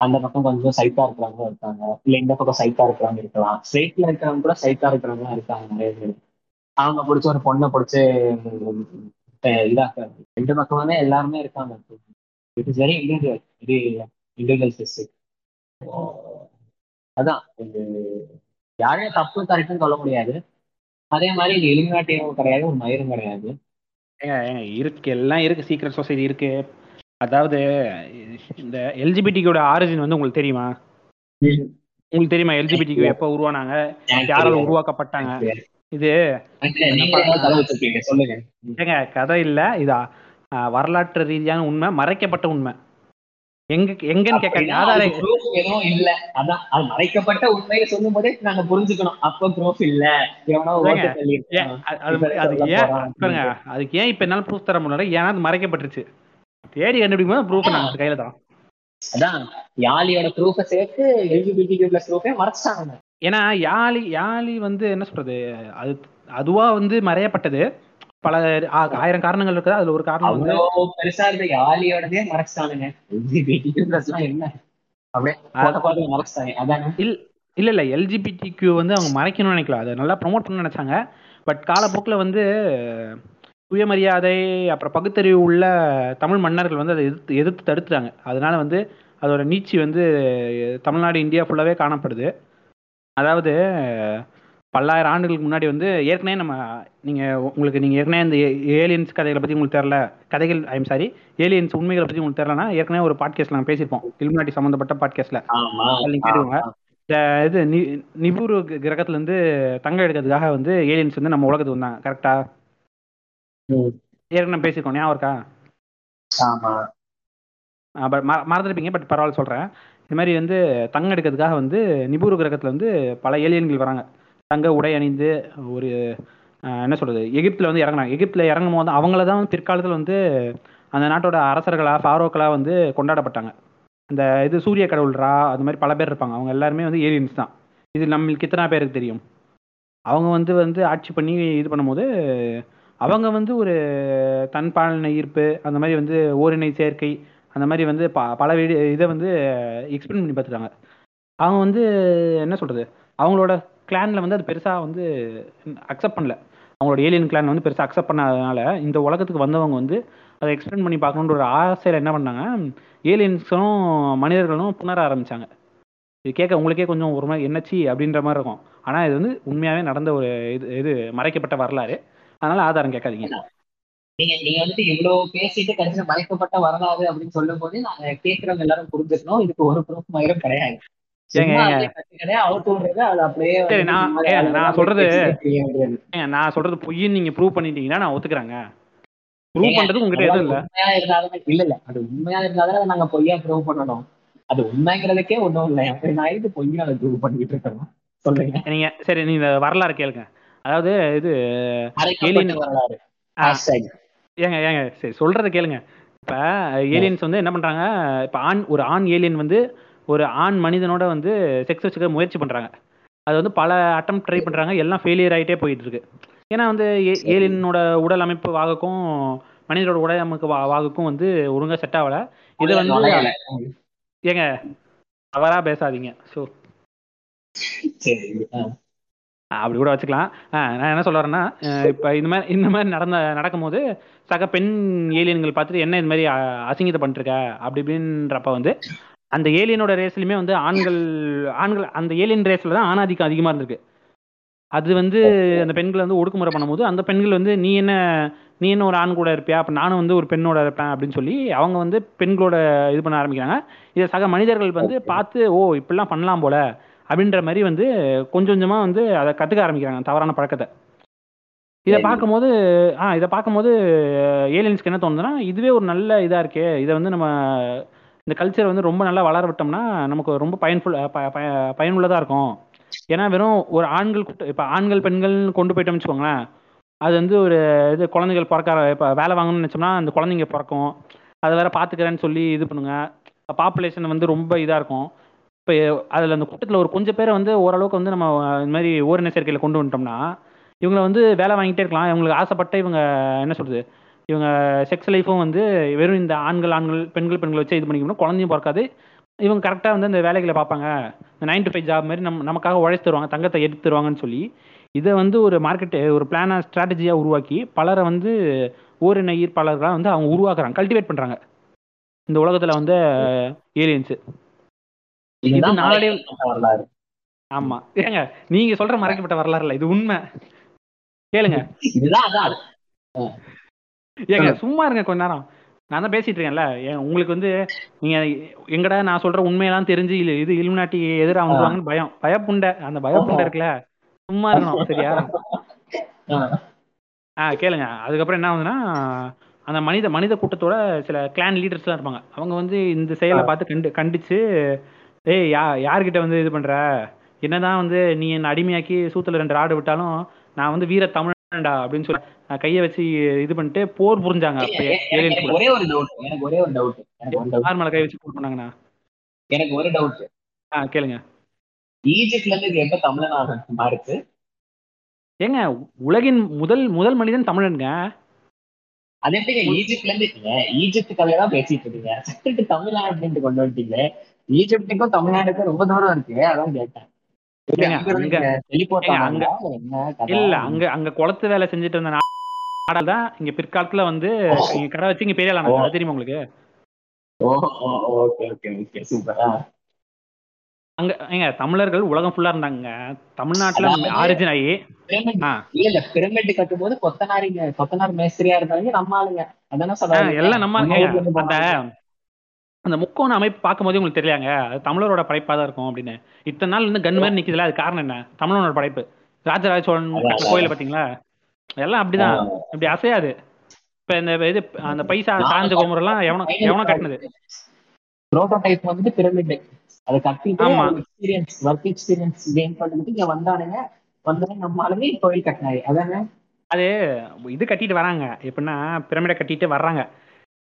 அந்த பக்கம் கொஞ்சம் சைக்கா இருக்கிறவங்க இருக்காங்க. இல்ல இந்த பக்கம் சைக்கா இருக்கிறவங்க இருக்கலாம். ஸ்ட்ரெயிட்ல இருக்கிறவங்க கூட சைக்கா இருக்கிறவங்க இருக்காங்க நிறைய பேர். அவங்க பிடிச்ச ஒரு பொண்ணை பிடிச்சி இதாக்குறாங்க ரெண்டு பக்கமுமே எல்லாருமே இருக்காங்க. It is very individual very individual அதான். இது யாரையும் தப்பு கரெக்ட்னு சொல்ல முடியாது. அதே மாதிரி இது எலிமினாட்டியும் கிடையாது ஒரு மயிரும் கிடையாது. ஏங்க ஏங்க இருக்கு. எல்லாம் இருக்கு. சீக்ரெட் சொசைட்டி இருக்கு. அதாவது இந்த எல்ஜிபிடிக்கோட ஆரிஜின் வந்து உங்களுக்கு தெரியுமா? உங்களுக்கு தெரியுமா? எல்ஜிபிடிக்கு எப்போ உருவானாங்க? யாரால உருவாக்கப்பட்டாங்க? இது ஏங்க கதை இல்ல. இதா வரலாற்று ரீதியான உண்மை மறைக்கப்பட்ட உண்மை. எங்க எங்கன்னு கேட்காங்க ஆதார அதுக்கு proof எதுவும் இல்ல. அதான் அது மறைக்கப்பட்ட உண்மையை சொல்லும் போதே நாங்க புரிஞ்சுக்கணும். அப்ப ப்ரூஃப் இல்ல. அதுக்கு ஏன் அதுக்கு ஏன் இப்ப என்னால ப்ரூஃப் தர முடியல? ஏன்னா அது மறைக்கப்பட்டுருச்சு. தேடி கண்டுபிடிக்கும் போது ப்ரூஃப் நாங்கள் கையில தான். அதான் யாலியோட ப்ரூஃபை சேர்த்து எல்ஜிபிடி பிளஸ் ப்ரூஃபே மறைச்சிட்டாங்க. ஏன்னா யாழி யாழி வந்து என்ன சொல்றது? அது அதுவா வந்து மறையப்பட்டது. பல ஆயிரம் காரணங்கள் இருக்குது. அதுல ஒரு காரணம் வந்து பெருசா இருந்த யாலியோடதே மறைச்சிட்டானுங்க. இல்ல இல்ல எல்ஜிபிடி கியூ வந்து அவங்க மறைக்கணும்னு நினைக்கல. அதை நல்லா ப்ரோமோட் பண்ண நினைச்சாங்க. பட் காலப்போக்கில் வந்து சுயமரியாதை அப்புறம் பகுத்தறிவு உள்ள தமிழ் மன்னர்கள் வந்து அதை எதிர்த்து எதிர்த்து தடுத்துட்டாங்க. அதனால வந்து அதோட நீட்சி வந்து தமிழ்நாடு இந்தியா ஃபுல்லாவே காணப்படுது. அதாவது பல்லாயிரம் ஆண்டுகளுக்கு முன்னாடி வந்து ஏற்கனவே நம்ம நீங்க உங்களுக்கு நீங்க ஏற்கனவே இந்த ஏலியன்ஸ் கதைகளை பத்தி உங்களுக்கு தெரியல. கதைகள் ஐம் சாரி ஏலியன்ஸ் உண்மைகளை பத்தி உங்களுக்கு தெரியலனா ஏற்கனவே ஒரு பாட்காஸ்ட்ல நாங்கள் பேசியிருப்போம். இலுமினாட்டி சம்மந்தப்பட்ட பாட்காஸ்ட்ல ஆமா. அதுல நீங்க கேட்டுக்கோங்க. இந்த இது நி நிபுரு கிரகத்துல இருந்து தங்கம் எடுக்கிறதுக்காக வந்து ஏலியன்ஸ் வந்து நம்ம உலகத்துக்கு வந்தாங்க. கரெக்டா. ஏற்கனவே பேசியிருக்கோம். ஞாபகம் இருக்கா? ஆமா. பட் மறந்துருப்பீங்க பட் பரவாயில்ல சொல்றேன். இது மாதிரி வந்து தங்கம் எடுக்கிறதுக்காக வந்து நிபுரு கிரகத்துல வந்து பல ஏலியன்கள் வராங்க. தங்க உடை அணிந்து ஒரு என்ன சொல்றது? எகிப்தில் வந்து இறங்குனாங்க. எகிப்தில் இறங்கும் போது அவங்கள தான் பிற்காலத்தில் வந்து அந்த நாட்டோட அரசர்களா ஃபாரோக்களா வந்து கொண்டாடப்பட்டாங்க. அந்த இது சூரிய கடவுள் ரா அது மாதிரி பல பேர் இருப்பாங்க. அவங்க எல்லாருமே வந்து ஏலியன்ஸ் தான். இது நம்மளுக்கு இத்தனை பேருக்கு தெரியும்? அவங்க வந்து வந்து ஆட்சி பண்ணி இது பண்ணும்போது அவங்க வந்து ஒரு தன்பாலின ஈர்ப்பு அந்த மாதிரி வந்து ஓரிணை சேர்க்கை அந்த மாதிரி வந்து ப பல வீடு இதை வந்து எக்ஸ்பிளைன் பண்ணி பார்த்துட்டாங்க. அவங்க வந்து என்ன சொல்கிறது அவங்களோட கிளானில் வந்து அது பெருசா வந்து அக்செப்ட் பண்ணல. அவங்களோட ஏலியன் கிளான் வந்து பெருசா அக்செப்ட் பண்ணாதனால இந்த உலகத்துக்கு வந்தவங்க வந்து அதை எக்ஸ்பிளைன் பண்ணி பார்க்கணுன்ற ஒரு ஆசையில என்ன பண்ணாங்க? ஏலியன்ஸும் மனிதர்களும் புணர ஆரம்பிச்சாங்க. இது கேட்க உங்களுக்கே கொஞ்சம் ஒரு மாதிரி என்னச்சி அப்படின்ற மாதிரி இருக்கும். ஆனா இது வந்து உண்மையாவே நடந்த ஒரு இது இது மறைக்கப்பட்ட வரலாறு. அதனால ஆதாரம் கேட்காதீங்க. நீங்க நீங்க வந்துட்டு இவ்வளவு பேசிட்டு கடைசியில மறைக்கப்பட்ட வரலாறு அப்படின்னு சொல்லும் போது நாங்க கேட்கறவங்க எல்லாரும் புரிஞ்சுக்கணும். இதுக்கு ஒரு ப்ரூஃப் மயிரும் கிடையாது. நான் சொல்றது- நான் சொல்றது பொய்ன்னு நீங்க ப்ரூவ் பண்ணிட்டீங்கன்னா நான் ஒத்துக்கிறேங்க. ப்ரூவ் பண்றது உங்ககிட்ட எதுவும் இல்ல. இல்ல இல்ல அது உண்மையா இருந்தாலும் நாங்க பொய்யா ப்ரூவ் பண்ணணும். அது உண்மைங்கிறதுக்கே ஒண்ணும் இல்லை. நான் இது பொய்யா ப்ரூவ் பண்ணிட்டு இருக்கணும் சொல்லுங்க. நீங்க சரி நீங்க வரலாறு கேளுங்க. அதாவது இது வரலாறு. ஏங்க ஏங்க சரி சொல்றத கேளுங்க. இப்ப ஏலியன்ஸ் வந்து என்ன பண்றாங்க? இப்ப ஆண் ஒரு ஆண் ஏலியன் வந்து ஒரு ஆண் மனிதனோட வந்து செக்ஸ் வச்சுக்க முயற்சி பண்றாங்க. அது வந்து பல அட்டம் ட்ரை பண்றாங்க. எல்லாம் ஃபெயிலியர் ஆயிட்டே போயிட்டு இருக்கு. ஏன்னா வந்து ஏலியனோட உடல் அமைப்பு வாகுக்கும் மனிதனோட உடல் அமைப்பு வாகுக்கும் வந்து ஒழுங்கா செட் ஆகல. இது வந்து. ஏங்க தவறா பேசாதீங்க. ஸோ. அப்படி கூட வச்சுக்கலாம். நான் என்ன அஹ் இப்ப இந்த மாதிரி இந்த மாதிரி நடந்த நடக்கும்போது சக பெண் ஏலியன்கள் பார்த்துட்டு என்ன இது மாதிரி அசிங்கத்தை பண்ணிருக்க அப்படி இப்படின்றப்ப வந்து அந்த ஏலியனோட ரேஸ்லயுமே வந்து ஆண்கள் ஆண்கள் அந்த ஏலியன் ரேஸ்ல தான் ஆணாதிக்கம் அதிகமா இருந்திருக்கு. அது வந்து அந்த பெண்களை வந்து ஒடுக்குமுறை பண்ணும்போது அந்த பெண்கள் வந்து நீ என்ன நீ என்ன ஒரு ஆண் கூட இருப்பியா? அப்ப நானும் வந்து ஒரு பெண்ணோட இருப்பேன் அப்படின்னு சொல்லி அவங்க வந்து பெண்களோட இது பண்ண ஆரம்பிக்கிறாங்க. இதை சக மனிதர்கள் வந்து பார்த்து ஓ இப்படிலாம் பண்ணலாம் போல அப்படின்ற மாதிரி வந்து கொஞ்சம் கொஞ்சமா வந்து அதை கத்துக்க ஆரம்பிக்கிறாங்க தவறான பழக்கத்தை. இதை. பார்க்கும்போது ஆ இதை பார்க்கும்போது ஏலியன்ஸ்க்கு என்ன தோணுதுன்னா இதுவே ஒரு நல்ல இதா இருக்கே இதை வந்து நம்ம இந்த கல்ச்சர் வந்து ரொம்ப நல்லா வளர விட்டோம்னா நமக்கு ரொம்ப பயன்ஃபுல் பயனுள்ளதா இருக்கும். ஏன்னா வெறும் ஒரு ஆண்கள் கூட்டம் இப்போ ஆண்கள் பெண்கள் கொண்டு போயிட்டோம்னு வச்சுக்கோங்களேன் அது வந்து ஒரு இது குழந்தைகள் பிறக்க இப்போ வேலை வாங்கணும்னு நினச்சோம்னா அந்த குழந்தைங்க பிறக்கும். அதை வேற பார்த்துக்கிறேன்னு சொல்லி இது பண்ணுங்க. பாப்புலேஷன் வந்து ரொம்ப இதாக இருக்கும். இப்போ அதில் அந்த கூட்டத்தில் ஒரு கொஞ்சம் பேரை வந்து ஓரளவுக்கு வந்து நம்ம இந்த மாதிரி ஓரின சேர்க்கையில் கொண்டு வந்துட்டோம்னா இவங்களை வந்து வேலை வாங்கிட்டே இருக்கலாம். இவங்களுக்கு ஆசைப்பட்ட இவங்க என்ன சொல்கிறது இவங்க செக்ஸ் லைஃப்பும் வந்து வெறும் இந்த ஆண்கள் ஆண்கள் பெண்கள் பெண்கள் வச்சு இது பண்ணிக்கணும் குழந்தையும் பிறக்காது. இவங்க கரெக்டாக வந்து அந்த வேலைகளை பார்ப்பாங்க. இந்த நைன் டு ஃபைவ் ஜாப் மாதிரி நம்ம நமக்காக உழைச்சு தருவாங்க தங்கத்தை எடுத்து தருவாங்கன்னு சொல்லி. இதை வந்து ஒரு மார்க்கெட் ஒரு பிளானாக ஸ்ட்ராட்டஜியாக உருவாக்கி பலரை வந்து ஓரின ஈர்ப்பாளர்களாக வந்து அவங்க உருவாக்குறாங்க கல்டிவேட் பண்ணுறாங்க இந்த உலகத்தில் வந்து ஏலியன்ஸு இது வரலாறு. ஆமா. ஏங்க நீங்க சொல்ற மறைக்கப்பட்ட வரலாறு இல்ல இது உண்மை. கேளுங்க. இதுதான் ஏங்க சும்மா இருங்க கொஞ்ச நேரம். நான் தான் பேசிட்டு இருக்கேன்ல. உங்களுக்கு வந்து நீங்க எங்கடா நான் சொல்ற உண்மையெல்லாம் தெரிஞ்சு இல்ல இது இலுமினாட்டி எதிராக வந்துருவாங்கன்னு பயம். பயப்புண்டை அந்த பயப்புண்டை இருக்குல்ல. சும்மா இருக்கணும் சரியா? ஆ. கேளுங்க. அதுக்கப்புறம் என்ன ஆகுதுன்னா அந்த மனித மனித கூட்டத்தோட சில கிளான் லீடர்ஸ்லாம் இருப்பாங்க. அவங்க வந்து இந்த செயலை பார்த்து கண்டு கண்டிச்சு ஏய் யா யார்கிட்ட வந்து இது பண்ற? என்னதான் வந்து நீ என்ன அடிமையாக்கி சூத்துல ரெண்டு ராடு விட்டாலும் நான் வந்து வீர தமிழன்டா? அப்படின்னு சொல்லி கையை வச்சு இது பண்ணிட்டு போர் புரிஞ்சாங்க ஒரே ஒரு டவுட் எனக்கு ஒரே ஒரு டவுட் யார் கை வச்சு போர் பண்ணாங்கண்ணா? எனக்கு ஒரு டவுட் ஆ கேளுங்க. ஈஜிப்ட்ல இருந்து இது எப்ப தமிழ்நாடு மாறுச்சு? ஏங்க உலகின் முதல் முதல் மனிதன் தமிழனுங்க. அது எப்படிங்க ஈஜிப்ட்ல இருந்து ஈஜிப்ட் கதையை தான் பேசிட்டு இருக்கீங்க. சட்டுட்டு தமிழ்நாடு அப்படின்ட்டு கொண்டு வந்துட்டீங்க. ஈஜிப்டுக்கும் தமிழ்நாடுக்கும் ரொம்ப தூரம் இருக்கு அதான் கேட்டேன்? இல்ல அங்க அங்க குளத்து வேலை செஞ்சுட்டு இருந்த நாடால் தான் இங்க பிற்காலத்துல வந்து இங்க கடை வச்சு இங்க பெரிய ஆளானாங்க. அது தெரியுமா உங்களுக்கு? அங்க ஏங்க தமிழர்கள் உலகம் ஃபுல்லா இருந்தாங்க தமிழ்நாட்டுல ஆரிஜின் ஆகி. இல்ல பிரமிட் கட்டும் போது கொத்தனாரிங்க கொத்தனார் மேஸ்திரியா இருந்தாங்க நம்ம ஆளுங்க. அதானே சொல்றாங்க எல்லாம் நம்ம இருந்து அந்த. அந்த முக்கோண அமைப்பு பார்க்கும்போதே உங்களுக்கு தெரியலையாங்க அது தமிழரோட படைப்பா தான் இருக்கும் அப்படின்னு. இத்தனை நாள் வந்து கன் மாதிரி நிக்குதுல அது காரணம் என்ன? தமிழனோட படைப்பு. ராஜராஜ சோழன் கோயில பாத்தீங்களா எல்லாம் அப்படிதான். இப்படி அசையாது. இப்ப இந்த இது அந்த பைசா சார்ந்த கோமுறை எல்லாம் எவனோ எவனோ கட்டினது. புரோட்டோடைப் வந்துட்டு பிரமிட் அதை கட்டிட்டு ஆமா. எக்ஸ்பீரியன்ஸ் ஒர்க் எக்ஸ்பீரியன்ஸ் கெயின் பண்ணிட்டு இங்க வந்தானுங்க. வந்தானே நம்ம ஆளுங்க கோயில் கட்டினாரு. அதானே? அது இது கட்டிட்டு வராங்க. எப்படின்னா பிரமிடை கட்டிட்டு வர்றாங்க.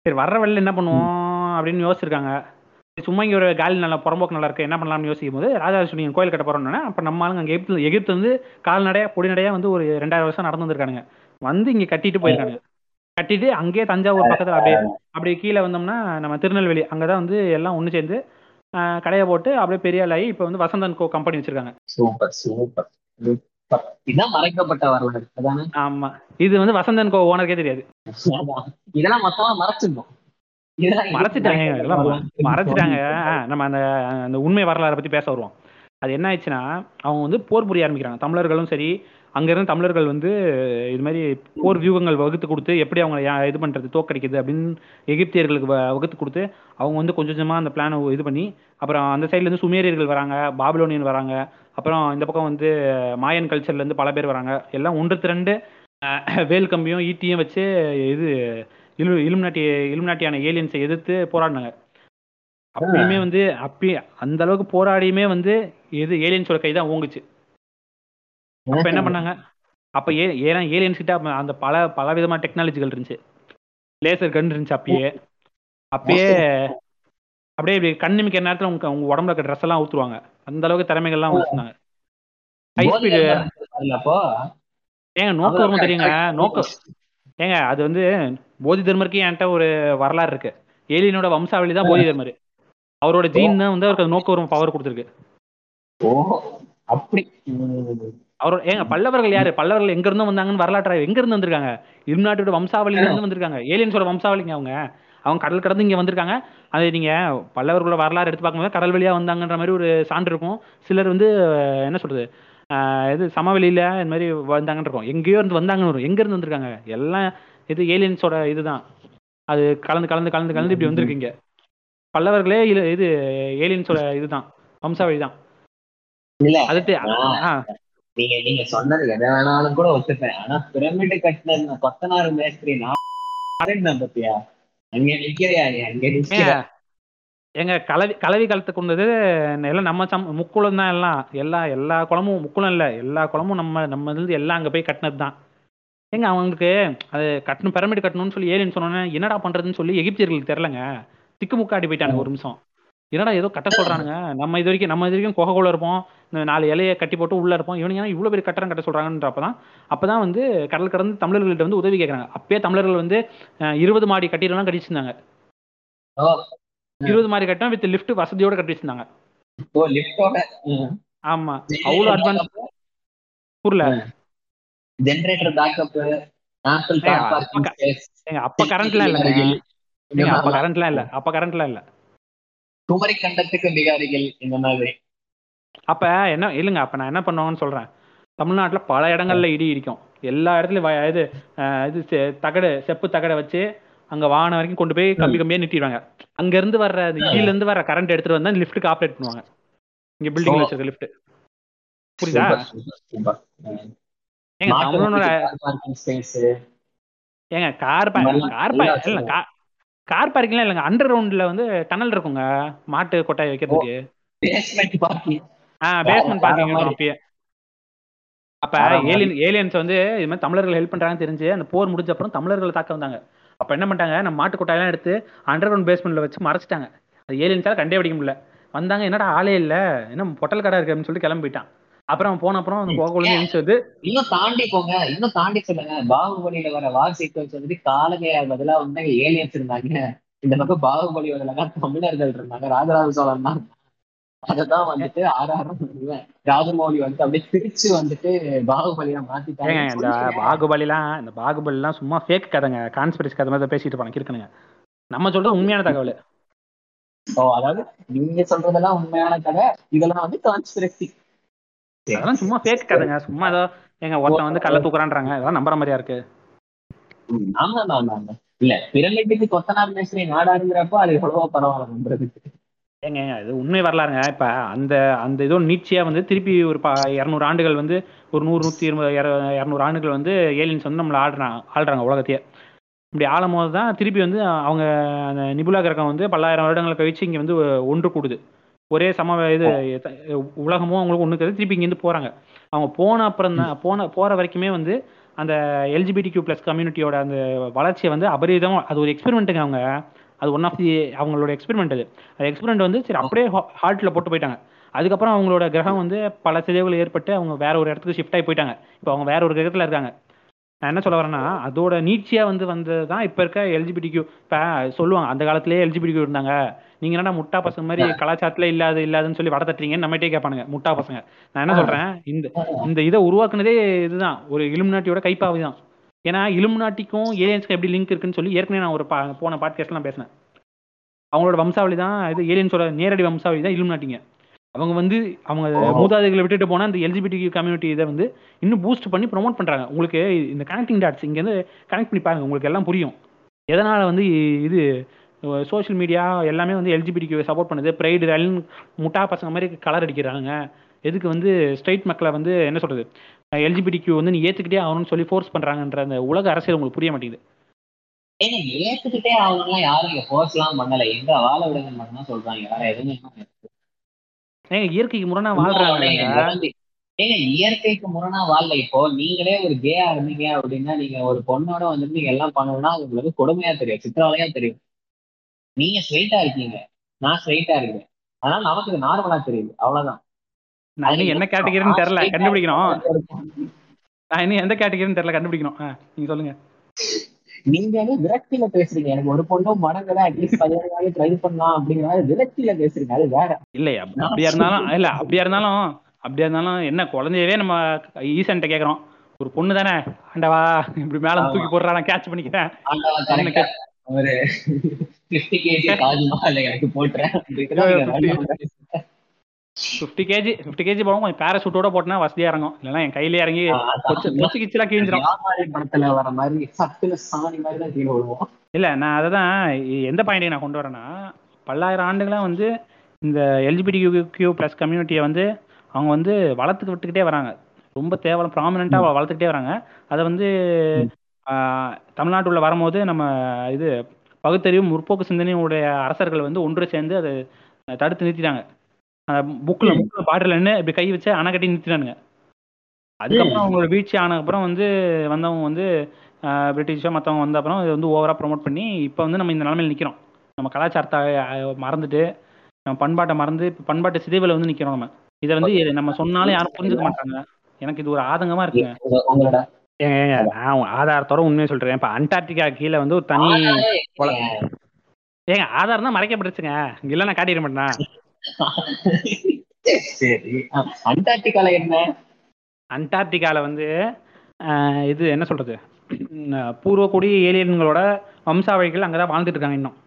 சரி வர்ற வழியில என்ன பண்ணுவோம் அப்படின்னு யோசிச்சிருக்காங்க. சும்மா இங்க ஒரு காலி நல்லா புறம்போக்கு நல்லா இருக்கு என்ன பண்ணலாம்னு யோசிக்கும் போது ராஜராஜ கோயில் கட்ட போறோம்னா அப்ப நம்ம ஆளுங்க அங்க எகிப்து எகிப்து வந்து கால்நடையா பொடிநடையா வந்து ஒரு ரெண்டாயிரம் வருஷம் நடந்து வந்திருக்கானுங்க. வந்து இங்க கட்டிட்டு போயிருக்காங்க கட்டிட்டு அங்கேயே தஞ்சாவூர் பக்கத்துல அப்படியே அப்படியே கீழே வந்தோம்னா நம்ம திருநெல்வேலி அங்கதான் வந்து எல்லாம் ஒண்ணு சேர்ந்து கடையை போட்டு அப்படியே பெரிய ஆளாகி இப்போ வந்து வசந்தன் கோ கம்பெனி வச்சிருக்காங்க. Super super. இதான் மறைக்கப்பட்ட வரலாறு ஆமா. இது வந்து வசந்தன் கோ ஓனருக்கே தெரியாது. இதெல்லாம் மொத்தமா மறைச்சிருந்தோம். மறைச்சிட்டாங்க. மறைச்சிட்டாங்க. நம்ம அந்த அந்த உண்மை வரலாறை பத்தி பேச வருவோம். அது என்ன ஆயிடுச்சுன்னா அவங்க வந்து போர் புரிய ஆரம்பிக்கிறாங்க. தமிழர்களும் சரி அங்க இருந்து தமிழர்கள் வந்து இது மாதிரி போர் வியூகங்கள் வகுத்து கொடுத்து எப்படி அவங்க இது பண்றது தோக்கடிக்குது அப்படின்னு எகிப்தியர்களுக்கு வகுத்து கொடுத்து அவங்க வந்து கொஞ்சம் கொஞ்சமா அந்த பிளானை இது பண்ணி அப்புறம் அந்த சைடுல இருந்து சுமேரியர்கள் வராங்க பாபிலோனியன் வராங்க அப்புறம் இந்த பக்கம் வந்து மாயன் கல்ச்சர்ல இருந்து பல பேர் வராங்க. எல்லாம் ஒன்று திரண்டு வேல் கம்பியும் ஈட்டியும் வச்சு இது இலு இலுமினாட்டி இலுமினாட்டியான ஏலியன்ஸை எதிர்த்து போராடினாங்க. அப்பயுமே வந்து அப்பயே அந்த அளவுக்கு போராடியுமே வந்து எது ஏலியன்ஸோட கை தான் ஓங்குச்சு. அப்ப என்ன பண்ணாங்க? அப்ப ஏ ஏன்னா ஏலியன்ஸ் கிட்ட அந்த பல பல விதமான டெக்னாலஜிகள் இருந்துச்சு. லேசர் கன் இருந்துச்சு அப்பயே. அப்பயே அப்படியே இப்படி கண் நிமிக்கிற நேரத்துல உங்க உங்க உடம்புல இருக்க ட்ரெஸ் எல்லாம் ஊத்துருவாங்க அந்த அளவுக்கு திறமைகள்லாம் வச்சிருந்தாங்க. ஹை ஸ்பீடு ஏங்க நோக்க வருமா தெரியுங்க. நோக்க ஏங்க அது வந்து போதி தர்மருக்கு என்கிட்ட ஒரு வரலாறு இருக்கு. ஏலியனோட வம்சாவளி தான் போதி தர்மர். அவரோட ஜீன் தான் வந்து அவருக்கு நோக்க வரும் பவர் கொடுத்துருக்கு. ஓ அப்படி. அவரோட ஏங்க பல்லவர்கள் யாரு? பல்லவர்கள் எங்க இருந்தும் வந்தாங்கன்னு வரலாற்று எங்க இருந்து வந்திருக்காங்க? இருநாட்டோட வம்சாவளியில இருந்து வந்திருக்காங்க. ஏலியன்ஸோட வம்சாவளிங்க அவங்க. அவங்க கடல் கடந்து இங்க வந்திருக்காங்க. அது நீங்க பல்லவர்களோட வரலாறு எடுத்து பார்க்கும்போது கடல் வழியா வந்தாங்கன்ற மாதிரி ஒரு சான்று இருக்கும். சிலர் வந்து என்ன சொல்றது அஹ், இது சமவெளியில இந்த மாதிரி வந்தாங்கன்னு இருக்கும். எங்கேயோ இருந்து வந்தாங்கன்னு வரும். எங்க இருந்து வந்திருக்காங்க? எல்லாம் இது ஏலியன்ஸோட இதுதான். அது கலந்து கலந்து கலந்து கலந்து இப்படி வந்திருக்கீங்க. பல்லவர்களே இல்ல இது ஏலியன்ஸோட இதுதான். வம்சாவளி தான் இல்ல. அதுட்டு ஆ. நீங்க நீங்க சொன்னது எதை வேணாலும் கூட ஒத்துப்பேன். ஆனா பிரமிட் கட்டின கொத்தனார் மேஸ்திரி நான் பத்தியா? அங்க நிக்கிறியா நீ? அங்க நிக்கிற ஏங்க எங்க கலவி கலவி காலத்துக்கு கொண்டது எல்லாம் நம்ம சம் முக்குளம் தான் எல்லாம். எல்லா எல்லா குளமும் முக்குளம் இல்ல. எல்லா குளமும் நம்ம நம்ம இருந்து எல்லாம் அங்க போய் கட்டினது தான். ஏங்க அவங்களுக்கு அது கட்டணும் பிரமிட் கட்டணும்னு சொல்லி ஏலியன் சொன்னோன்னே என்னடா பண்றதுன்னு சொல்லி எகிப்தியர்களுக்கு தெரிலங்க திக்குமுக்காடி போயிட்டானுங்க ஒரு நிமிஷம். என்னடா ஏதோ கட்ட சொல்றானுங்க. நம்ம இது வரைக்கும் நம்ம இது வரைக்கும் குகைக்குள்ள இருப்போம். இந்த நாலு இலையை கட்டி போட்டு உள்ள இருப்போம். இவனுங்க ஏன்னா இவ்வளவு பெரிய கட்டடம் கட்ட சொல்றாங்கன்றப்பதான் அப்பதான் வந்து கடல் கடந்து தமிழர்கள்ட்ட வந்து உதவி கேட்குறாங்க அப்பயே தமிழர்கள் வந்து இருபது மாடி கட்டிடம்லாம் கட்டிச்சிருந்தாங்க இருபது மாடி கட்டம் வித் லிஃப்ட் வசதியோட கட்டி வச்சிருந்தாங்க. ஆமா. அவ்வளவு அட்வான்ஸ் புரியல. ஜெனரேட்டர் பேக்கப் அப்ப கரண்ட்லாம் ஏங்க அப்ப கரண்ட்லாம் இல்ல. அப்ப கரண்ட்லாம் இல்ல. குமரி கண்டத்துக்கு பிகாரிகள் இந்த மாதிரி. அப்ப என்ன இல்லைங்க. அப்ப நான் என்ன பண்ணுவாங்கன்னு சொல்றேன். தமிழ்நாட்டுல பல இடங்கள்ல இடி இடிக்கும். எல்லா இடத்துலயும் இது இது தகடு செப்பு தகடை வச்சு அங்க வாகனம் வரைக்கும் கொண்டு போய் கம்பி கம்பியா நிட்டிடுவாங்க அங்க இருந்து வர்ற இடியில இருந்து வர கரண்ட் எடுத்துட்டு வந்தா லிஃப்ட்டுக்கு ஆப்ரேட் பண்ணுவாங்க. இங்க பில்டிங்ல. வச்சிருக்க லிஃப்ட் புரியுதா? ஏங்க தமிழனோட ஏங்க கார் கார் இல்ல கா கார் பார்க்கிங்லாம் இல்லைங்க அண்டர் கிரவுண்ட்ல வந்து டனல் இருக்குங்க மாட்டு கொட்டாய் வைக்கிறதுக்கு. பேஸ்மெண்ட் பார்க்கிங் ஆ பேஸ்மெண்ட் பார்க்கிங். அப்பயே அப்ப ஏலியன் ஏலியன்ஸ் வந்து இது மாதிரி தமிழர்கள் ஹெல்ப் பண்றாங்கன்னு தெரிஞ்சு அந்த போர் முடிஞ்ச அப்புறம் தமிழர்களை தாக்க வந்தாங்க. அப்ப என்ன பண்ணிட்டாங்க? நம்ம மாட்டு கொட்டாயெல்லாம் எடுத்து அண்டர் கிரவுண்ட் பேஸ்மெண்ட்ல வச்சு மறைச்சிட்டாங்க. அது ஏலியன்ஸால கண்டே பிடிக்க முடியல. வந்தாங்க என்னடா ஆளே இல்ல. என்ன பொட்டல் கடை இருக்கு? அப்படின்னு சொல்லிட்டு கிளம்பி போயிட்டான் அப்புறம் போன அப்புறம் அந்த புகை எழுந்து வந்து இன்னும் தாண்டி போங்க. இன்னும் தாண்டி சொல்லுங்க. பாகுபலியில வர வார் சீக்வன்ஸ் வந்துட்டு காலகையா பதிலா வந்து ஏலியன்ஸ் இருந்தாங்க. இந்த பக்கம் பாகுபலி தமிழர்கள் இருந்தாங்க. ராஜராஜ சோழன் தான் அததான் வந்துட்டு ஆறாயிரம் ராஜமௌலி வந்து அப்படியே பிரிச்சு வந்துட்டு பாகுபலியா ஏங்க மாத்திட்டாங்க இந்த பாகுபலிலாம் இந்த பாகுபலிலாம் சும்மா ஃபேக் கதைங்க. கான்ஸ்பிரசி கதை மாதிரி பேசிட்டு போனாங்க இருக்கணுங்க நம்ம சொல்றது உண்மையான தகவல். ஓ அதாவது நீங்க சொல்றதெல்லாம் உண்மையான கதை. இதெல்லாம் வந்து கான்ஸ்பிரசி அதெல்லாம் சும்மா ஃபேக் கதைங்க. சும்மா ஏதோ எங்க ஒருத்தன் வந்து கள்ள தூக்குறான்றாங்க. இதெல்லாம் நம்புற மாதிரியா இருக்கு? ஆமா ஆமா ஆமா இல்ல பிரமிட்டுக்கு கொத்தனார் மேஸ்திரி நாடாருங்கிறப்போ அது எவ்வளவோ பரவாயில்ல நம்புறதுக்கு. ஏங்க இது உண்மை வரலாறுங்க. இப்ப அந்த அந்த இதோ நீட்சியா வந்து திருப்பி ஒரு ப இரநூறு ஆண்டுகள் வந்து ஒரு நூறு நூத்தி இருபது இர- இரநூறு ஆண்டுகள் வந்து ஏலியன்ஸ் வந்து நம்மள ஆடுறாங்க ஆள்றாங்க உலகத்தையே. இப்படி ஆளும் போது தான் திருப்பி வந்து அவங்க அந்த நிபுலா கிரகம் வந்து பல்லாயிரம் வருடங்களை கழிச்சு இங்க வந்து ஒன்று கூடுது. ஒரே சம இது உலகமும் அவங்களுக்கு ஒண்ணுக்கு திருப்பி இங்கேருந்து போறாங்க. அவங்க போன அப்புறம் தான் போன போற வரைக்குமே வந்து அந்த எல்ஜிபிடி கியூ பிளஸ் கம்யூனிட்டியோட அந்த வளர்ச்சியை வந்து அபரிதம் அது ஒரு எக்ஸ்பெரிமெண்ட்டுங்க அவங்க. அது ஒன் ஆஃப் தி அவங்களோட எக்ஸ்பெரிமெண்ட் அது. அந்த எக்ஸ்பெரிமெண்ட் வந்து சரி அப்படியே ஹார்ட்ல போட்டு போயிட்டாங்க. அதுக்கப்புறம் அவங்களோட கிரகம் வந்து பல சிதைவுகள் ஏற்பட்டு அவங்க வேற ஒரு இடத்துக்கு ஷிஃப்ட் ஆகி போயிட்டாங்க. இப்போ அவங்க வேற ஒரு கிரகத்துல இருக்காங்க. நான் என்ன சொல்ல வரேன்னா அதோட நீட்சியா வந்து வந்தது தான் இப்போ இருக்க எல்ஜிபிடி கியூ இப்போ சொல்லுவாங்க அந்த காலத்திலேயே எல்ஜிபிடி கியூ இருந்தாங்க. நீங்க என்னடா முட்டா பசங்க மாதிரி கலாச்சாரத்துல இல்லாது இல்லாதுன்னு சொல்லி வட தட்டுறீங்கன்னு நம்மகிட்டே கேட்பானுங்க முட்டா பசங்க. நான் என்ன சொல்றேன் இந்த இந்த இதை உருவாக்குனதே இதுதான். ஒரு இலுமினாட்டியோட கைப்பாவை தான் ஏன்னா இலுமினாட்டிக்கும் ஏலியன்ஸ்க்கும் எப்படி லிங்க் இருக்குன்னு சொல்லி ஏற்கனவே நான் ஒரு பா போன பாட்காஸ்ட்லாம் பேசினேன். அவங்களோட வம்சாவளி தான் இது ஏலியன்ஸோட நேரடி வம்சாவளி தான் இலுமினாட்டிங்க அவங்க வந்து அவங்க மூதாதைகளை விட்டுட்டு போனா இந்த எல்ஜிபிடி கம்யூனிட்டி இதை வந்து இன்னும் பூஸ்ட் பண்ணி ப்ரோமோட் பண்றாங்க. உங்களுக்கு இந்த கனெக்டிங் டாட்ஸ் இங்க இருந்து கனெக்ட் பண்ணி பாருங்க உங்களுக்கு எல்லாம் புரியும். எதனால வந்து இது சோஷியல் மீடியா எல்லாமே வந்து எல்ஜிபிடிக்கு சப்போர்ட் பண்ணுது. ப்ரைடு ரன் முட்டா பசங்க மாதிரி கலர் அடிக்கிறாங்க. எதுக்கு வந்து ஸ்ட்ரைட் மக்களை வந்து என்ன சொல்றது எல்ஜிபிடிக்கு வந்து நீ ஏத்துக்கிட்டே ஆகணும்னு சொல்லி ஃபோர்ஸ் பண்றாங்கன்ற அந்த உலக அரசியல் உங்களுக்கு புரிய மாட்டேங்குது. ஏங்க ஏத்துக்கிட்டே அவங்கலாம் யாரும் இங்க ஃபோர்ஸ் எல்லாம் பண்ணல. எங்க வாழ விடுங்க மட்டும் தான் சொல்றாங்க. வேற எதுவுமே ஏங்க இயற்கைக்கு முரணா வாழ்றாங்க ஏங்க இயற்கைக்கு முரணா வாழல. இப்போ நீங்களே ஒரு கேயா இருந்தீங்க அப்படின்னா நீங்க ஒரு பொண்ணோட வந்துட்டு நீங்க எல்லாம் பண்ணணும்னா அது உங்களுக்கு கொடுமையா தெரியும். சித்திரவதையா தெரியும். நீங்க ஸ்ட்ரைட்டா இருக்கீங்க. நான் ஸ்ட்ரைட்டா இருக்கேன். அதனால நமக்கு நார்மலா தெரியுது. அவ்வளவுதான். நான் இன்னும் என்ன கேட்டகரின்னு தெரியல கண்டுபிடிக்கணும். நான் இன்னும் எந்த கேட்டகரின்னு தெரியல கண்டுபிடிக்கணும். நீங்க சொல்லுங்க. நீங்க விரக்தியில பேசுறீங்க. எனக்கு ஒரு பொண்ணும் மடங்கல அட்லீஸ்ட் பதினேழு நாள் ட்ரை பண்ணலாம் அப்படிங்கிற விரக்தியில பேசுறீங்க. அது வேற. இல்லையா அப்படியா இருந்தாலும் இல்ல அப்படியா இருந்தாலும் அப்படியா இருந்தாலும் என்ன குழந்தையவே நம்ம ஈசன்ட்ட கேக்குறோம். ஒரு பொண்ணு தானே ஆண்டவா இப்படி மேல தூக்கி போடுறா நான் கேட்ச் பண்ணிக்கிறேன். ஒரு பிப்டி கேஜி எனக்கு போட்டுறேன். ஃபிஃப்டி கேஜி ஃபிஃப்டி கேஜி போகும். கொஞ்சம் பேராசூட்டோட போட்டனா வசதியா இறங்கும் இல்லைன்னா என் கையிலே இறங்கி கொச்சு கொச்சு கிச்சுலாம் கிழிஞ்சிரும் வியாபாரி படத்துல வர மாதிரி சட்டுல சாணி மாதிரி தான் கீழே விழுவோம். இல்ல நான் அதை தான் எந்த பாயிண்ட்டை நான் கொண்டு வரேன்னா பல்லாயிரம் ஆண்டுகளா வந்து இந்த எல்ஜிபிடி கியூ ப்ளஸ் கம்யூனிட்டியை வந்து அவங்க வந்து வளர்த்துக்கு விட்டுக்கிட்டே வராங்க. ரொம்ப தேவை ப்ராமினெண்ட்டாக வளர்த்துக்கிட்டே வராங்க. அதை வந்து ஆஹ், தமிழ்நாட்டுல வரும்போது நம்ம இது பகுத்தறிவு முற்போக்கு சிந்தனையுடைய அரசர்கள் வந்து ஒன்று சேர்ந்து அதை தடுத்து நிறுத்திட்டாங்க. புக்கில் புக்கில் பாட்டில் என்ன இப்படி கை வச்சு அணை கட்டி நிறுத்தினானுங்க அதுக்கப்புறம் அவங்களோட வீழ்ச்சி ஆன அப்புறம் வந்து வந்தவங்க வந்து பிரிட்டிஷோ மற்றவங்க வந்த அப்புறம் இது வந்து ஓவராக ப்ரோமோட் பண்ணி இப்போ வந்து நம்ம இந்த நிலமையில நிற்கிறோம் நம்ம கலாச்சாரத்தை மறந்துட்டு நம்ம பண்பாட்டை மறந்து இப்ப பண்பாட்டு சிதைவில் வந்து நிற்கிறோம் நம்ம. இதை வந்து நம்ம சொன்னாலும் யாரும் புரிஞ்சுக்க மாட்டாங்க. எனக்கு இது ஒரு ஆதங்கமா இருக்குங்க ஏங்க ஏங்க நான் ஆதாரத்தோட உண்மையை சொல்றேன். இப்ப அண்டார்டிகா கீழே வந்து ஒரு தனி ஏங்க ஆதாரம் தான் மறைக்கப்பட்டுருச்சுங்க. இங்க இல்ல நான் காட்டிட மாட்டேனா? சரி. அண்டார்டிகால என்ன? அண்டார்டிகால வந்து இது என்ன சொல்றது? பூர்வக்குடி ஏலியன்களோட வம்சாவழிகள் அங்கதான் வாழ்ந்துட்டு இருக்காங்க இன்னும்.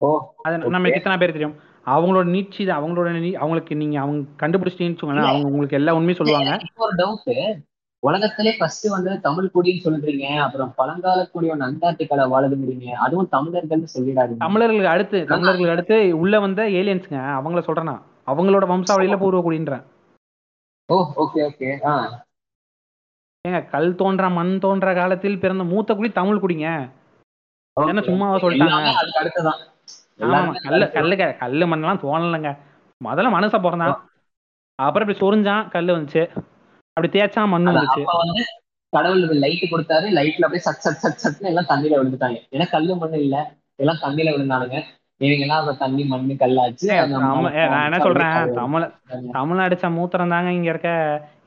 ஓ அது நமக்கு எத்தனை பேர் தெரியும்? அவங்களோட நீட்சி தான் அவங்களோட அவங்களுக்கு நீங்க அவங்க கண்டுபிடிச்சிட்டீங்கன்னு அவங்க உங்களுக்கு எல்லா உண்மையும் சொல்லுவாங்க. ஒரு டவுட் உலகத்திலே ஃபர்ஸ்ட் வந்து தமிழ் குடின்னு சொல்றீங்க அப்புறம் பழங்கால குடி ஒன்று அண்டார்டிகால வாழுதுங்கிறீங்க. அதுவும் தமிழர்கள்னு சொல்லிடாதீங்க. தமிழர்களுக்கு அடுத்து தமிழர்களுக்கு அடுத்து உள்ள வந்த ஏலியன்ஸுங்க அவங்கள சொல்றேன் நான். அவங்களோட வம்சாவளியில பூர்வக்குடின்றேன் ஓ ஓகே ஓகே ஆ. ஏங்க கல் தோன்ற மண் தோன்ற காலத்தில் பிறந்த மூத்த குடி தமிழ் குடிங்க. என்ன சும்மாவா சொல்லிட்டாங்க? ஆமா கல்லு கல்லு க- கல்லு மண்ணெல்லாம் தோணலைங்க. முதல்ல மனுஷன் பிறந்தான். அப்புறம் இப்படி சொரிஞ்சான் கல்லு வந்துச்சு. அப்படி தேய்ச்சா மண்ணு வந்துச்சு வந்து கடவுள் லைட் கொடுத்தாரு லைட்ல அப்படியே சட் சட் சட் சட்னு எல்லாம் தண்ணியில விழுந்துட்டாங்க. ஏன்னா கல்லு மண்ணு இல்ல எல்லாம் தண்ணியில விழுந்தானுங்க. அப்ப தண்ணி மண்ணு கல்லாச்சு நான் என்ன சொல்றேன்? தமிழ் தமிழ் அடிச்ச மூத்திரம் தாங்க இங்க இருக்க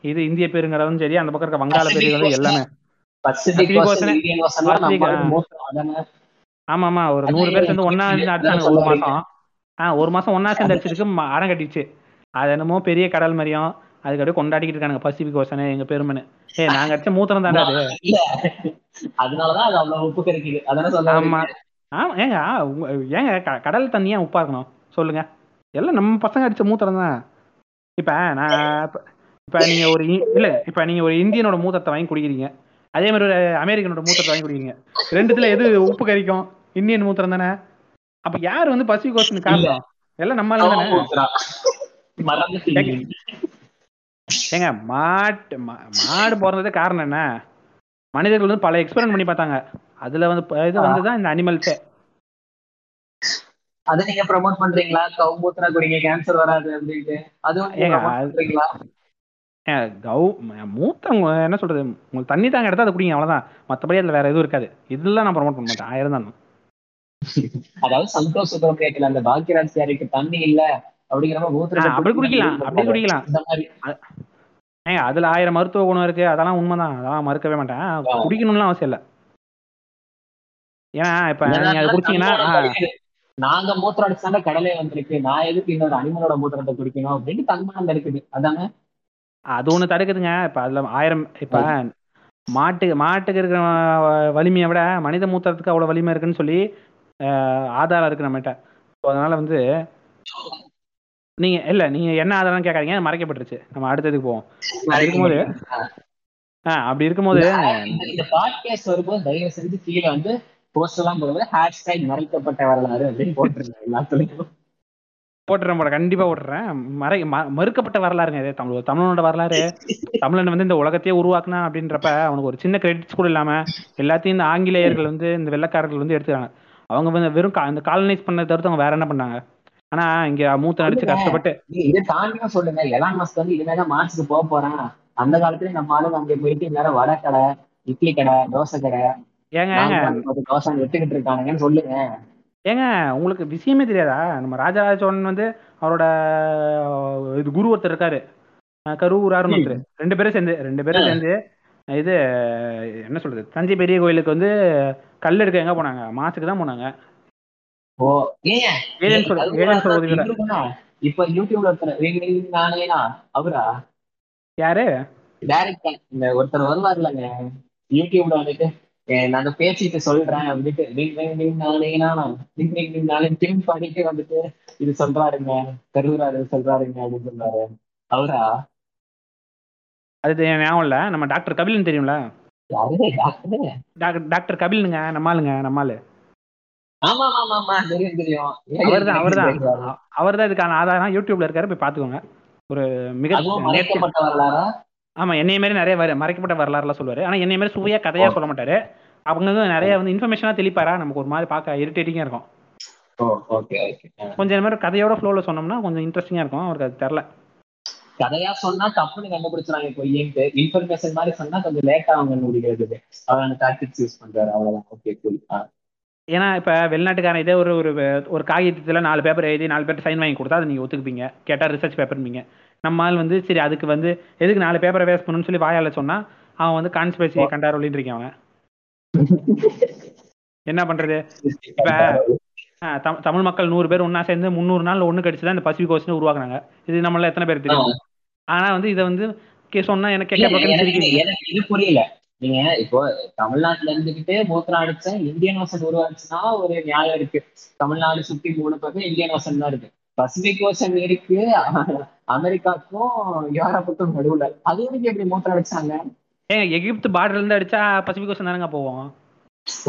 இது இந்திய பெருங்கடலும் சரி அந்த பக்கம் இருக்க வங்காள பெருங்கடலும் எல்லாமே. ஆமா ஆமா ஒரு நூறு பேர் சேர்ந்து ஒன்னா அடிச்சாங்க ஒரு. மாசம் ஆ ஒரு மாசம் ஒன்னா சேர்ந்து அடிச்சதுக்கு ம- அடம் கட்டிடுச்சு. அது என்னமோ பெரிய கடல் மாதிரியும் அதுக்கு அப்படியே கொண்டாடிக்கிட்டு இருக்காங்க பசிபிக் ஓசனு எங்க பெருமனு. ஏ நாங்க அடிச்ச மூத்திரம் தானே அது? அதனாலதான் அது அவ்வளவு உப்பு கிடைக்குது அதானே ஆமா. ஆமா ஏங்க ஏங்க கடல் தண்ணியா உப்பா இருக்கணும்? சொல்லுங்க. எல்லாம் நம்ம பசங்க அடிச்ச மூத்திரம் தான். இப்ப நான் இப்ப- நீங்க ஒரு இல்ல இப்ப நீங்க ஒரு இந்தியனோட மூத்தத்தை வாங்கி குடிக்கிறீங்க. அதே மாதிரி ஒரு அமெரிக்கனோட மூத்தத்தை வாங்கி குடிக்கிறீங்க. ரெண்டுத்துல எது உப்பு கறிக்கும் இந்தியன் மூத்திரம் தானே? அப்ப யார் வந்து பசிபிக் ஓசனுக்கு காரணம்? எல்லாம் நம்ம தானே. ஏங்க மாட்டு மாடு பிறந்தது காரணம் என்ன? மனிதர்கள் வந்து பல எக்ஸ்பெரிமெண்ட் பண்ணி பார்த்தாங்க. அதுல வந்து இது வந்து தான் இந்த அனிமல்ஸே அதை நீங்க ப்ரோமோட் பண்றீங்களா? கவு மூத்திரா குடிங்க கேன்சர் வராது அப்படின்ட்டு. அதுவும் கவு மூத்தம் என்ன சொல்றது? உங்களுக்கு தண்ணி தாங்க எடுத்தா அதை குடிங்க அவ்வளவுதான். மத்தபடி அதுல வேற எதுவும் இருக்காது. இதெல்லாம் நான் ப்ரோமோட் பண்ண மாட்டேன். ஆயிரம் தான். அதாவது சந்தோஷ் சுப்ரமணியத்துல அந்த பாக்கியராஜ் சாரிக்கு தண்ணி இல்ல. அப்படிங்கிற அப்படி குடிக்கலாம், அப்படி குடிக்கலாம். ஏங்க அதுல ஆயிரம் மருத்துவ குணம் இருக்கு அதெல்லாம் உண்மைதான். அதெல்லாம் மறுக்கவே மாட்டேன். குடிக்கணும்லாம் அவசியம் இல்லை. ஏன்னா இப்ப நீங்க அதை குடிச்சீங்கன்னா நாங்க மூத்திரம் அடிச்சாண்ட கடலே வந்திருக்கு நான் எதுக்கு இன்னொரு அனிமலோட மூத்திரத்தை குடிக்கணும் அப்படின்னு தன்மானம் இருக்குது அதானே? அது ஒண்ணு தடுக்குதுங்க. இப்ப அதுல ஆயிரம் இப்ப மாட்டுக்கு மாட்டுக்கு இருக்கிற வலிமையை விட மனித மூத்திரத்துக்கு அவ்வளவு வலிமை இருக்குன்னு சொல்லி ஆதாரம் இருக்கு நம்மகிட்ட. அதனால வந்து நீங்க இல்ல நீங்க என்ன ஆதாரம் கேட்காதீங்க. அது மறைக்கப்பட்டுருச்சு. நம்ம அடுத்ததுக்கு போவோம். அப்படி இருக்கும்போது ஆ அப்படி இருக்கும்போது இந்த- பாட்காஸ்ட் வரும்போது தயவு செஞ்சு கீழே வந்து போஸ்ட் எல்லாம் போடும்போது ஹேஷ்டேக் மறைக்கப்பட்ட வரலாறு அப்படின்னு போட்டுருங்க எல்லாத்துலயும். போட்டுறேன் போட கண்டிப்பா போட்டுறேன். மறை ம- மறுக்கப்பட்ட வரலாறுங்க இது. தமிழ் தமிழனோட வரலாறு. தமிழன் வந்து இந்த உலகத்தையே உருவாக்குனா அப்படின்றப்ப அவனுக்கு ஒரு சின்ன கிரெடிட்ஸ் கூட இல்லாம எல்லாத்தையும் இந்த ஆங்கிலேயர்கள் வந்து இந்த வெள்ளைக்காரர்கள் வந்து எடுத்துக்காங்க அவங்க வந்து வெறும் இந்த காலனைஸ் பண்ண தவிர்த்து அவங்க வேற என்ன பண்ணாங்க? ஆனா இங்க மூத்த நடிச்சு கஷ்டப்பட்டு இதை தாண்டியும் சொல்லுங்க. எலான் மஸ்க் வந்து இனிமேதான் மார்ச்சுக்கு போக போறான். அந்த காலத்துல நம்ம ஆளுங்க அங்க போயிட்டு இந்நேரம் வடை கடை இட்லி கடை தோசை கடை ஏங்க தோசை எடுத்துக்கிட்டு இருக்கானுங்கன்னு சொல்லுங்க. ஏங்க உங்களுக்கு விஷயமே தெரியாதா? நம்ம ராஜராஜ சோழன் வந்து அவரோட இது குரு ஒருத்தர் இருக்காரு. கரூராருன்னு ஒருத்தர். ரெண்டு பேரும் சேர்ந்து ரெண்டு பேரும் சேர்ந்து இது என்ன சொல்றது? தஞ்சை பெரிய கோயிலுக்கு வந்து கல் எடுக்க எங்க போனாங்க? மாசுக்கு தான் போனாங்க. ஓ ஏன்? இப்ப யூடியூப்ல ஒருத்தர் நானேனா? அவரா? யாரு? டைரக்ட் இந்த ஒருத்தர் வருவார்லங்க யூடியூப்ல வந்துட்டு "ஏ, நான் பேசிட்டு சொல்றேன் அப்படின்ட்டு ரிங் ரிங் ரிங் நானேனா? நானே டிம் பண்ணிட்டு வந்துட்டு இது சொல்றாருங்க கருவுறாரு சொல்றாருங்க அப்படின்னு சொல்றாரு. அவரா? அது ஞாபகம் இல்ல. நம்ம டாக்டர் கபிலன் தெரியும்ல? டாக்டர்? டாக்டர் கபில்னுங்க நம்ம ஆளுங்க நம்ம ஆளு. ஆமா ஆமா ஆமா தெரியும் தெரியும் அவர்தான் அவர்தான். பேசுவாரு. அவர் தான் இதுக்கான ஆதாரம் யூடியூப்ல இருக்காரு போய் பாத்துக்கோங்க ஒரு மிக ஆமா என்னைய மாதிரி நிறைய மறைக்கப்பட்ட வரலாறுலாம் சொல்லுவாரு. ஆனா என்னைய மாதிரி சுவையா கதையா சொல்ல மாட்டாரு. அவங்க நிறைய வந்து இன்ஃபர்மேஷனா தெளிப்பாரா? நமக்கு ஒரு மாதிரி பார்க்க இரிட்டேட்டிங்கா இருக்கும். கொஞ்சம் மாதிரி கதையோட ஃப்ளோல சொன்னோம்னா கொஞ்சம் இன்ட்ரெஸ்டிங்கா இருக்கும். அவருக்கு அது தெரியல. கதையா சொன்னா தப்புன்னு கண்டுபிடிச்சாங்க பொய்யன்ட்டு இன்ஃபர்மேஷன் மாதிரி சொன்னா கொஞ்சம் லேட்டா அவங்க கண்டுபிடிக்கிறது. அவர் டாக்டிக்ஸ் யூஸ் பண்றாரு. அவ்வளவுதான். ஓகே ஏன்னா இப்ப வெளிநாட்டுக்காரன் இதே ஒரு ஒரு ஒரு காகிதத்துல நாலு பேப்பர் எழுதி நாலு பேர் சைன் வாங்கி கொடுத்தா அதை நீங்க ஒத்துக்குப்பீங்க. கேட்டா ரிசர்ச் பேப்பர்ப்பீங்க நம்ம ஆள் வந்து சரி அதுக்கு வந்து எதுக்கு நாலு பேப்பரை வேஸ்ட் பண்ணணும்னு சொல்லி வாயால சொன்னா அவன் வந்து கான்ஸ்பிரசி கண்டார் இருக்கேன் அவன். என்ன பண்றது? இப்ப தமிழ் மக்கள் நூறு பேர் ஒண்ணா சேர்ந்து முந்நூறு நாள் ஒண்ணு கடிச்சு தான் இந்த பசிபிக் கோஸ்ட் உருவாக்குனாங்க இது நம்மள எத்தனை பேர் தெரியும்? ஆனா வந்து இதை வந்து கே- சொன்னா எனக்கு கேட்க இது புரியல. நீங்க இப்போ தமிழ்நாட்டுல இருந்துகிட்டு மூத்திரம் அடிச்ச இந்தியன் ஓசன் உருவாச்சுன்னா ஒரு நியாயம் இருக்கு. தமிழ்நாடு சுத்தி மூணு பக்கம் இந்தியன் ஓசன் தான் இருக்கு. பசிபிக் ஓசன் இருக்கு. அமெரிக்காக்கும் யூரோப்புக்கும் நடுவுல. அது வரைக்கும் எப்படி மூத்திரம் அடிச்சாங்க? ஏங்க எகிப்து பார்டர்ல இருந்து அடிச்சா பசிபிக் கோஸ்ட் தானங்க போவோம்?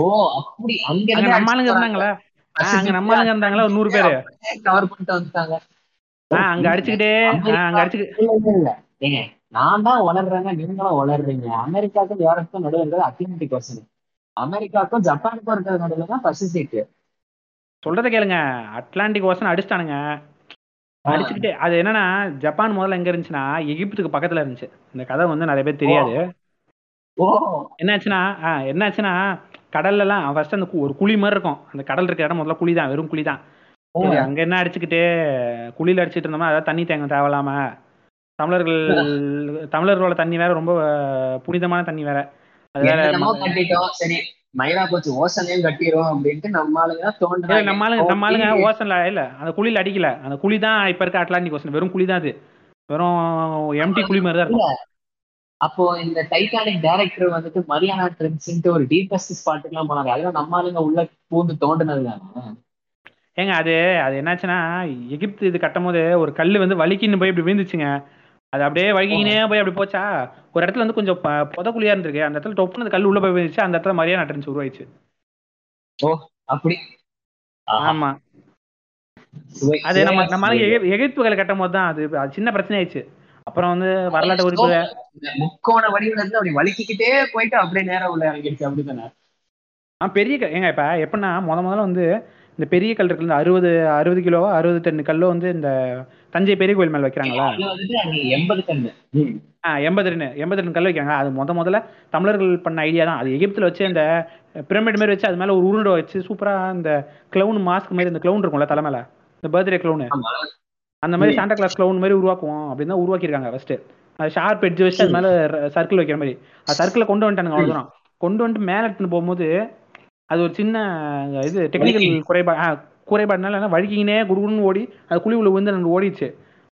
ஓ அப்படி அங்க நம்ம ஆளுங்க இருந்தாங்களா. அங்க நம்ம ஆளுங்க இருந்தாங்களா ஒரு நூறு பேரு. கவர் பண்ணிட்டு வந்துட்டாங்க அங்க அடிச்சுக்கிட்டே அங்க அடிச்சுக்கிட்டு நான் தான் வளர்றேங்க நீங்களும் வளர்றீங்க. அமெரிக்காவுக்கும் யூரோப்புக்கும் இருக்கிறது அட்லாண்டிக் ஓசன் அமெரிக்காவுக்கும் ஜப்பானுக்கும் இருக்கிற நடுவில் தான் பசிபிக். சொல்றத கேளுங்க. அட்லாண்டிக் ஓசன் அடிச்சிட்டானுங்க. அடிச்சுக்கிட்டே அது என்னன்னா ஜப்பான் முதல்ல எங்க இருந்துச்சுன்னா எகிப்துக்கு பக்கத்துல இருந்துச்சு. இந்த கதை வந்து நிறைய பேர் தெரியாது. ஓ. என்னாச்சுன்னா ஆ, என்னாச்சுன்னா கடல்ல எல்லாம் ஃபர்ஸ்ட் அந்த ஒரு குழி மாதிரி இருக்கும். அந்த கடல் இருக்கிற இடம் முதல்ல குழி தான் வெறும் குழி தான் அங்க என்ன அடிச்சுக்கிட்டு குழியில அடிச்சிட்டு இருந்தோமா அதாவது தண்ணி தேங்க தேவையில்லாம தமிழர்கள் தமிழர்களோட தண்ணி வேற ரொம்ப புனிதமான தண்ணி வேற. கட்டிட்டோம். சரி மயிரா போச்சு ஓசனையும் கட்டிரும் அப்படின்ட்டு நம்ம ஆளுங்க தான் இல்ல, தோன்றாங்க நம்ம ஆளுங்க நம்ம ஆளுங்க ஓகே. ஓசன்ல இல்ல அந்த குழியில அடிக்கல. அந்த குழி தான் இப்ப இருக்க அட்லாண்டிக் ஓசன் வெறும் குழி தான் அது. வெறும் எம்டி குழி மாதிரி தான் இருக்கும். அப்போ இந்த டைட்டானிக் டைரக்டர் வந்துட்டு மரியானா ட்ரெண்ட்ஸ்ன்ட்டு ஒரு டீப்பஸ்ட் ஸ்பாட்டுக்கு எல்லாம் போனாங்க. அதெல்லாம் நம்ம ஆளுங்க உள்ள பூந்து தோண்டுனது தானே? ஏங்க அது அது என்னாச்சுன்னா எகிப்து இது கட்டும் போது ஒரு கல் வந்து வலிக்கின்னு போய் இப்படி விழுந்துச்சுங்க. அது அப்படியே வலிக்கினே போய் அப்படி போச்சா? ஒரு இடத்துல வந்து கொஞ்சம் புதக்குழியா இருந்திருக்கு. அந்த இடத்துல டொப்புன்னு அந்த கல் உள்ள போய் விழுந்துச்சு அந்த இடத்துல மரியாதை ட்ரெண்ட்ஸ் உருவாயிடுச்சு. அப்படி? ஆஹா, ஆமா. அது நம்ம சுவையா நம்ம ஆளுங்க எகி- எகிப்துகளை கட்டும் போது தான் அது சின்ன பிரச்சனை ஆயிடுச்சு அப்புறம் வந்து வரலாற்று குறிப்பு முக்கோண வடிவுல இருந்து அப்படி வலிக்கிக்கிட்டே போயிட்டு அப்படியே நேரா உள்ள இறங்கிடுச்சு. அப்படிதானே ஆ பெரிய கல் ஏங்க இப்போ எப்படின்னா முத முதல்ல வந்து இந்த பெரிய கல் இருக்குல்ல அறுபது அறுபது கிலோவோ அறுபது டன் கல்லோ வந்து இந்த தஞ்சை பெரிய கோயில் மேல வைக்கிறாங்களா? எண்பது கண்ணு எண்பது டன் எண்பது டன் கல் வைக்கிறாங்க. அது முத முதல்ல தமிழர்கள் பண்ண ஐடியா தான். அது எகிப்துல வச்சு அந்த பிரமிட் மாதிரி வச்சு அது மேல ஒரு உருண்டை வச்சு சூப்பரா இந்த கிளவுன் மாஸ்க் மாதிரி இந்த கிளவுன் இருக்கும்ல தலை மேல? இந்த பர்த்டே கிளவுன் அந்த மாதிரி. சாண்டா கிளாஸ் கிளவுன் மாதிரி உருவாக்குவோம் அப்படின்னு தான் உருவாக்கியிருக்காங்க ஃபர்ஸ்ட் அது ஷார்ப் எட்ஜ் வச்சு அது மேல சர்க்கிள் வைக்கிற மாதிரி. அது சர்க்கிளை கொண்டு வந்துட்டானுங்க அவ்வளோ தூரம் கொண்டு வந்துட்டு மேல எடுத்துன்னு போகும்போது அது ஒரு சின்ன இது டெக்னிக்கல் வழுக்கி. குறைபாடுனால என்ன வழுக்கினே குடுகுடுன்னு ஓடி அது குழி உள்ள விழுந்து எனக்கு ஓடிச்சு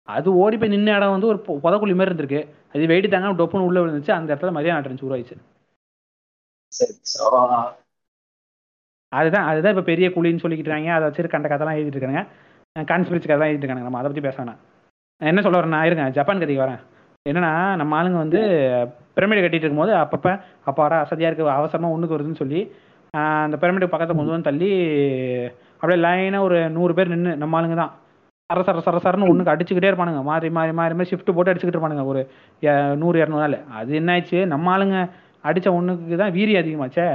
அது ஓடி போய் நின்ன இடம் வந்து ஒரு புதக்குழி மாதிரி இருந்திருக்கு. அது வெயிட் தாங்க டொப்புன்னு உள்ள விழுந்துச்சு. அந்த இடத்துல மரியாதை இருந்துச்சு உருவாயிச்சு அதுதான் அதுதான் இப்போ பெரிய குழின்னு சொல்லிக்கிட்டு இருக்காங்க அதை வச்சு கண்ட கதைலாம் எழுதிட்டு இருக்காங்க கான்ஸ்பிரசி கதைலாம் எழுதிட்டு இருக்காங்க நம்ம அதை பற்றி பேச வேணாம். நான் என்ன சொல்ல வரேன்னா இருங்க ஜப்பான் கதைக்கு வரேன். என்னன்னா நம்ம ஆளுங்க வந்து பிரமிடு கட்டிட்டு இருக்கும்போது அப்பப்போ அப்பாடா அசதியாக இருக்கு அவசரமாக ஒன்றுக்கு வருதுன்னு சொல்லி அந்த பிரமிடு பக்கத்தில் கொஞ்சம் தள்ளி அப்படியே லைனாக ஒரு நூறு பேர் நின்று நம்ம ஆளுங்க தான். சர சர சர சரன்னு ஒன்றுக்கு அடிச்சுக்கிட்டே இருப்பானுங்க. மாறி மாறி மாறி மாறி ஷிஃப்ட் போட்டு அடிச்சுக்கிட்டு இருப்பானுங்க. ஒரு நூறு இரநூறு நாள் அது என்ன ஆயிடுச்சு? நம்ம ஆளுங்க அடிச்ச ஒண்ணுக்கு தான் வீரி அதிகமாச்சே.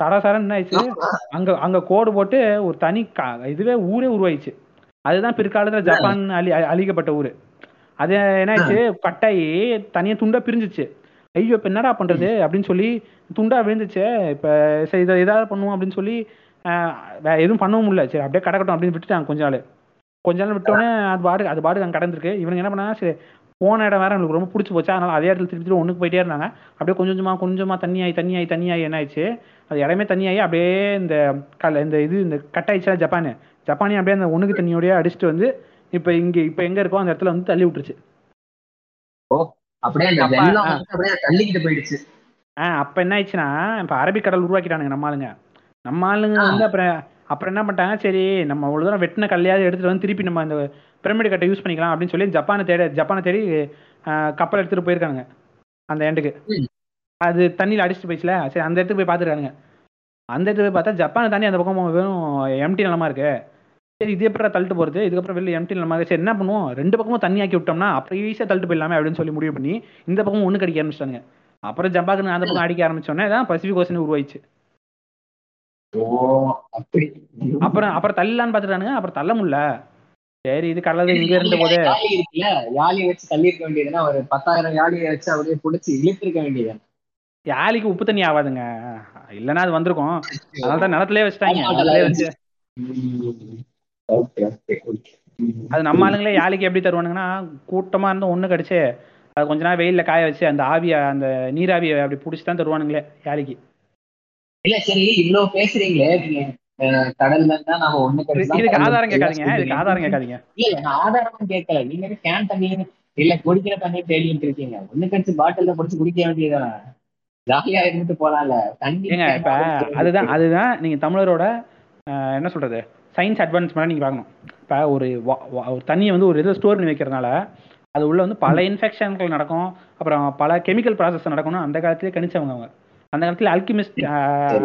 சர சரன்னு என்ன ஆயிடுச்சு? அங்க அங்க கோடு போட்டு ஒரு தனி கா- இதுவே ஊரே உருவாயிடுச்சு. அதுதான் பிற்காலத்துல ஜப்பான் அழி அழி- அழிக்கப்பட்ட ஊரு. அது என்னாச்சு கட்டாயி தனியா துண்டா பிரிஞ்சுச்சு. ஐயோ இப்ப என்னடா பண்றது? அப்படின்னு சொல்லி துண்டா விழுந்துச்சு. இப்ப சரி இதை ஏதாவது பண்ணுவோம் அப்படின்னு சொல்லி எதுவும் பண்ணவும் முடியல. சரி அப்படியே கிடக்கட்டும் அப்படின்னு விட்டுட்டாங்க கொஞ்ச நாள். கொஞ்ச நாள் விட்டோன்னே அது பாடு அது பாடு அங்கே கடந்திருக்கு. இவனுங்க என்ன பண்ணாங்க சரி போன இடம் வேற எனக்கு ரொம்ப பிடிச்சி போச்சு. அதனால அதே இடத்துல திருப்பி திருப்பி ஒண்ணுக்கு போயிட்டே இருந்தாங்க. அப்படியே கொஞ்சம் கொஞ்சமா கொஞ்சமா தண்ணியாகி தண்ணியாகி தண்ணியாகி என்ன ஆயிடுச்சு? அது இடமே தண்ணியாகி அப்படியே இந்த கல் இந்த இது இந்த கட் ஆயிடுச்சா ஜப்பானு. ஜப்பானே அப்படியே அந்த ஒண்ணுக்கு தண்ணியோடய அடிச்சுட்டு வந்து இப்போ இங்க இப்போ எங்க இருக்கோ அந்த இடத்துல வந்து தள்ளி விட்டுருச்சு. அப்படியே அப்படியே தள்ளிக்கிட்டு போயிடுச்சு. ஆ அப்போ என்ன ஆயிடுச்சுன்னா இப்போ அரபிக்கடல் உருவாக்கிட்டானுங்க நம்ம ஆளுங்க. நம்ம ஆளுங்க வந்து அப்புறம் அப்புறம் என்ன பண்ணிட்டாங்க? சரி நம்ம அவ்வளோ தூரம் வெட்டின கல்லையாவது எடுத்துட்டு வந்து திருப்பி நம்ம அந்த பிரமிடு கட்டை யூஸ் பண்ணிக்கலாம் அப்படின்னு சொல்லி ஜப்பானை தேட ஜப்பானை தேடி கப்பல் எடுத்துட்டு போயிருக்கானுங்க. அந்த எண்டுக்கு. அது தண்ணியில் அடிச்சுட்டு போயிடுச்சுல? சரி அந்த இடத்துக்கு போய் பார்த்துருக்கானுங்க அந்த இடத்துக்கு போய் பார்த்தா ஜப்பானை தாண்டி அந்த பக்கம் வெறும் எம்டி நிலமா இருக்கு. சரி இது எப்படி தள்ளிட்டு போறது? இதுக்கப்புறம் வெளில எம்டி நிலமா இருக்கு. சரி என்ன பண்ணுவோம்? ரெண்டு பக்கமும் தண்ணி ஆக்கி விட்டோம்னா அப்புறம் ஈஸியாக தள்ளிட்டு போயிடலாமே அப்படின்னு சொல்லி முடிவு பண்ணி இந்த பக்கம் ஒன்று கடிக்க ஆரம்பிச்சிட்டாங்க அப்புறம் ஜப்பாக்கு அந்த பக்கம் அடிக்க ஆரம்பிச்சோன்னே தான் பசிபிக் ஓசன் உருவாயிச்சு அப்புறம் அப்புறம் தள்ளலான்னு பார்த்துட்டானுங்க. அப்புறம் தள்ள முடியல. சரி இது கடலது இங்க இருந்த போது. இருக்குல்ல? யாழியை வச்சு தள்ளி இருக்க வேண்டியதுன்னா ஒரு பத்தாயிரம் யாழியை வச்சு அப்படியே புடிச்சு இழுத்திருக்க வேண்டியது. யாழிக்கு உப்பு தண்ணி ஆகாதுங்க. இல்லைன்னா அது வந்திருக்கும். அதனால தான் நிலத்திலே வச்சுட்டாங்க. அது நம்ம ஆளுங்களே யாழிக்கு எப்படி தருவானுங்கன்னா கூட்டமா இருந்து ஒண்ணு கடிச்சு அது கொஞ்ச நேரம் வெயில்ல காய வச்சு அந்த ஆவியை அந்த நீராவியை அப்படி பிடிச்சி தான் தருவானுங்களே யாழிக்கு. இல்ல சரி இவ்வளவு பேசுறீங்களே நீங்க கடல்ல இருந்தா நாம ஒண்ணு இதுக்கு ஆதாரம் கேட்காதீங்க இதுக்கு. ஆதாரம் கேட்காதீங்க. இல்ல நான் ஆதாரமும் கேட்கல. நீங்க கேன் தண்ணி இல்ல குடிக்கிற தண்ணி தேடிட்டு இருக்கீங்க. ஒண்ணு கடிச்சு பாட்டில்ல புடிச்சு குடிக்க வேண்டியதுதான். ஜாலியா இருந்துட்டு போலாம்ல. தண்ணி இப்ப அதுதான் அதுதான் நீங்க தமிழரோட என்ன சொல்றது சயின்ஸ் அட்வான்ஸ்மெண்ட் நீங்க பார்க்கணும் இப்ப ஒரு ஒரு தண்ணியை வந்து ஒரு இதில் ஸ்டோர் பண்ணி வைக்கிறதுனால அது உள்ள வந்து பல இன்ஃபெக்ஷன்கள் நடக்கும். அப்புறம் பல கெமிக்கல் ப்ராசஸ் நடக்கணும் அந்த காலத்திலே கணிச்சவங்க அவங்க. அந்த காலத்துல அல்கிமிஸ்ட்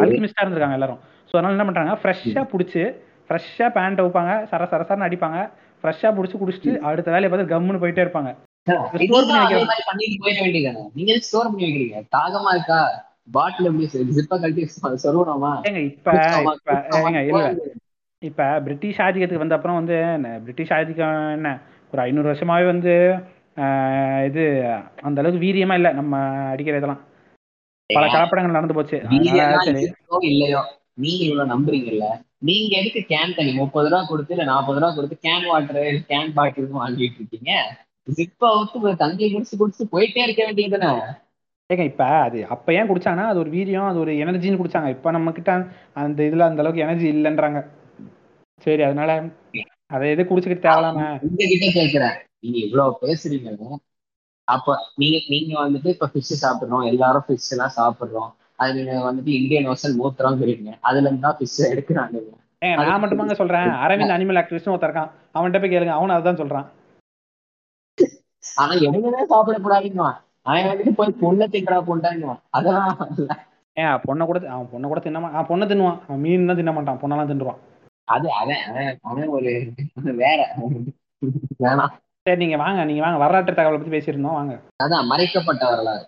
அல்கிமிஸ்டா இருந்திருக்காங்க எல்லாரும். ஸோ அதனால என்ன பண்றாங்க ஃப்ரெஷ்ஷாக பிடிச்சி ஃப்ரெஷ்ஷாக பேண்ட் வைப்பாங்க சர சர சரன்னு அடிப்பாங்க. ஃப்ரெஷ்ஷாக பிடிச்சி குடிச்சிட்டு அடுத்த வேலையை பார்த்து கம்முன்னு போயிட்டே இருப்பாங்க. நீங்க ஸ்டோர் பண்ணி வைக்கிறீங்க? தாகமா இருக்கா? பாட்டில் எப்படி இப்ப பிரிட்டிஷ் ஆதிக்கத்துக்கு வந்த அப்புறம் வந்து என்ன, பிரிட்டிஷ் ஆதிக்கம் என்ன? ஒரு ஐநூறு வருஷமாவே வந்து இது அந்த அளவுக்கு வீரியமா இல்லை நம்ம அடிக்கிற இதெல்லாம். பல கலப்படங்கள் நடந்து போச்சு. இல்லையோ நீங்க இவ்வளவு நம்புறீங்கல்ல? நீங்க எதுக்கு கேன் தண்ணி? முப்பது ரூபா கொடுத்து இல்ல நாற்பது ரூபா கொடுத்து கேன் வாட்டர் கேன் பாட்டில் வாங்கிட்டு இருக்கீங்க? ஜிப்பா ஊத்து தண்ணி குடிச்சு குடிச்சு போயிட்டே இருக்க வேண்டியதுதானே? ஏங்க இப்ப அது அப்ப ஏன் குடிச்சாங்கன்னா அது ஒரு வீரியம் அது ஒரு எனர்ஜின்னு குடிச்சாங்க. இப்ப நம்ம கிட்ட அந்த இதுல அந்த அளவுக்கு எனர்ஜி இல்லைன்றாங்க. சரி அதனால அதை எது குடிச்சுக்கிட்டு தேவலாம? உங்ககிட்ட கேக்குறேன். நீங்க இவ்வளவு பேசுறீங்கன்னு அப்ப நீங்க நீங்க வந்துட்டு இப்ப ஃபிஷ் சாப்பிடுறோம் எல்லாரும் ஃபிஷ் எல்லாம் சாப்பிடுறோம். அது நீங்க வந்துட்டு இந்தியன் ஓசன் மூத்திரங்கிறீங்க அதுல இருந்து தான் ஃபிஷ் எடுக்கிறாங்க. நான் மட்டுமாங்க சொல்றேன். அரவிந்த் அனிமல் ஆக்டிவிஸ்ட்னு ஒருத்தர் இருக்கான். அவன்கிட்ட போய் கேளுங்க. அவனும் அதுதான் சொல்றான். ஆனா எதுவுமே சாப்பிடக்கூடாதுங்க. அவன் வந்துட்டு போய் பொண்ணை திங்கடா பொண்டாங்க அதெல்லாம் ஏன் பொண்ணை கூட அவன் பொண்ணை கூட தின்ன மா- அவன் பொண்ணை தின்னுவான். அவன் மீன் தான் தின்ன மாட்டான். பொண்ணெல்லாம் தின்னுவான் அது அவன் அவன் ஒரு வேற. வேணாம். சரி நீங்க வாங்க நீங்க வாங்க. வரலாற்று தகவலை பத்தி பேசியிருந்தோம். வாங்க. அதான் மறைக்கப்பட்ட வரலாறு.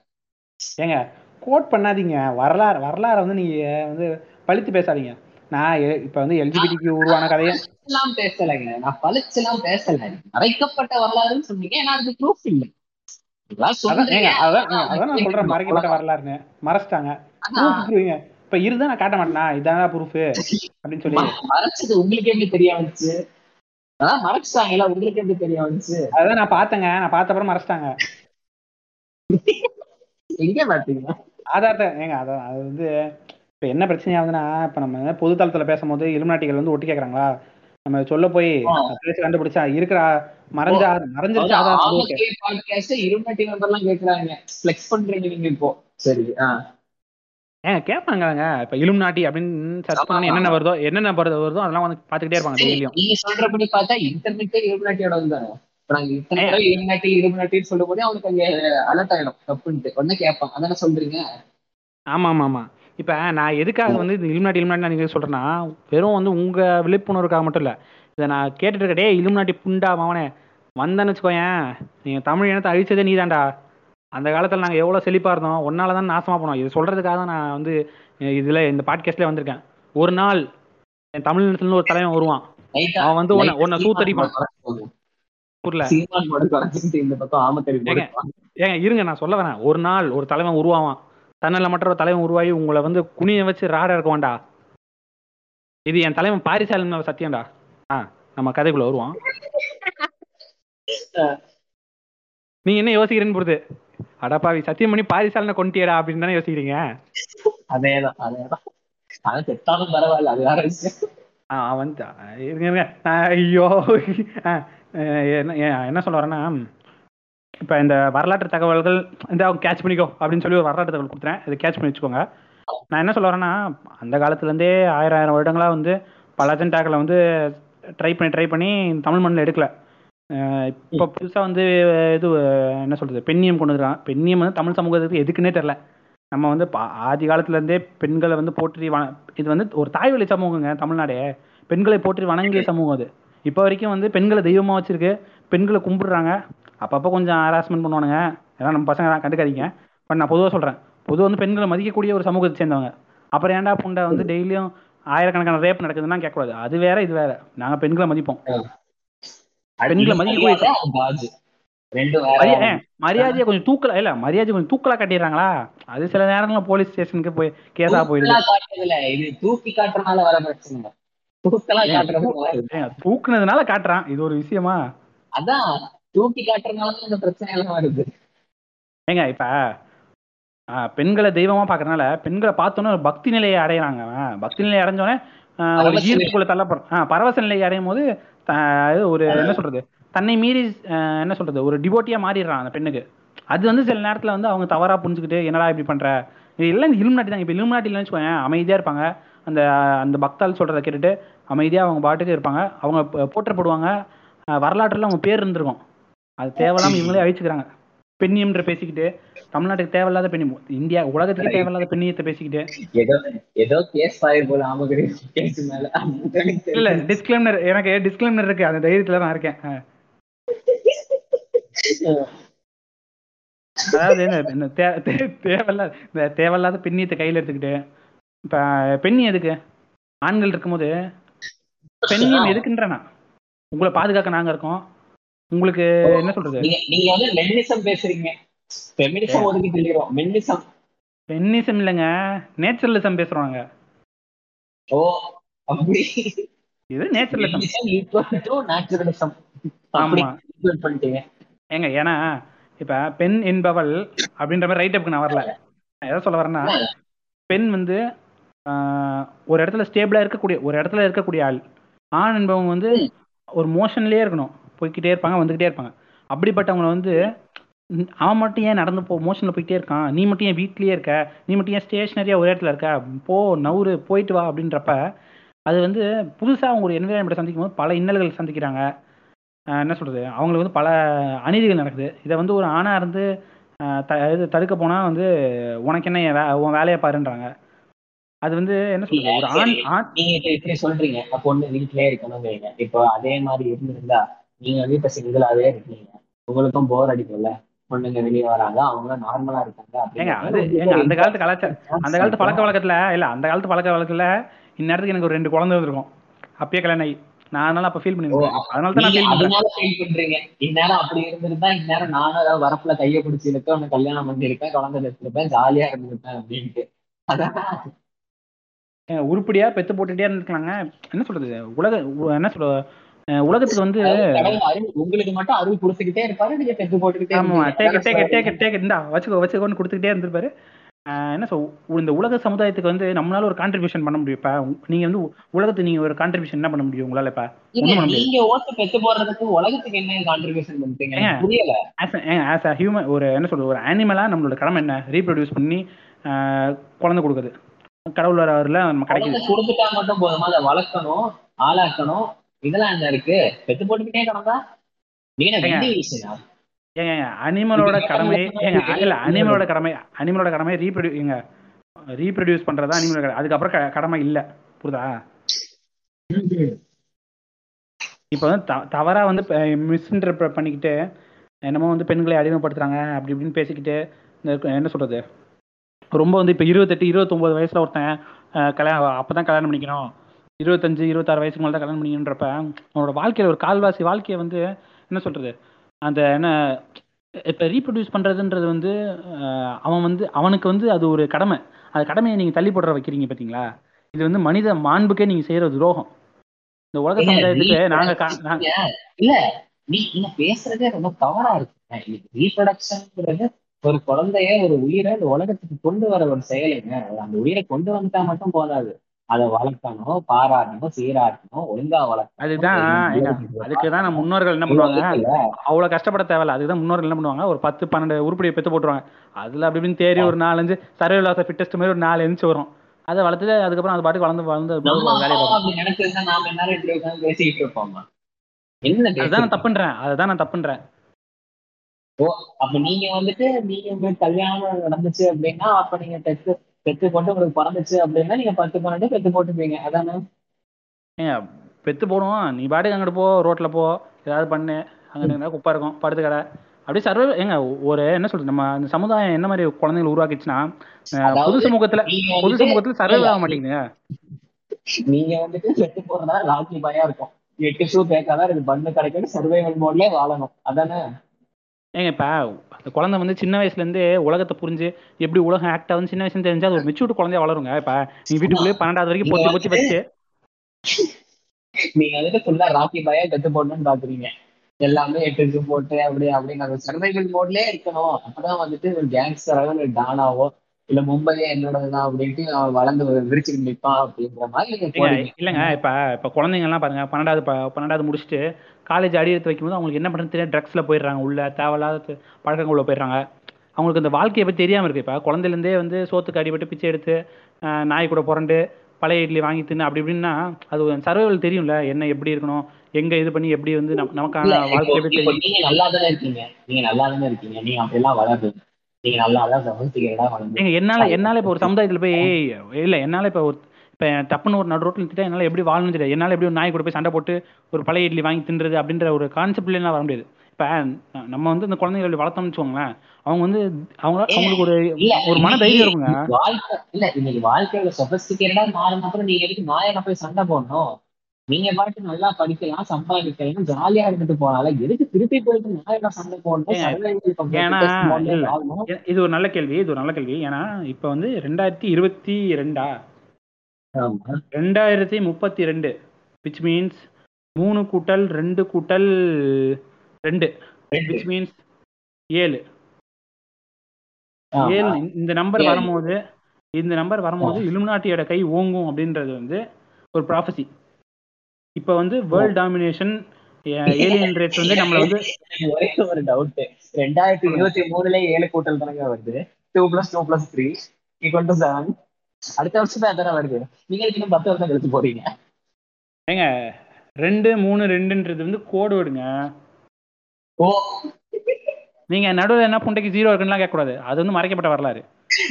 ஏங்க கோட் பண்ணாதீங்க. வரலாறு வரலாறை வந்து நீங்க வந்து பழித்து பேசாதீங்க. நான் இப்ப வந்து எல்ஜிபிடிக்கு உருவான கதையை எல்லாம் பேசலைங்க. நான் பழிச்செல்லாம் பேசல. மறைக்கப்பட்ட வரலாறுன்னு சொன்னீங்க. ஏன்னா அதுக்கு ப்ரூஃப் இல்லை. அதான் நான் சொல்றேன். மறைக்கப்பட்ட வரலாறுன்னு. மறைச்சிட்டாங்க. இப்ப இருந்தா நான் காட்ட மாட்டேனா? இதான ப்ரூஃப் அப்படின்னு சொல்லி மறைச்சது உங்களுக்கு எப்படி தெரிய வந்துச்சு? அதான் மறைச்சிட்டாங்கல்ல உங்களுக்கு எப்படி தெரிய வந்துச்சு? அதான் நான் பார்த்தேங்க. நான் பார்த்த அப்புறம் மறைச்சிட்டாங்க எங்க பாத்தீங்க ஆதாரத்தை ஏங்க அதான் அது வந்து இப்ப என்ன பிரச்சனையாகுதுன்னா இப்ப நம்ம பொது தளத்துல பேசும்போது இலுமினாட்டிகள் வந்து ஒட்டி கேக்குறாங்களா? நம்ம சொல்ல போய். பேசி கண்டுபிடிச்சா இருக்கிற மறைஞ்ச மறைஞ்சிருச்சு ஆதாரம் எல்லாம் கேக்குறாங்க. ஃபிளெக்ஸ் பண்றீங்க நீங்க இப்போ. சரி ஆ. ஏங்க கேட்பாங்கங்க இப்ப இலுமினாட்டி அப்படின்னு சர்ச் பண்ணி என்னென்ன வருதோ என்னென்ன வருதோ அதெல்லாம் வந்து பாத்துக்கிட்டே இருப்பாங்க டெய்லியும். நீங்க சொல்றபடி பார்த்தா இன்டர்நெட்டே இருமட்டியோட தானே? இப்ப நாங்க இத்தனை தடவை இருமட்டி இருமட்டின்னு சொல்லும் போதே அவனுக்கு அங்க அலர்ட் ஆயிடும். தப்புன்ட்டு. உடனே கேட்பான் அதானே சொல்றீங்க? ஆமா ஆமா ஆமா இப்ப நான் எதுக்காக வந்து இந்த இலுமினாட்டி இலுமினாட்டி நீங்க சொல்றேன்னா வெறும் வந்து உங்க விழிப்புணர்வுக்காக மட்டும் இல்ல. இதை நான் கேட்டுட்டு இருக்க டேய் இலுமினாட்டி புண்டா மவனே. வந்தேன்னு வச்சுக்கோயேன். நீங்க தமிழ் இனத்தை அழிச்சதே நீதான்டா. அந்த காலத்துல நாங்க எவ்வளவு செழிப்பா இருந்தோம் ஒன்னால தான் நாசமா போனோம். இது சொல்றதுக்காக தான் நான் வந்து இதுல இந்த பாட்காஸ்ட்ல வந்திருக்கேன். ஒரு நாள் என் தமிழ் இனத்துல ஒரு தலைவன் வருவான். அவன் வந்து உன்னை உன்னை சூத்தடிப்பான் ஏங்க. இருங்க நான் சொல்ல வரேன். ஒரு நாள் ஒரு தலைவன் உருவாவான். தன்னல மற்ற ஒரு தலைவன் உருவாகி உங்களை வந்து குனிய வச்சு ராட இருக்க வேண்டா இது என் தலைவன் பாரிசாலன் சத்தியம்டா. ஆ நம்ம கதைக்குள்ள வருவான். நீங்க என்ன யோசிக்கிறேன்னு புரியுது அடப்பாவி சத்தியம் பண்ணி பாரிசாலனை கொண்டியடா அப்படின்னு தானே யோசிக்கிறீங்க? அதேதான் அதேதான். அவன் செத்தாலும் பரவாயில்ல அது வேற அவன் த- இருங்க ஐயோ. என்ன சொல்ல வரேன்னா இப்போ இந்த வரலாற்று தகவல்கள் இந்த கேட்ச் பண்ணிக்கோ அப்படின்னு சொல்லி ஒரு வரலாற்று தகவல் கொடுத்துறேன் இதை கேட்ச் பண்ணி வச்சுக்கோங்க. நான் என்ன சொல்ல வரேன்னா அந்த காலத்துலேருந்தே ஆயிரம் ஆயிரம் வருடங்களா வந்து பல அஜெண்டாக்களை வந்து ட்ரை பண்ணி ட்ரை பண்ணி தமிழ் மண்ணில் எடுக்கல. இப்போ புதுசாக வந்து இது என்ன சொல்கிறது பெண்ணியம் கொண்டு வந்துருக்கான் பெண்ணியம் வந்து தமிழ் சமூகத்துக்கு எதுக்குன்னே தெரில நம்ம வந்து பா- ஆதி காலத்துலேருந்தே பெண்களை வந்து போற்றி வ இது வந்து ஒரு தாய்வழி சமூகங்க தமிழ்நாடே. பெண்களை போற்றி வணங்கிய சமூகம் அது. இப்போ வரைக்கும் வந்து பெண்களை தெய்வமாக வச்சிருக்கு. பெண்களை கும்பிடுறாங்க. அப்பப்போ கொஞ்சம் ஹராஸ்மெண்ட் பண்ணுவானுங்க. ஏன்னா நம்ம பசங்க தான் கண்டுக்காதீங்க. பட் நான் பொதுவாக சொல்கிறேன் பொதுவாக வந்து பெண்களை மதிக்கக்கூடிய ஒரு சமூகத்தை சேர்ந்தவங்க. அப்புறம் ஏன்டா புண்டை வந்து டெய்லியும் ஆயிரக்கணக்கான ரேப் நடக்குதுன்னா கேட்கக்கூடாது. அது வேற இது வேற. நாங்கள் பெண்களை மதிப்போம். பெண்களை மதிக்கக்கூடிய மரியாதையை கொஞ்சம் தூக்கல இல்ல மரியாதை கொஞ்சம் தூக்கலா கட்டிடுறாங்களா? அது சில நேரங்கள்ல போலீஸ் ஸ்டேஷனுக்கு போய் கேஸா போயிடுது. இது தூக்கி காட்டுறதுனால வர பிரச்சனை தூக்குனதுனால காட்டுறான். இது ஒரு விஷயமா? அதான் தூக்கி காட்டுறதுனால தான் இந்த பிரச்சனை எல்லாம் வருது. ஏங்க இப்ப பெண்களை தெய்வமா பாக்குறதுனால பெண்களை பார்த்தோன்னே பக்தி நிலையை அடையறாங்க. பக்தி நிலையை அடைஞ்சோடனே ஒரு. ஈர்ப்புக்குள்ள தள்ளப்படுறோம் பரவச நிலையை அடையும் போது ஒரு என்ன சொல்றது? தன்னை மீறி என்ன சொல்றது? ஒரு டிவோட்டியா மாறிடுறான் அந்த பெண்ணுக்கு. அது வந்து சில நேரத்துல வந்து அவங்க தவறா புரிஞ்சுக்கிட்டு என்னடா இப்படி பண்ற? இது எல்லாம் இலுமினாட்டி தான். இப்போ இலுமினாட்டில வச்சுக்கோங்க அமைதியா இருப்பாங்க. அந்த அந்த பக்தால் சொல்றதை கேட்டுட்டு அமைதியா அவங்க பாட்டுக்கு இருப்பாங்க. அவங்க ப- போற்றப்படுவாங்க ஆ, வரலாற்றுல அவங்க பேர் இருந்திருக்கும். அது தேவையில்லாம இவங்களே அழிச்சுக்கிறாங்க. பெண்ணியம்ன்ற பேசிக்கிட்டு தமிழ்நாட்டுக்கு தேவையில்லாத பெண்ணியம் இந்தியா உலகத்துக்கே தேவையில்லாத பெண்ணியத்தை பேசிக்கிட்டு. ஏதோ ஏதோ கேஸ் போல இல்ல டிஸ்கிளைமர் எனக்கு டிஸ்கிளைமர் இருக்கு. அந்த தைரியத்துல நான் இருக்கேன். அதாவது இந்த தேவையில்லாத இந்த தேவையில்லாத பெண்ணியத்தை கையில எடுத்துக்கிட்டு இப்ப பெண்ணி எதுக்கு? ஆண்கள் இருக்கும்போது பெண்ணியம் எதுக்குன்றேன்? உங்களை பாதுகாக்க நாங்க இருக்கோம். உங்களுக்கு என்ன சொல்றது? நீங்க வந்து மென்னிசம் பேசுறீங்க. ஃபெமினிசம் ஒதுக்கி தெரியும் மென்னிசம். பென்னிசம் இல்லைங்க நேச்சுரலிசம் பேசுறாங்க ஓ அப்படி. இது naturalism. Menism equal to naturalism ஆமா. ஈக்குவல் பண்ணிட்டீங்க. ஏங்க ஏன்னா இப்ப பெண் என்பவள் அப்படின்ற மாதிரி ரைட் அப்க்கு நான் வரல. நான் எதை சொல்ல வரேன்னா பெண் வந்து ஒரு இடத்துல ஸ்டேபிளா இருக்கக்கூடிய ஒரு இடத்துல இருக்கக்கூடிய ஆள். ஆண் என்பவங்க வந்து ஒரு மோஷன்லயே இருக்கணும். போய்க்கிட்டே இருப்பாங்க வந்துகிட்டே இருப்பாங்க. அப்படிப்பட்டவங்களை வந்து அவன் மட்டும் ஏன் நடந்து போ மோஷன்ல போயிட்டே இருக்கான்? நீ மட்டும் ஏன் வீட்லயே இருக்க? நீ மட்டும் ஏன் ஸ்டேஷனரியா ஒரு இடத்துல இருக்க? போ நவுரு போயிட்டு வா அப்படின்றப்ப அது வந்து புதுசா அவங்க ஒரு என்விரான்மெண்ட்டை சந்திக்கும் போது பல இன்னல்கள் சந்திக்கிறாங்க. என்ன சொல்றது? அவங்களுக்கு வந்து பல அநீதிகள் நடக்குது. இதை வந்து ஒரு ஆணா இருந்து த இது தடுக்க போனா வந்து உனக்கு என்ன என் வே உன் வேலையை பாருன்றாங்க. அது வந்து என்ன சொல்றது? ஒரு ஆண் நீங்க சொல்றீங்க. அப்ப ஒண்ணு வீட்லயே இருக்கணுங்கிறீங்க இப்போ அதே மாதிரி இருந்திருந்தா நீங்க இப்ப சிங்கிளாவே இருக்கீங்க. உங்களுக்கும் போர் அடிக்கும்ல. பொண்ணுங்க வெளியே வராங்க அவங்க நார்மலா இருக்காங்க அந்த காலத்து கலாச்சாரம் அந்த காலத்து பழக்க வழக்கத்துல இல்ல அந்த காலத்து பழக்க வழக்கத்துல இந்நேரத்துக்கு எனக்கு ஒரு ரெண்டு குழந்தை வந்திருக்கும். அப்பயே கல்யாணம் ஆகி. நான் அதனால அப்ப ஃபீல் பண்ணிருக்கேன் அதனால தான் நான் ஃபீல் பண்றீங்க. இந்நேரம் அப்படி இருந்திருந்தா இந்நேரம் நானும் ஏதாவது வரப்புல கைய பிடிச்சி உன்னை கல்யாணம் பண்ணிருப்பேன் குழந்தை எடுத்திருப்பேன் ஜாலியா இருந்திருப்பேன் அப்படின்ட்டு. அதான். உருப்படியா பெத்து போட்டுட்டே இருந்துக்கலாங்க என்ன சொல்றது? உலக என்ன சொல்றது? அஹ் உலகத்துக்கு வந்து உங்களுக்கு மட்டும் அருள் கொடுத்துக்கிட்டே இருப்பாரு நீங்க பெத்து போட்டுக்கிட்டே ஆமா. Take take? டேக் டேக் இந்தா வச்சுக்கோ வச்சுக்கோன்னு கொடுத்துக்கிட்டே இருந்திருப்பாரு. என்ன சொல் இந்த உலக சமுதாயத்துக்கு வந்து நம்மளால ஒரு கான்ட்ரிபியூஷன் பண்ண முடியும். இப்ப நீங்க வந்து உலகத்துக்கு நீங்க ஒரு கான்ட்ரிபியூஷன் என்ன பண்ண முடியும் உங்களால இப்ப? நீங்க ஓட்டு பெத்து போடுறதுக்கு உலகத்துக்கு என்ன கான்ட்ரிபியூஷன். எனக்கு புரியல. ஆஸ் அ ஹியூமன் ஒரு என்ன சொல்றது ஒரு அனிமலா நம்மளோட கடமை என்ன? ரீப்ரொடியூஸ் பண்ணி ஆஹ் குழந்தை கொடுக்குது கடவுள் வரல நம்ம கிடைக்குது. கொடுத்துட்டா மட்டும் போதுமா? அதை வளர்க்கணும் ஆளாக்கணும் இதெல்லாம் என்ன இருக்கு. பெத்து போட்டுக்கிட்டே கிடந்தா? நீங்க ஏங்க. அனிமலோட கடமை ஏங்க இல்ல அனிமலோட கடமை அனிமலோட கடமை ரீப்ரொடியூ ஏங்க ரீப்ரொடியூஸ் பண்றதா அனிமலோட கடமை. அதுக்கப்புறம் கடமை இல்ல. புரியுதா? இப்போ வந்து தவறா வந்து மிஸ்இன்டர்பிரட் பண்ணிக்கிட்டு என்னமோ வந்து பெண்களை அடிமைப்படுத்துறாங்க அப்படி இப்படின்னு பேசிக்கிட்டு என்ன சொல்றது? ரொம்ப வந்து இப்போ இருபத்தெட்டு இருபத்தொம்போது வயசுல ஒருத்தன் கல்யாணம் அப்பதான் கல்யாணம் பண்ணிக்கணும். இருபத்தஞ்சு இருபத்தாறு வயசுக்கு மேலே தான் கல்யாணம் பண்ணிக்கணுன்றப்ப அவனோட வாழ்க்கையில ஒரு கால்வாசி வாழ்க்கையை வந்து என்ன சொல்றது? அந்த என்ன இப்போ ரீப்ரொடியூஸ் பண்றதுன்றது வந்து அவன் வந்து அவனுக்கு வந்து அது ஒரு கடமை. அந்த கடமையை நீங்க தள்ளி போடுற வைக்கிறீங்க பாத்தீங்களா? இது வந்து மனித மாண்புக்கே நீங்க செய்யற துரோகம். இந்த உலக சமுதாயத்துக்கு நாங்க கா- நா- நீங்க- இல்ல நீ நீங்க பேசுறதே ரொம்ப தவறா இருக்கு. ரீப்ரொடக்ஷன்ங்கிறது ஒரு குழந்தைய ஒரு உயிரை இந்த உலகத்துக்கு கொண்டு வர ஒரு செயலுங்க அந்த உயிரை கொண்டு வந்துட்டா மட்டும் போதாது. அதை வளர்க்கணும் பாராட்டணும் சீராட்டணும் ஒழுங்கா வளர்க்கணும். அதுதான் ஏங்க, அதுக்கு தான் நம்ம முன்னோர்கள் என்ன பண்ணுவாங்க? அவ்வளவு கஷ்டப்பட தேவையில்ல. அதுதான் முன்னோர்கள் என்ன பண்ணுவாங்க? ஒரு பத்து பன்னெண்டு உருப்படியை பெத்து போட்டுருவாங்க. அதுல அப்படி இப்படின்னு தேறி ஒரு நாலஞ்சு சர்வைவல் ஆஃப் ஃபிட்டஸ்ட் மாதிரி ஒரு நாலு எந்திச்சு வரும். அதை வளர்த்துட்டு அதுக்கப்புறம் அது பாட்டுக்கு வளர்ந்து வளர்ந்து பேசிக்கிட்டு இருப்போமா? அதுதான் நான் தப்புன்றேன். அதுதான் நான் தப்புன்றேன். ஓ அப்ப நீங்க வந்துட்டு நீங்க கல்யாணம் நடந்துச்சு அப்படின்னா அப்ப நீங்க பெத்து போட்டு உங்களுக்கு பிறந்துச்சு அப்படின்னா நீங்க பத்து பன்னெண்டு பெத்து போட்டுப்பீங்க. அதானே? ஏங்க பெத்து போடுவோம். நீ பாட்டுக்கு அங்கிட்டு போ ரோட்ல போ ஏதாவது பண்ணு. இருந்தா குப்பை இருக்கும் படுத்து கடை. அப்படியே சர்வே ஏங்க ஒரு என்ன சொல்றது நம்ம இந்த சமுதாயம் என்ன மாதிரி குழந்தைகள் உருவாக்கிச்சுன்னா பொது சமூகத்துல பொது சமூகத்துல சர்வே ஆக மாட்டேங்குதுங்க. நீங்க வந்துட்டு செத்து போறதா ராக்கி பயம் இருக்கும். எட்டு ஷூ கேட்காதான் இது பண்ணு கிடைக்கும் சர்வைவல் மோட்லயே வாழணும். அதானே? ஏங்க இப்ப அந்த குழந்தை வந்து சின்ன வயசுல இருந்தே உலகத்தை புரிஞ்சு எப்படி உலகம் ஆக்ட் ஆகுதுன்னு சின்ன வயசுல தெரிஞ்சா அது ஒரு மெச்சூர்ட் குழந்தையா வளருங்க. இப்ப நீ வீட்டுக்குள்ளேயே பன்னெண்டாவது வரைக்கும் பொத்தி பொத்தி வச்சு நீங்க வந்துட்டு ஃபுல்லா ராக்கி பயம் செத்து போடணும்னு பாக்குறீங்க. எல்லாமே எட்டு போட்டு அப்படி அப்படிங்கிற சர்வைவல் மோட்லயே இருக்கணும். அப்பதான் வந்துட்டு ஒரு கேங்ஸ்டராவோ இல்லை டானாவோ இல்ல மும்பையே என்னோடதுதான் அப்படின்ட்டு அவன் வளர்ந்து விரிச்சுட்டு நிற்பான் அப்படின்ற மாதிரி இல்லைங்க இப்ப இப்ப குழந்தைங்க எல்லாம் பாருங்க பன்னெண்டாவது பன்னெண்டாவது முடிச்சுட்டு காலேஜ் அடி எடுத்து வைக்கும்போது அவங்களுக்கு என்ன பண்றது தெரியாது. ட்ரக்ஸ்ல போயிடுறாங்க உள்ள தேவையில்லாத பழக்கங்களுள்ள போயிடுறாங்க. அவங்களுக்கு அந்த வாழ்க்கையை பத்தி தெரியாம இருக்கு. இப்ப குழந்தையில இருந்தே வந்து சோத்துக்கு அடிபட்டு பிச்சை எடுத்து நாய் கூட புரண்டு பழைய இட்லி வாங்கி தின்னு அப்படி இப்படின்னா அது சர்வைவல் தெரியும்ல. என்ன எப்படி இருக்கணும் எங்க இது பண்ணி எப்படி வந்து நமக்கான இப்போ வாழ்க்கை எப்படி இப்போ தெரியும். நீங்க நல்லா தானே இருக்கீங்க. நீங்க நல்லா தானே இருக்கீங்க. நீங்க அப்படியெல்லாம் வளருது நீங்க நல்லா தான் என்னால என்னால இப்ப ஒரு சமுதாயத்துல போய் இல்ல என்னால இப்ப ஒரு இப்ப தப்புன்னு ஒரு நடு ரோட்ல நிறுத்திட்டா என்னால எப்படி வாழணும் தெரியாது. என்னால எப்படி ஒரு நாய் கூட போய் சண்டை போட்டு ஒரு பழைய இட்லி வாங்கி தின்றது அப்படின்ற ஒரு கான்செப்ட்ல எல்லாம் வர முடியாது. இப்ப நம்ம வந்து இந்த குழந்தைகளை வளர்த்தோம்னு வச்சுக்கோங்களேன் அவங்க வந்து அவங்க அவங்களுக்கு ஒரு ஒரு மன தைரியம் இருக்குங்க. வாழ்க்கை இல்ல இன்னைக்கு வாழ்க்கையோட சொபஸ்டிகேட்டடா மாறின அப்புறம் நீங்க எதுக்கு நாயனை போய் சண்டை போடணும்? நீங்க பாட்டு நல்லா படிக்கலாம் சம்பாதிக்கலாம் ஜாலியா இருந்துட்டு போனால எதுக்கு திருப்பி போயிட்டு நான் சண்டை போடணும்? ஏன்னா, இது ஒரு நல்ல கேள்வி இது ஒரு நல்ல கேள்வி. ஏன்னா இப்போ வந்து ரெண்டாயிரத்தி இருபத்தி ரெண்டா. ரெண்டாயிரத்தி முப்பத்தி ரெண்டு விச் மீன்ஸ் மூணு கூட்டல் ரெண்டு கூட்டல் ரெண்டு. விச் மீன்ஸ் ஏழு. ஏழு இந்த நம்பர். வரும்போது இந்த நம்பர் வரும்போது இலுமினாட்டியோட கை ஓங்கும் அப்படின்றது வந்து ஒரு ப்ராஃபசி இப்போ வந்து வேர்ல்ட் டாமினேஷன் ஏலியன் ரேட் வந்து நம்மள வந்து ஒரே ஒரு டவுட் ரெண்டாயிரத்தி இருபத்தி மூணுல ஏழு கூட்டல் தானங்க வருது. Two plus two plus three equal to seven அடுத்த வருஷம் தான் தானே வருது? நீங்க இன்னும் பத்து வருஷம் கழிச்சு போறீங்க. ஏங்க ரெண்டு மூணு ரெண்டுன்றது வந்து கோடு விடுங்க ஓ. நீங்க நடுவில் என்ன புண்டைக்கு ஜீரோ இருக்குன்னுலாம் கேட்கக்கூடாது. அது வந்து மறைக்கப்பட்ட வரலாறு.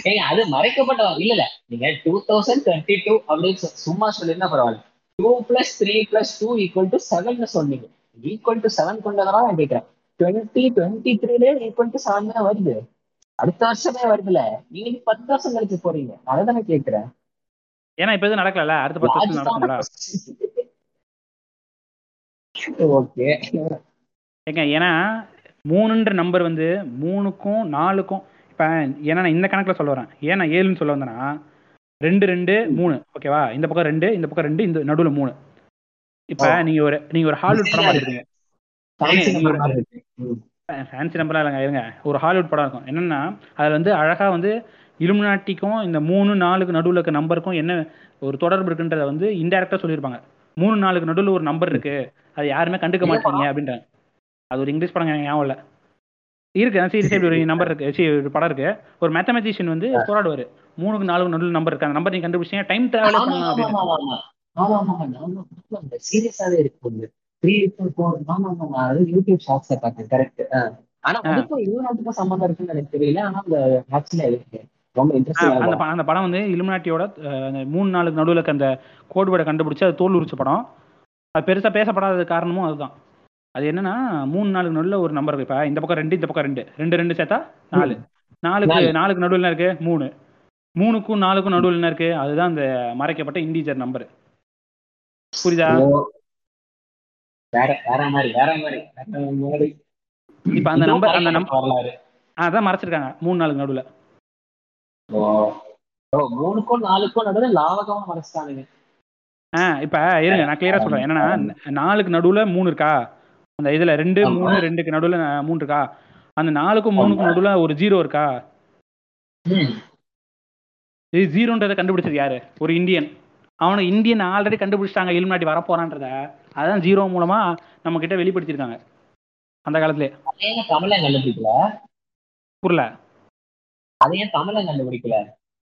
ஏங்க அது மறைக்கப்பட்ட இல்ல இல்ல. நீங்க டூ தௌசண்ட் டுவெண்ட்டி டூ அப்படின்னு சும்மா சொல்லிருந்தா பரவாயில்ல. Two plus three plus two equal to seven சொன்னீங்க. ஈக்குவல் டு செவன் கொண்டதெல்லாம் நான் கேட்கிறேன். டுவெண்ட்டி டுவெண்ட்டி த்ரீல ஈக்குவல் டு செவன் தான் வருது. அடுத்த வருஷமே வருதுல. நீங்க பத்து வருஷம் கழிச்சு போறீங்க. அதை தானே கேட்கிறேன் ஏன்னா இப்போ எதுவும் நடக்கல அடுத்த பத்து வருஷம் நடக்கும்ல? ஓகே. ஏங்க ஏன்னா மூணுன்ற நம்பர் வந்து மூணுக்கும் நாலுக்கும் இப்போ ஏன்னா நான் இந்த கணக்கில் சொல்ல வரேன். ஏன் நான் ஏழுன்னு சொல்ல வந்தேன்னா ரெண்டு ரெண்டு மூணு. ஓகேவா? இந்த பக்கம் ரெண்டு இந்த பக்கம் ரெண்டு இந்த நடுவில் மூணு. இப்போ. நீங்க ஒரு நீங்க ஒரு ஹாலிவுட் படம் பார்த்துருக்கீங்க ஃபேன்சி நம்பர்லாம் இல்லைங்க இருங்க. ஒரு ஹாலிவுட் படம் இருக்கும். என்னன்னா அதில் வந்து அழகா வந்து இலுமினாட்டிக்கும் இந்த மூணு நாலுக்கு நடுவில் இருக்க நம்பருக்கும் என்ன ஒரு தொடர்பு இருக்குன்றத வந்து இன்டெரக்டாக சொல்லியிருப்பாங்க. மூணு நாலுக்கு நடுவில் ஒரு நம்பர் இருக்கு. அது யாருமே கண்டுக்க மாட்டீங்க அப்படின்றாங்க. அது ஒரு இங்கிலீஷ் படம் ஞாபகம் இல்லை. இருக்கு சீரியஸாக இப்படி ஒரு நம்பர் இருக்கு. சரி ஒரு படம் இருக்கு. ஒரு மேத்தமெட்டிஷியன் வந்து போராடுவார். மூணுக்கு நாலுக்கு நடுவில் நம்பர் இருக்கு. அந்த நம்பர் நீங்க கண்டுபிடிச்சீங்க டைம் டிராவலே பண்ணலாம் அப்படின்னு. த்ரீ ஃபோர் ஆமா ஆமா ஆமா. அது யூடியூப் ஷார்ட்ஸ்ல பார்த்தேன் கரெக்ட் ஆனா. அதுக்கும் யூரோப்புக்கும் சம்பந்தம் இருக்குன்னு எனக்கு தெரியல. ஆனா அந்த ஆக்சுவலா இருக்கு. அந்த அந்த படம் வந்து இலுமினாட்டியோட மூணு நாளுக்கு நடுவில் அந்த கோட் வேர்டை கண்டுபிடிச்சு அது தோல் உரிச்ச படம். அது பெருசா பேசப்படாத காரணமும் அதுதான். அது என்னன்னா மூணு நாளுக்கு நடுவில் ஒரு நம்பர் இருக்கு. இப்போ இந்த பக்கம் ரெண்டு இந்த பக்கம் ரெண்டு. ரெண்டு ரெண்டு சேர்த்தா நாலு. நாலுக்கு நாலு. நாலுக்கு நடுவில் என்ன இருக்கு? மூணு. மூணுக்கும் நாலுக்கும் நடுவில் என்ன இருக்கு? அதுதான் அந்த மறைக்கப்பட்ட இண்டீஜர் நம்பர் புரியுதா? வேற வேற மாதிரி வேற மாதிரி. வேற மாதிரி. இப்போ அந்த நம்பர் அந்த நம்பர் வரலாறு. அதான் மறைச்சிருக்காங்க. மூணு நாளுக்கு நடுவில். ஓ ஓ, மூணுக்கும் நாலுக்கும் நடுவில் லாவகமா மறைச்சிட்டானுங்க. ஆ இப்போ இருங்க நான் கிளியரா சொல்றேன். என்னன்னா நாலுக்கு நடுவில் மூணு இருக்கா? அந்த இதுல ரெண்டு. மூணு ரெண்டுக்கு நடுவில் மூணு இருக்கா? அந்த நாலுக்கும் மூணுக்கும் நடுவில் ஒரு ஜீரோ இருக்கா. இது ஜீரோன்றதை கண்டுபிடிச்சது யாரு? ஒரு இந்தியன். அவனுக்கு இந்தியன் ஆல்ரெடி கண்டுபிடிச்சிட்டாங்க இலுமினாட்டி வரப்போறான்றத. அதான் ஜீரோ மூலமா நம்ம கிட்ட வெளிப்படுத்தியிருக்காங்க. அந்த காலத்திலே. கண்டுபிடிக்கல? புரியல. அதை ஏன் தமிழன் கண்டுபிடிக்கல?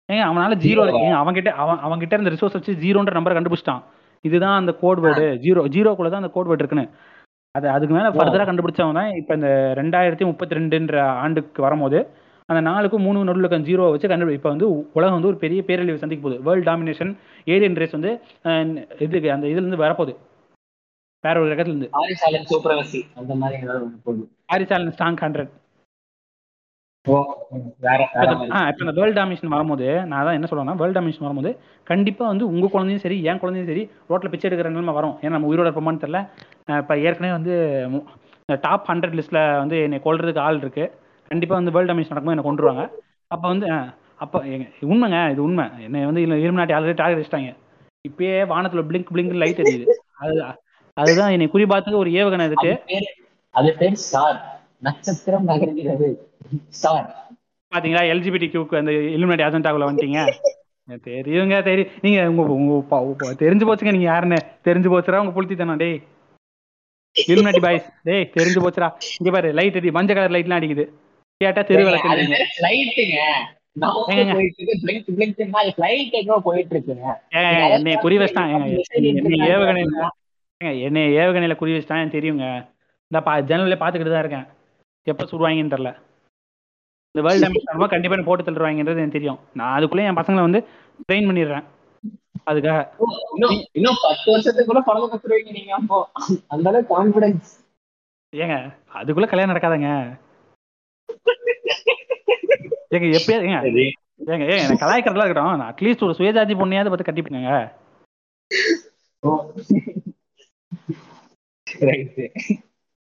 ஏங்க அவனால ஜீரோ ஏங்க அவன்கிட்ட அவன் அவன்கிட்ட இருந்த ரிசோர்ஸ் வச்சு ஜீரோன்ற நம்பரை கண்டுபிடிச்சிட்டான். இதுதான் அந்த கோட் வேர்டு ஜீரோ ஜீரோக்குள்ள தான் அந்த கோட் வேர்டு இருக்குன்னு. அது அதுக்கு மேல ஃபர்தரா கண்டுபிடிச்சவன் தான் இப்போ இந்த ரெண்டாயிரத்தி முப்பத்தி ரெண்டுன்ற ஆண்டுக்கு வரும்போது அந்த நாலுக்கும் மூணு நடுவில் இருக்க ஜீரோ வச்சு கண்டுபிடி இப்போ வந்து உலகம் வந்து ஒரு பெரிய பேரழிவு சந்திக்க போகுது. வேர்ல்ட் டாமினேஷன் ஏலியன் ரேஸ் வந்து இதுக்கு அந்த இதுல இருந்து வரப்போகுது. வேற ஒரு இடத்துல இருந்து ஆரிசாலன் சூப்பரவசி அந்த மாதிரி ஏதாவது ஹண்ட்ரட் இப்போ இந்த வேர்ல்ட் டாமினேஷன் வரும்போது நான் தான் என்ன சொல்றேன்னா வேர்ல்ட் டாமினேஷன் வரும்போது கண்டிப்பா வந்து உங்க குழந்தையும் சரி என் குழந்தையும் சரி ரோட்ல பிச்சை எடுக்கிற நிலைமை வரும். ஏன்னா நம்ம உயிரோட இருப்போமான்னு தெரியல. அஹ் இப்ப ஏற்கனவே வந்து டாப் ஹண்ட்ரட் லிஸ்ட்ல வந்து என்னை கொல்றதுக்கு ஆள் இருக்கு. கண்டிப்பா வந்து வேர்ல்ட் டாமினேஷன் நடக்கும்போது என்னை கொண்டுருவாங்க அப்ப வந்து அப்ப உண்மைங்க இது உண்மை. என்னை வந்து இருநாட்டி ஆல்ரெடி டார்கெட் வச்சிட்டாங்க. இப்பயே வானத்துல பிளிங்க் பிளிங்க் லைட் எரியுது அது அதுதான் என்னை குறிபார்த்துக்கு ஒரு ஏவுகணை இருக்கு அது பேரு ஸ்டார் நட்சத்திரம் நகர்கிறது. ஸ்டார் பாத்தீங்களா? எல்ஜிபிடி கியூக்கு அந்த இலுமினாட்டி அஜெண்டாக்குள்ள வந்துட்டீங்க. தெரியுங்க தெரியும் நீங்க உங்க தெரிஞ்சு போச்சுங்க நீங்க யாருன்னு. தெரிஞ்சு போச்சுடா உங்க புளுத்தி தானே டேய். இலுமினாட்டி பாய்ஸ் டேய் தெரிஞ்சு போச்சுடா. இங்க பாரு லைட் அடி மஞ்சள் கலர் லைட்லாம் அடிக்குது. கேட்டா தெரு விளக்கு ஏங்க. போயிட்டு இருக்குங்க. குறி வச்சிட்டான். ஏங்க, என்னை ஏவுகணையில ஏங்க, என்னை ஏவுகணையில குறி வச்சிட்டான் எனக்கு தெரியுங்க. இந்த பா ஜன்னல்ல பாத்துக்கிட்டு தான் இருக்கேன். எப்ப சுடுவாங்கன்னு தெரியல. இந்த வேர்ல்ட் டாமினேஷன் கண்டிப்பா என்ன போட்டு தள்ளுவாங்கன்றது எனக்கு தெரியும். நான் அதுக்குள்ளே என் பசங்களை வந்து ட்ரெயின் பண்ணிடுறேன். அதுக்காக. இன்னும் இன்னும் பத்து வருஷத்துக்குள்ள குழந்தை கத்துருவீங்க நீங்க அப்போ. அந்த அளவுக்கு கான்பிடன்ஸ் ஏங்க அதுக்குள்ள கல்யாணம் நடக்காதங்க. ஏங்க எப்பயே ஏங்க ஏங்க ஏங்க எனக்கு கலாய்க்கிறதுலாம் இருக்கட்டும். அட்லீஸ்ட் ஒரு சுயஜாதி பொண்ணையாவது பார்த்து ஏன்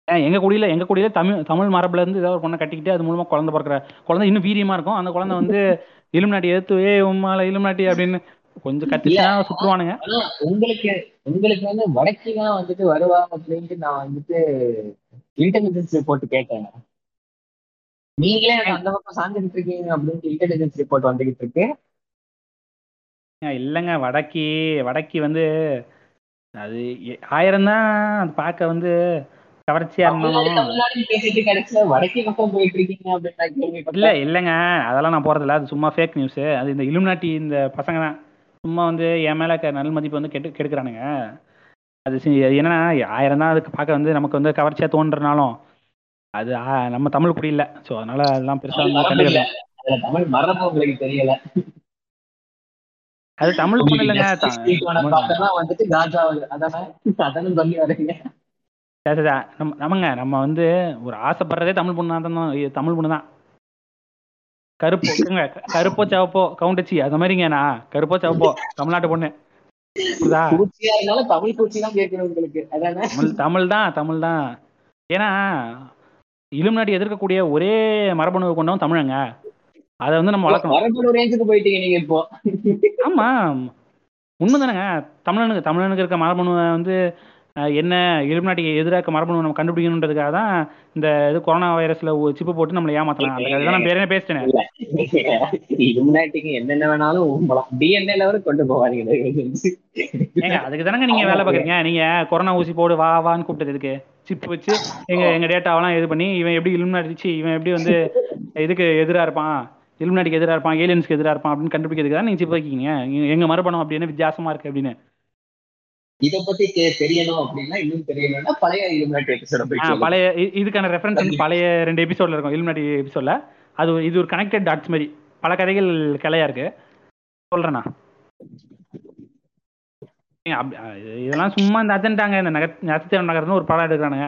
எங்க குடியில எங்க குடியில தமிழ் தமிழ் மரபுல இருந்து ஏதாவது ஒரு பொண்ணை கட்டிக்கிட்டு அது மூலமா குழந்தை பிறக்கிற குழந்தை இன்னும் வீரியமா இருக்கும். அந்த குழந்தை வந்து இலுமினாட்டி எடுத்து ஏ உம்மால இலுமினாட்டி அப்படின்னு கொஞ்சம் கத்திச்சுனா சுற்றுவானுங்க. உங்களுக்கு உங்களுக்கு வந்து வடக்கி தான் வந்துட்டு வருவாங்க அப்படின்ட்டு நான் வந்துட்டு இன்டெலிஜென்ஸ் ரிப்போர்ட் கேட்டேன். நீங்களே அந்த பக்கம் சார்ந்துட்டு இருக்கீங்க அப்படின்ட்டு இன்டெலிஜென்ஸ் ரிப்போர்ட் வந்துகிட்டு இருக்கு. இல்லைங்க வடக்கி வடக்கி வந்து அது ஆயிரம் தான் அது பார்க்க வந்து கவர்ச்சியா இருந்தாலும் இல்ல இல்லைங்க. அதெல்லாம் நான் போறதில்ல. அது சும்மா ஃபேக் நியூஸ் அது இந்த இலுமினாட்டி இந்த பசங்க தான். சும்மா வந்து என் மேல நல் மதிப்பு வந்து கெட்டு கெடுக்கிறானுங்க. அது என்னன்னா ஆயிரம் தான் அதுக்கு பார்க்க வந்து நமக்கு வந்து கவர்ச்சியா தோன்றனாலும் அது நம்ம தமிழ் குடி இல்ல ஸோ அதனால அதெல்லாம் பெருசா தமிழ் வந்து மரபு இல்ல கண்டுக்கல அதுல தமிழ் மரபு உங்களுக்கு தெரியல. அது தமிழ் பொண்ணு இல்லைங்க வந்துட்டு அதானே சொல்லி வரீங்க சரி, நம்ம நமங்க நம்ம வந்து ஒரு ஆசைப்படுறதே தமிழ் பொண்ணு தான் தமிழ் பொண்ணு தான். கருப்பு ஏங்க, கருப்போ சிவப்போ கவுண்டச்சி அந்த மாதிரிங்க நான். கருப்போ சிவப்போ தமிழ்நாட்டு பொண்ணு. தமிழ் பூச்சி தான் கேட்கணும் உங்களுக்கு. அதானே? தமிழ் தான் தமிழ் தான். ஏன்னா இலுமினாட்டி எதிர்க்கக்கூடிய ஒரே மரபணு கொண்டவன் தமிழங்க. அதை வந்து நம்ம வளர்க்கணும் மரபணு ரேஞ்சுக்கு போயிட்டீங்க நீங்க இப்போ. ஆமா. உண்மைதானேங்க. தமிழனுக்கு தமிழனுக்கு இருக்க மரபணுவை வந்து என்ன இலுமினாட்டிக்கு எதிராக மரபணு நம்ம கண்டுபிடிக்கணுன்றதுக்காக தான் இந்த இது கொரோனா வைரஸ்ல சிப்பு போட்டு நம்மளை ஏமாத்தலாம் அதுக்காக நான் பேரே பேசிட்டேன். இலுமினாட்டிக்கு என்னென்ன வேணாலும் டிஎன்ஏ லெவலுக்கு கொண்டு போவாதீங்க ஏங்க அதுக்கு தானங்க நீங்க வேலை பார்க்குறீங்க? நீங்க கொரோனா ஊசி போடு வா வான்னு கூப்பிட்டதுக்கு சிப் வச்சு எங்க எங்க டேட்டாவெல்லாம் இது பண்ணி இவன் எப்படி இலுமினாட்டி இவன் எப்படி வந்து இதுக்கு எதிரா இருப்பான்? இலுமினாட்டிக்கு எதிரா இருப்பான் ஏலியன்ஸ்க்கு எதிரா இருப்பான் அப்படின்னு கண்டுபிடிக்கிறதுக்கு தான் நீங்க சிப் வைக்கீங்க எங்க- மரபணம் அப்படின்னு வித்தியாசமா இருக்கு அப்படின்னு. இத பத்தி தெரியணும் அப்படின்னா இன்னும் தெரியணும்னா பழைய இலுமினாட்டி எபிசோட பழைய இதுக்கான ரெஃபரன்ஸ் வந்து பழைய ரெண்டு எபிசோட்ல இருக்கும் இலுமினாட்டி எபிசோட்ல அது இது ஒரு கனெக்டட் டாட்ஸ் மாதிரி. பல கதைகள் கிளையா இருக்கு. சொல்றேண்ணா இதெல்லாம் சும்மா இந்த அஜெண்டாங்க. இந்த நகர் நட்சத்திரம் நகர்னு ஒரு படம் எடுக்கிறானுங்க.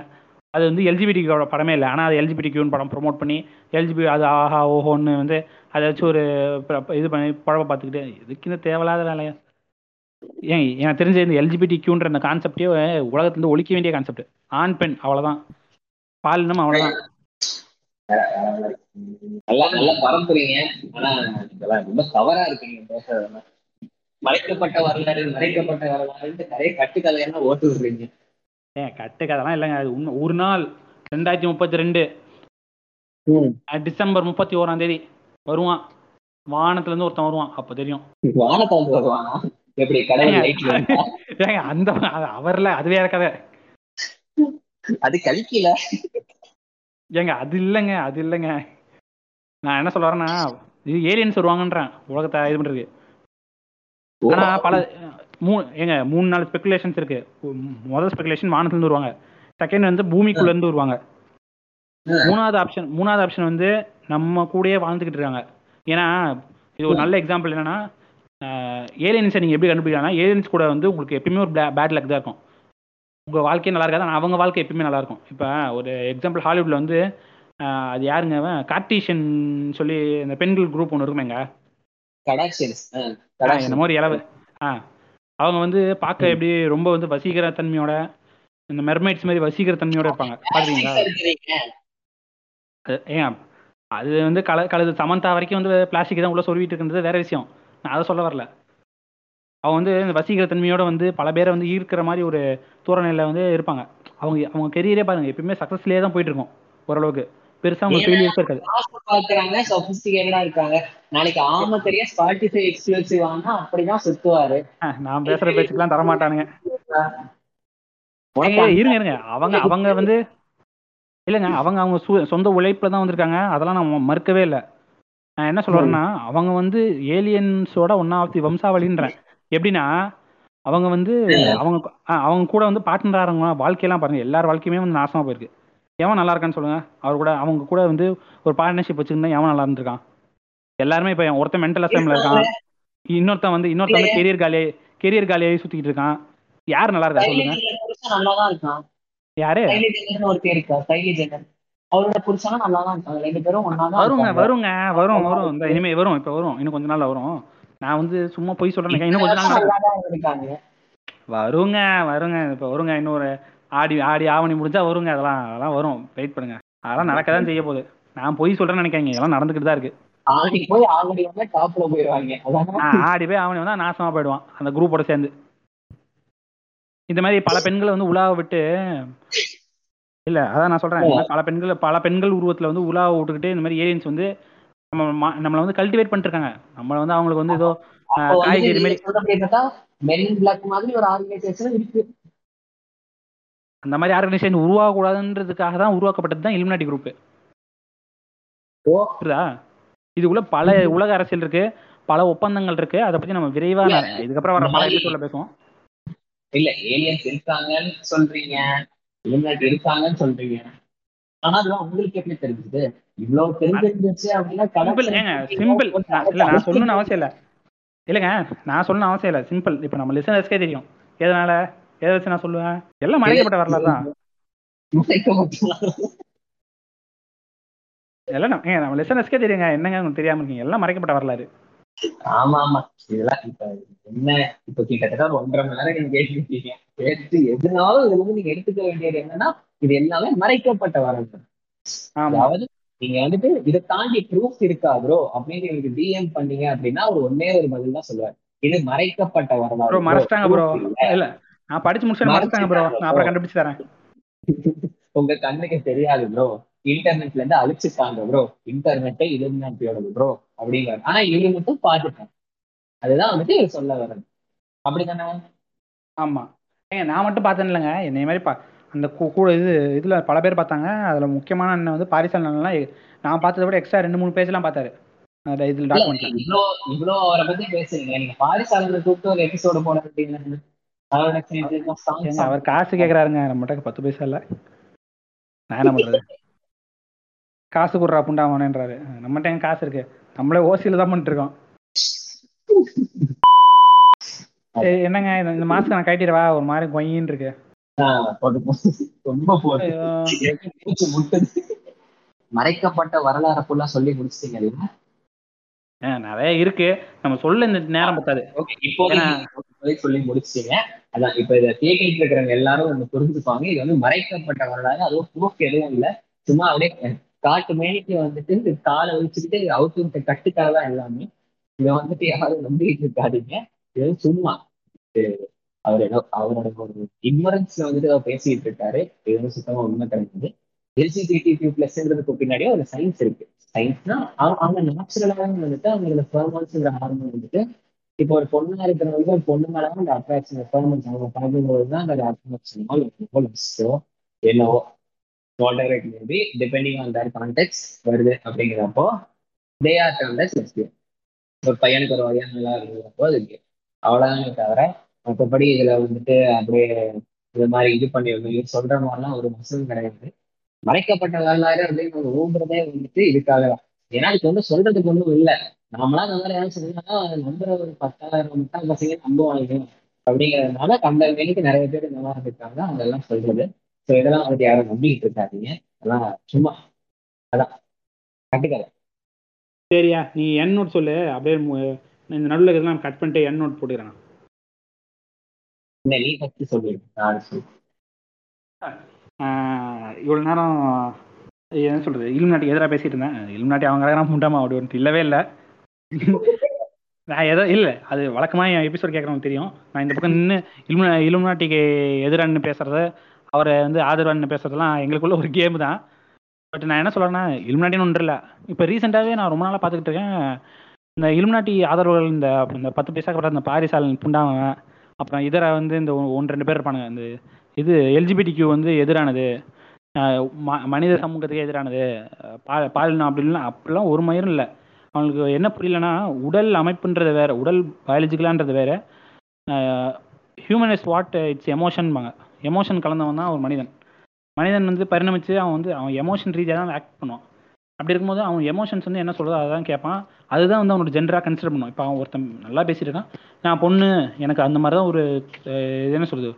அது வந்து எல்ஜிபிடிக்கோட படமே இல்லை. ஆனால் அது எல்ஜிபிடிக்யூன்னு படம் ப்ரோமோட் பண்ணி எல்ஜிபி அது ஆஹா ஓஹோன்னு வந்து அதை வச்சு ஒரு இது பண்ணி பழப்ப பார்த்துக்கிட்டு இதுக்கு இந்த தேவையில்லாத வேலையா? ஏன் எனக்கு தெரிஞ்ச இந்த எல்ஜிபிடிக்யூன்ற அந்த கான்செப்டே உலகத்துலேருந்து ஒழிக்க வேண்டிய கான்செப்ட் ஆண் பெண் அவ்வளோதான் பாலினம் அவ்வளோதான் நல்லா நல்லா பரப்புறீங்க ஆனா இதெல்லாம் ரொம்ப தவறா இருக்கு. நீங்க பேசுறதெல்லாம். மறைக்கப்பட்ட வரலாறு மறைக்கப்பட்ட வரலாறு நிறைய கட்டுக்கதையெல்லாம் ஓட்டு விடுறீங்க ஏன் கட்டு கதெல்லாம் இல்லைங்க. அது உண்மை. ஒரு நாள் ரெண்டாயிரத்தி முப்பத்தி ரெண்டு. டிசம்பர் முப்பத்தி ஓராம் தேதி. வருவான். வானத்துல இருந்து ஒருத்தன் வருவான். அப்போ தெரியும். வானத்தை வந்து வருவானா? எப்படி கடவுள் அந்த அவர்ல அது வேற கதை. அது கழிக்கல ஏங்க அது இல்லைங்க அது இல்லைங்க. நான் என்ன சொல்ல வரேன்னா இது ஏலியன்ஸ் வருவாங்கன்றேன் உலகத்தை இது பண்றது ஆனா பல மூ ஏங்க மூணு நாலு ஸ்பெகுலேஷன்ஸ் இருக்கு. முதல் ஸ்பெகுலேஷன் வானத்துல இருந்து வருவாங்க. செகண்ட் வந்து பூமிக்குள்ள இருந்து வருவாங்க மூணாவது ஆப்ஷன் மூணாவது ஆப்ஷன் வந்து நம்ம கூடயே வாழ்ந்துகிட்டு இருக்காங்க. ஏன்னா இது ஒரு நல்ல எக்ஸாம்பிள் என்னன்னா ஏலியன்ஸை நீங்க எப்படி கண்டுபிடிக்கலாம்னா ஏலியன்ஸ் கூட வந்து உங்களுக்கு எப்பயுமே ஒரு பேட் லக் தான் இருக்கும். உங்க வாழ்க்கையே நல்லா இருக்காது அவங்க வாழ்க்கை எப்பயுமே நல்லா இருக்கும். இப்போ ஒரு எக்ஸாம்பிள் ஹாலிவுட்ல வந்து அது யாருங்க கார்டீஷியன் சொல்லி இந்த பெண்கள் குரூப் ஒன்று இருக்குமேங்க. என்னமோ ஒரு இளவு. ஆ அவங்க வந்து பார்க்க எப்படி ரொம்ப வந்து வசீகர தன்மையோட இந்த மெர்மைட்ஸ் மாதிரி வசீகர தன்மையோட இருப்பாங்க. பாத்துறீங்களா அது- ஏன்? அது வந்து கல கலது. சமந்தா வரைக்கும் வந்து பிளாஸ்டிக் தான் உள்ள சொருவிட்டு இருக்கின்றது வேற விஷயம். நான் அதை சொல்ல வரல. அவங்க வந்து இந்த வசீகர தன்மையோட வந்து பல பேரை வந்து ஈர்க்கிற மாதிரி ஒரு தூரநிலையில வந்து இருப்பாங்க. அவங்க அவங்க கெரியரே பாருங்க எப்பயுமே சக்ஸஸ்லேயே தான் போயிட்டு இருக்கும் ஓரளவுக்கு. பெருசா அவங்க ஃபெயிலியர்ஸ் இருக்காது. பாக்குறாங்க சொபிஸ்டிகேட்டடா இருக்காங்க. நாளைக்கு ஆம தெரிய ஸ்பாட்டிஃபை எக்ஸ்க்ளூசிவ் ஆனா அப்படிதான் சுத்துவாரு. நான் பேசுற பேச்சுக்கெல்லாம் தரமாட்டானுங்க. உனக்கு ஏய், இருங்க இருங்க. அவங்க அவங்க வந்து இல்லைங்க அவங்க அவங்க சு- சொந்த உழைப்புல தான் வந்திருக்காங்க. அதெல்லாம் நான் மறுக்கவே இல்லை. நான் என்ன சொல்றேன்னா அவங்க வந்து ஏலியன்ஸோட ஒன்னாவது வம்சாவளின்றேன் எப்படின்னா அவங்க வந்து அவங்க அவங்க கூட வந்து பார்ட்னர் ஆகிறவங்க வாழ்க்கையெல்லாம் பாருங்க எல்லார் வாழ்க்கையுமே வந்து நாசமா போயிருக்கு. எவன் நல்லா இருக்கான்னு சொல்லுங்க. அவர் கூட அவங்க கூட வந்து ஒரு பார்ட்னர்ஷிப் வச்சிருந்தா எவன் நல்லா இருந்திருக்கான். எல்லாருமே இப்போ ஒருத்தன் மென்டல் அசம்ல இருக்கான். இன்னொருத்தன் வந்து இன்னொருத்தன் வந்து கெரியர் காலியாகி கெரியர் காலியாகி சுத்திக்கிட்டு இருக்கான். யார் நல்லா இருக்கா? சொல்லுங்க. புருஷன் இருக்கான். யாரு? இருக்கா அவரோட இருக்காங்க. ரெண்டு பேரும் ஒன்னாதான் வருங்க. வருங்க வரும் வரும். இந்த இனிமே வரும் இப்ப வரும். இன்னும் கொஞ்ச நாள்ல வரும். நான் வந்து சும்மா போய் சொல்றேன் இன்னும் கொஞ்ச நாள் இருக்காங்க வருங்க வருங்க. இப்ப வருங்க இன்னொரு ஆடி ஆடி ஆவணி முடிஞ்சா வருங்க. அதெல்லாம் அதெல்லாம் வரும். வெயிட் பண்ணுங்க. அதெல்லாம் நடக்க தான் செய்ய போகுது. நான் போய் சொல்றேன்னு நினைக்காங்க இதெல்லாம் நடந்துக்கிட்டு தான் இருக்கு. ஆடி போய் ஆல்ரெடி வந்து டாப்ல ஆ, ஆடி போய் ஆவணி வந்தா நாசமா போயிடுவான். அந்த குரூப்போட சேர்ந்து. இந்த மாதிரி பல பெண்களை வந்து உலாவ விட்டு இல்ல அதான் நான் சொல்றேன். பல பெண்கள் பல பெண்கள் உருவத்துல வந்து உலாவ விட்டுக்கிட்டு இந்த மாதிரி ஏலியன்ஸ் வந்து நம்ம நம்மளை வந்து கல்டிவேட் பண்ணிட்டு இருக்காங்க நம்மள வந்து அவங்களுக்கு வந்து ஏதோ காய்கறி மாதிரி மாதிரி ஆர்கனைசேஷன் அந்த மாதிரி ஆர்கனைசேஷன் உருவாகக்கூடாதுன்றதுக்காக தான் உருவாக்கப்பட்டது தான் இலுமினாட்டி குரூப். புரியுதா? இதுக்குள்ள பல உலக அரசியல் இருக்கு பல ஒப்பந்தங்கள் இருக்கு. அதை பத்தி நம்ம விரைவா இதுக்கப்புறம் வர பல பேசுவோம். இல்ல ஏலியன்ஸ் இருக்காங்கன்னு சொல்றீங்க. இல்லைன்னாட்டி இருக்காங்கன்னு சொல்றீங்க. ஆனா அதெல்லாம் உங்களுக்கு எப்படி தெரிஞ்சது? இவ்வளவு தெரிஞ்சிருந்துச்சு அப்படின்னா சிம்பிள் ஏங்க சிம்பிள் இல்ல நான் சொல்லணும்னு அவசியம் இல்ல. இல்லைங்க நான் சொல்லணும்னு அவசியம் இல்ல. சிம்பிள் இப்போ நம்ம லிசனர்ஸ்க்கே தெரியும். எதனால? எதை வச்சு நான் சொல்லுவேன்? எல்லாம் மறைக்கப்பட்ட வரலாறு தான். எல்லாம் நம்ம லிசனர்ஸ்க்கே தெரியுங்க. என்னங்க உங்களுக்கு தெரியாம இருக்கீங்க? எல்லாம் மறைக்கப்பட்ட வரலாறு. ஆமா ஆமா. இதெல்லாம் இப்ப என்ன? இப்ப கிட்டத்தட்ட ஒரு ஒன்றரை மணி நேரம் நீங்க கேட்டுருக்கீங்க கேட்டு எதுனாலும் இதுல இருந்து நீங்க எடுத்துக்க வேண்டியது என்னன்னா இது எல்லாமே மறைக்கப்பட்ட ஆமா. அதாவது நீங்க வந்துட்டு இதை தாண்டி ப்ரூஃப் இருக்கா ப்ரோ அப்படின்னு எனக்கு டிஎம் பண்ணீங்க அப்படின்னா அவர் ஒன்னே ஒரு பதில் தான் சொல்லுவார். இது மறைக்கப்பட்ட வரலாறு. மறைச்சிட்டாங்க ப்ரோ. இல்ல. நான் படிச்சு முடிச்சு மறைச்சிட்டாங்க ப்ரோ நான் அப்புறம் கண்டுபிடிச்சு தரேன். உங்க கண்ணுக்கு தெரியாது ப்ரோ இன்டர்நெட்ல இருந்து அழிச்சுட்டாங்க ப்ரோ இன்டர்நெட்டே இலுமினாட்டியோடது ப்ரோ அப்படிங்கிறாரு. ஆனா இவரு மட்டும் பாத்துட்டேன் அதுதான் வந்துட்டு சொல்ல வர்றது. அப்படிதானே ஆமா. ஏங்க நான் மட்டும் பார்த்தேன் இல்லைங்க. என்னை மாதிரி பா அந்த கூட இது இதுல பல பேர் பார்த்தாங்க. அதுல முக்கியமான அண்ணன் வந்து பாரிசால் அண்ணன்லாம் நான் பார்த்ததை விட எக்ஸ்ட்ரா ரெண்டு மூணு பேஜ்லாம் பார்த்தாரு. இதுல டாக்குமெண்ட்ல இவ்வளோ இவ்வளோ அவரை பத்தி பேசுறீங்க. நீங்க பாரிசாலனை கூப்பிட்டு ஒரு எபிசோடு போட வேண்டியது அவர் காசு கேக்குறாருங்க. நம்மகிட்ட பத்து பைசா இல்ல. நான் என்ன பண்றது? காசு கொடுறா புண்டாமனேன்றாரு நம்மகிட்ட எங்க காசு இருக்கு? நம்மளே ஓசியில தான் பண்ணிட்டு இருக்கோம் என்னங்க இந்த- மாஸ்க் நான் கட்டிடுவா ஒரு மாதிரி கொயின்னு இருக்கு ரொம்ப. மறைக்கப்பட்ட வரலாறு ஃபுல்லா சொல்லி முடிச்சிட்டீங்க நிறைய இருக்கு. நம்ம சொல்ல இந்த நேரம் பத்தாது. இப்போதைக்கு சொல்லி முடிச்சிட்டீங்க. அதான் இப்ப இதை கேட்டுட்டு இருக்கிறவங்க எல்லாரும் ஒண்ணு புரிஞ்சுப்பாங்க இது வந்து மறைக்கப்பட்ட வரலாறு. அதுவும் ப்ரூஃப் எதுவும் இல்ல. சும்மா அப்படியே காட்டு மேனிக்கு வந்துட்டு காலை வச்சுக்கிட்டு அவுத்து கட்டுக்காக தான் எல்லாமே இதை வந்துட்டு யாரும் நம்பிக்கிட்டு இருக்காதீங்க. இது சும்மா அவர் ஏதோ அவரோட ஒரு இக்னரன்ஸ்ல வந்துட்டு அவர் பேசிட்டு இருக்காரு. இது வந்து சுத்தமா உண்மை கிடையாது. எல்சிபிடி பிளஸ்ங்கிறதுக்கு பின்னாடியே ஒரு சயின்ஸ் இருக்கு. சயின்ஸ்னா அவங்க நேச்சுரலாக வந்துட்டு அவங்களோட ஃபெர்மன்ஸ்ங்கிற ஹார்மோன் வந்துட்டு இப்போ ஒரு பொண்ணா இருக்கிறவங்க ஒரு பொண்ணு மேல அந்த அட்ராக்ஷன் ஃபெர்மன்ஸ் அவங்க பார்க்கும்போது தான் அந்த அட்ராக்ஷன் ஸோ என்னவோ whatever it maybe depending on their contact வருது அப்படிங்கிறப்போ தே ஆர் கான்டெக்ட் லெஸ்பியன் ஒரு பையனுக்கு ஒரு வகையாக நல்லா இருக்கிறப்போ அதுக்கு அவ்வளோதானே தவிர மற்றபடி இதுல வந்துட்டு அப்படியே இது மாதிரி இது பண்ணி இது சொல்ற மாதிரிலாம் ஒரு மசூல் கிடையாது. மறைக்கப்பட்ட வரலாறு அப்படின்னு ஒரு ஊன்றதே வந்துட்டு இதுக்காக தான். ஏன்னா இது வந்து சொல்றதுக்கு ஒன்றும் இல்லை. நாமளா அந்த மாதிரி ஏதாவது சொன்னா நம்புற ஒரு பத்தாயிரம் முட்டாள் பசங்க நம்புவாங்க. அப்படிங்கிறதுனால அந்த வேலைக்கு நிறைய பேர் இந்த மாதிரி இருக்காங்க. அதெல்லாம் சொல்றது. ஸோ இதெல்லாம் வந்துட்டு யாரும் நம்பிக்கிட்டு இருக்காதீங்க. அதெல்லாம் சும்மா அதான். கட்டுக்கதை சரியா? நீ என் நோட் சொல்லு. அப்படியே இந்த நடுவில் இதெல்லாம் கட் பண்ணிட்டு என் நோட் போட்டுக்கிறேன் இந்த நீ பத்தி சொல்லிடு நான் சொல்றேன் இவ்வளோ நேரம் என்ன சொல்றது? இலுமினாட்டி எதிராக பேசிட்டு இருந்தேன். இலுமினாட்டி அவங்க கலகரம் முண்டாமா அப்படி ஒன்று இல்லவே இல்லை. நான் ஏதோ இல்லை அது வழக்கமாக என் எபிசோட் கேட்குறவங்க தெரியும். நான் இந்த பக்கம் நின்று இலுமினா இலுமினாட்டிக்கு எதிரான்னு பேசுறது அவரை வந்து ஆதரவான்னு பேசுறதெல்லாம் எங்களுக்குள்ள ஒரு கேம் தான். பட் நான் என்ன சொல்றேன்னா இலுமினாட்டின்னு ஒன்றும் இல்லை. இப்போ ரீசெண்டாகவே நான் ரொம்ப நாளாக பார்த்துக்கிட்டு இருக்கேன். இந்த இலுமினாட்டி ஆதரவுகள் இந்த இந்த பத்து பைசாக்கு அப்புறம் இந்த பாரிசாலன் புண்டாவன் அப்புறம் இதர வந்து இந்த ஒ- ஒன்று ரெண்டு பேர் இருப்பானுங்க. இந்த இது எல்ஜிபிடி கியூ வந்து எதிரானது. ம- மனித சமூகத்துக்கு எதிரானது. பா பாலினம் அப்படின்லாம் அப்படிலாம் ஒரு மயிரும் இல்லை. அவங்களுக்கு என்ன புரியலன்னா உடல் அமைப்புன்றது வேற உடல் பயாலஜிக்கலான்றது வேறு. ஹியூமன் இஸ் வாட் இட்ஸ் எமோஷன்பாங்க எமோஷன் கலந்தவன் தான் ஒரு மனிதன். மனிதன் வந்து பரிணமித்து அவன் வந்து அவன் எமோஷன் ரீதியாக தான் ஆக்ட் பண்ணுவான். அப்படி இருக்கும்போது அவன் எமோஷன்ஸ் வந்து என்ன சொல்கிறதோ அதான் கேட்பான். அதுதான் வந்து அவனோட ஜென்டராக கன்சிடர் பண்ணுவான் இப்போ அவன் ஒருத்தன் நல்லா பேசிட்டு இருக்கான். நான் பொண்ணு எனக்கு அந்த மாதிரி தான் ஒரு இது என்ன சொல்கிறது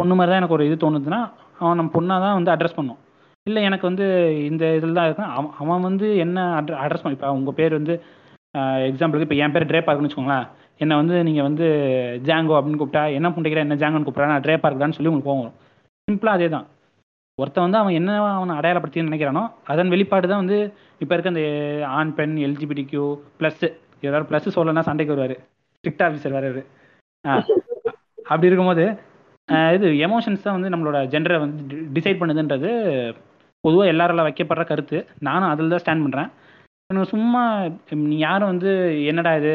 பொண்ணு மாதிரி தான் எனக்கு ஒரு இது தோணுதுன்னா அவன் நம்ம பொண்ணாக தான் வந்து அட்ரஸ் பண்ணும். இல்லை எனக்கு வந்து இந்த இதில் தான் இருக்கான். அவன் அவன் வந்து என்ன அட்ர அட்ரஸ் பண்ணி இப்போ உங்கள் பேர் வந்து எக்ஸாம்பிளுக்கு இப்போ என் பேர் ட்ரேப் பார்க்குன்னு வச்சுக்கோங்களேன். என்னை வந்து நீங்கள் வந்து ஜாங்கோ அப்படின்னு கூப்பிட்டா என்ன பண்ணிக்கிற என்ன ஜாங்கோன்னு கூப்பிட்றா? நான் ட்ரேப்பாக இருக்கிறான்னு சொல்லி உங்களுக்கு கோவம் சிம்பிளாக அதே தான். ஒருத்தன் வந்து அவன் என்ன அவனை அடையாளப்படுத்தின்னு நினைக்கிறானோ அதன் வெளிப்பாடு தான் வந்து இப்போ இருக்க அந்த ஆண் பெண் எல்ஜிபிடி கியூ ப்ளஸ் ஏதாவது ப்ளஸ் சொல்லனா சண்டைக்கு வருவார். ஸ்ட்ரிக்ட் ஆஃபீஸர் வர்றாரு அப்படி இருக்கும்போது இது எமோஷன்ஸ் தான் வந்து நம்மளோட ஜெண்டரை வந்து டிசைட் பண்ணுதுன்றது பொதுவாக எல்லாரால வைக்கப்படுற கருத்து. நானும் அதில் தான் ஸ்டாண்ட் பண்ணுறேன் சும்மா நீ யாரும் வந்து என்னடா இது?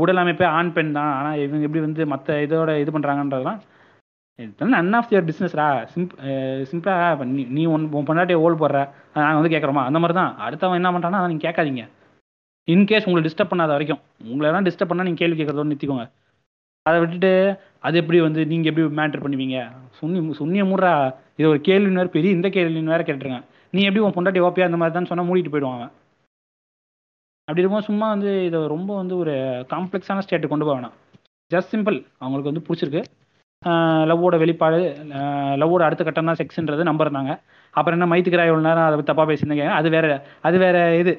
உடல் அமைப்பே ஆண் பெண் தான். ஆனால் இவங்க எப்படி வந்து மற்ற இதோட இது பண்ணுறாங்கன்றதுலாம் அன் ஆஃப் யுவர் பிஸ்னஸ்ரா சிம்ப் சிம்பிளாக நீ நீ ஒன் உன் பொண்டாட்டியை ஓல் போடுற. நாங்கள் வந்து கேட்குறோமா? அந்த மாதிரி தான். அடுத்தவன் என்ன பண்ணுறான்னா அதை நீங்கள் கேட்காதீங்க. இன்கேஸ் உங்களை டிஸ்டர்ப் பண்ணாத வரைக்கும். உங்களை எல்லாம் டிஸ்டர்ப் பண்ணால் நீங்கள் கேள்வி கேட்குறதோடு நிறுத்திக்கோங்க. அதை விட்டுட்டு அது எப்படி வந்து நீங்கள் எப்படி மேட்ரு பண்ணுவீங்க? சுண்ணி சுண்ணிய மூடுறா. இது ஒரு கேள்வின்னு வேறு பெரிய இந்த கேள்வின்னு வேறு கேட்டுருங்க. நீ எப்படி உன் பொண்டாட்டி ஓப்பியா அந்த மாதிரி தான் சொன்னால் மூடிட்டு போயிடுவான் அப்படி இருக்கும்போது சும்மா வந்து இதை ரொம்ப வந்து ஒரு காம்ப்ளெக்ஸான ஸ்டேட்டு கொண்டு போக வேணாம். ஜஸ்ட் சிம்பிள் அவங்களுக்கு வந்து பிடிச்சிருக்கு. லவ்வோட வெளிப்பாடு லவ்வோட அடுத்த கட்டம் தான் செக்ஸ்ன்றது நம்புறாங்க அப்புறம் என்ன மைத்துக்கிறா இவ்வளோ நேரம் அதை தப்பாக பேசியிருந்தீங்க. அது வேற அது வேற இது.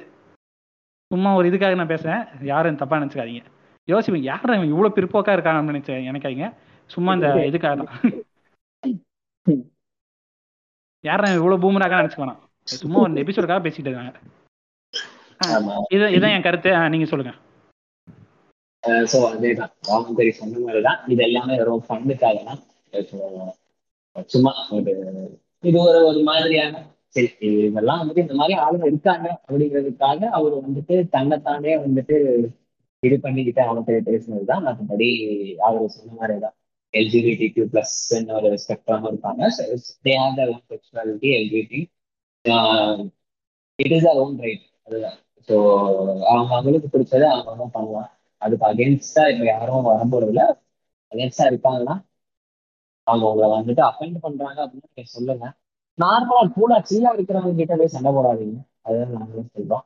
சும்மா ஒரு இதுக்காக நான் பேசுகிறேன் யாரும் தப்பாக நினச்சிக்காதீங்க. யோசிப்பீங்க யாரும் இவன் இவ்வளோ பிற்போக்கா இருக்காங்கன்னு நினைச்சேன் நினைக்காதீங்க. சும்மா இந்த இதுக்காக தான். யாரும் இவ்வளோ பூமராக நினச்சிக்க வேணாம். சும்மா ஒரு எபிசோடுக்காக பேசிட்டு இருக்காங்க. இது இதான் என் கருத்து. நீங்க சொல்லுங்க. ஸோ அதேதான். ராமந்தரி சொன்ன மாதிரி தான் இது எல்லாமே வெறும் ஃபண்டுக்காக தான். சும்மா ஒரு இது ஒரு ஒரு மாதிரியான சரி இதெல்லாம் வந்துட்டு இந்த மாதிரி ஆளுங்க இருக்காங்க அப்படிங்கிறதுக்காக அவர் வந்துட்டு தன்னைத்தானே வந்துட்டு இது பண்ணிக்கிட்டு அவனுக்கு பேசுனது தான் மற்றபடி அவர் சொன்ன மாதிரி தான் எல்ஜிபிடி கியூ பிளஸ் ஒரு ஸ்பெக்ட்ரம் இருப்பாங்க. They have their own sexuality everything it is our own right அதுதான். ஸோ அவங்க அவங்களுக்கு பிடிச்சதை அவங்க அவங்க பண்ணலாம். அதுக்கு அகேன்ஸ்டா இப்ப யாரும் வரப்போறதுல அகேன்ஸ்டா இருக்காங்கன்னா அவங்க உங்களை வந்துட்டு அஃபெண்ட் பண்றாங்க அப்படின்னு நீங்க சொல்லுங்க. நார்மலா கூட சில்லா இருக்கிறவங்க கிட்ட போய் சண்டை போடாதீங்க. அதுதான் நாங்களும் சொல்றோம்.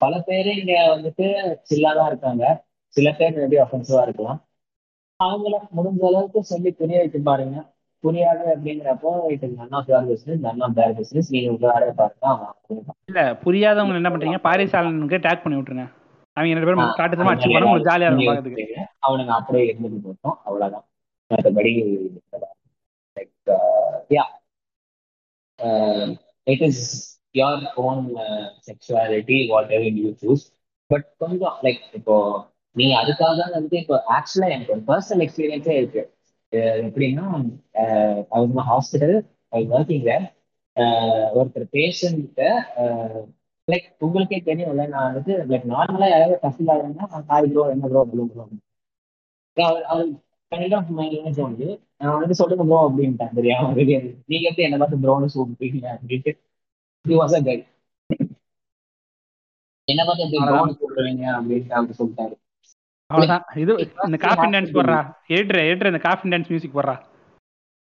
பல பேர் இங்க வந்துட்டு சில்லா தான் இருக்காங்க. சில பேர் மேபி அஃபென்சிவா இருக்கலாம். அவங்கள முடிஞ்ச அளவுக்கு சொல்லி புரிய வைக்க பாருங்க. புரியாது அப்படிங்கிறப்போ it is none of your business none of their business நீங்க உங்க வேலையை பாருங்க அவங்க இல்ல புரியாதவங்க என்ன பண்றீங்க? பாரிசாலனுக்கு டேக் பண்ணி விட்டுருங்க. அவங்க ரெண்டு பேரும் காட்டுத்தமா அடிச்சு உங்களுக்கு ஜாலியா இருக்கும் பாக்கிறதுக்கு. அவனுங்க அப்படியே இருந்துட்டு போட்டோம் அவ்வளவுதான். மற்றபடி like yeah it is your own sexuality whatever you choose but கொஞ்சம் லைக் இப்போ நீங்க அதுக்காக வந்து இப்போ ஆக்சுவலா எனக்கு ஒரு பர்சனல் எக்ஸ்பீரியன்ஸே இருக்கு. எப்படின்னா அவங்க ஹாஸ்பிட்டல் ஒர்க்கிங் ஒருத்தர் பேஷண்ட்ட லைக் உங்களுக்கே தெரியும்ல நான் வந்துட்டு லைக் நார்மலா யாராவது கஷ்டம் ஆகுதுன்னா ஹாய் ப்ரோ என்ன ப்ரோ ப்ரோ ப்ரோ அவர் அவர் கைண்ட் ஆஃப் மைண்ட் தோணுது நான் வந்து சொல்லுங்க ப்ரோ அப்படின்ட்டேன் தெரியாம? நீங்க எப்படி என்ன பார்த்து ப்ரோன்னு கூப்பிட்டீங்க அப்படின்ட்டு. ஹி வாஸ் அ கை என்ன பார்த்து ப்ரோன்னு கூப்பிடுவீங்க அப்படின்ட்டு அவர் சொல்லிட்டாரு. அவ்வளவுதான். இது இந்த காஃபி டான்ஸ் போடுறா. ஏற்ற ஏற்ற இந்த காஃபி டான்ஸ் மியூசிக் போடுறா.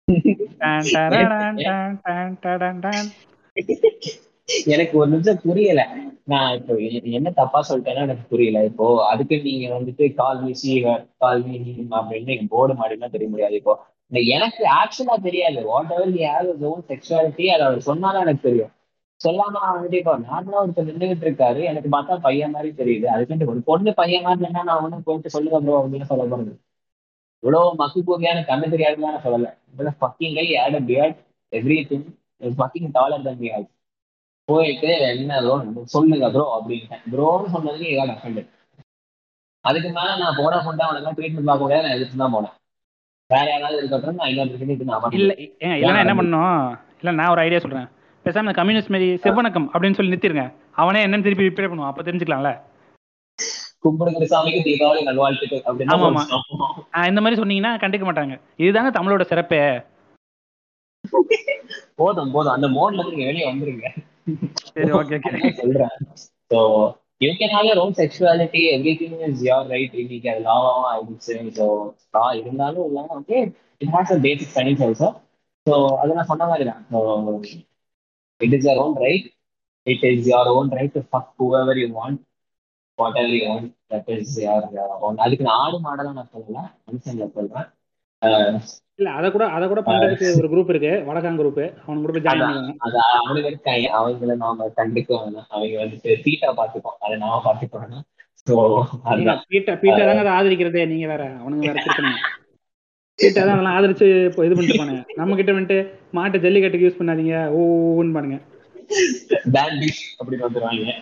எனக்கு ஒரு நிமிஷம் புரியல. நான் இப்போ என்ன தப்பா சொல்லிட்டேன்னா எனக்கு புரியல. இப்போ அதுக்கு நீங்க வந்துட்டு கால் வீசி கால் மீ அப்படின்னு போர்டு மாடிலாம் தெரிய முடியாது இப்போ. எனக்கு ஆக்சுவலா தெரியாது. வாட் எவர் நீ ஹேவ் ஓன் செக்ஷுவாலிட்டி அதை அவர் சொன்னாலும் எனக்கு தெரியும். சொல்லாம வந்துட்டு இப்போ நார்மலா ஒருத்தர் நின்றுகிட்டு இருக்காரு எனக்கு பார்த்தா பையன் மாதிரி தெரியுது. அதுக்கு ஒரு பொண்ணு பையன் மாதிரி இல்லைன்னா நான் ஒன்றும் போயிட்டு சொல்லுங்க ப்ரோ அப்படின்னு சொல்ல போறது இவ்வளவு மக்கு போகியான கண்ணு தெரியாதுன்னு நான் சொல்லல. Fucking guy appeared every thing fucking dollar தன் பியர்ட் போயிட்டு என்ன ப்ரோ சொல்லுங்க ப்ரோ அப்படின்ட்டேன். ப்ரோன்னு சொன்னதுக்கு ஏதாவது அஃபெண்ட் அதுக்கு மேல நான் போட கொண்டா அவனுக்கு ட்ரீட்மெண்ட் பார்க்க முடியாது நான் எதிர்த்து தான் போனேன். வேற யாராவது இருக்கட்டும் நான் இன்னொரு நான் இல்ல என்ன பண்ணணும்? இல்ல நான் ஒரு ஐடியா சொல்றேன். பேசாம இந்த கம்யூனிஸ்ட் மாரி செவ்வணக்கம் அப்படின்னு சொல்லி நிறுத்திருங்க. அவனே என்னன்னு திருப்பி ரிப்பேர் பண்ணுவான். அப்ப தெரிஞ்சுக்கலாம்ல. சாமிக்கு தீபாவளி நல்வாழ்த்துக்கள் அப்படின்னு. ஆஹ் இந்த மாதிரி சொன்னீங்கன்னா கண்டுக்க மாட்டாங்க. இதுதாங்க தமிழோட சிறப்பே. போதும் போதும். அந்த மோட்ல இருந்து நீங்க வெளியே வந்துருங்க. சரி ஓகே சொல்றேன் so you can have your own sexuality every thing is your right இன்னைக்கு அது ஆயிடுச்சு. ஸோ லா இருந்தாலும் இல்லாம okay it has a basic science also so அது நான் சொன்ன மாதிரி தான் so it is your own right it is your own right to fuck whoever you want whatever you want that is your own அதுக்கு நான் ஆடு மாடலாம் நான் சொல்லல. மனுஷன்ல சொல்றேன். இல்ல அத கூட அத கூட பண்றதுக்கு ஒரு குரூப் இருக்கு. வடகாங் குரூப் அவன் கூட ஜாயின். பண்ணுவாங்க அது அவனுக்கு இருக்காங்க. அவங்கள நாம கண்டுக்க வேணாம் அவங்க வந்துட்டு சீட்டா பாத்துப்போம் அதை நாம பாத்துக்க வேணாம் ஸோ அதுதான் பீட்டா பீட்டா தாங்க அதை ஆதரிக்கிறதே. நீங்க வேற அவனுங்க வேற கேட்டாதான் அதெல்லாம் ஆதரிச்சு இது பண்ணிட்டு பானுங்க நம்ம கிட்ட வந்துட்டு மாட்டை ஜல்லிக்கட்டுக்கு யூஸ் பண்ணாதீங்க ஓன்னு பாருங்க பேன் பீஃப் அப்படின்னு வந்துருவாங்க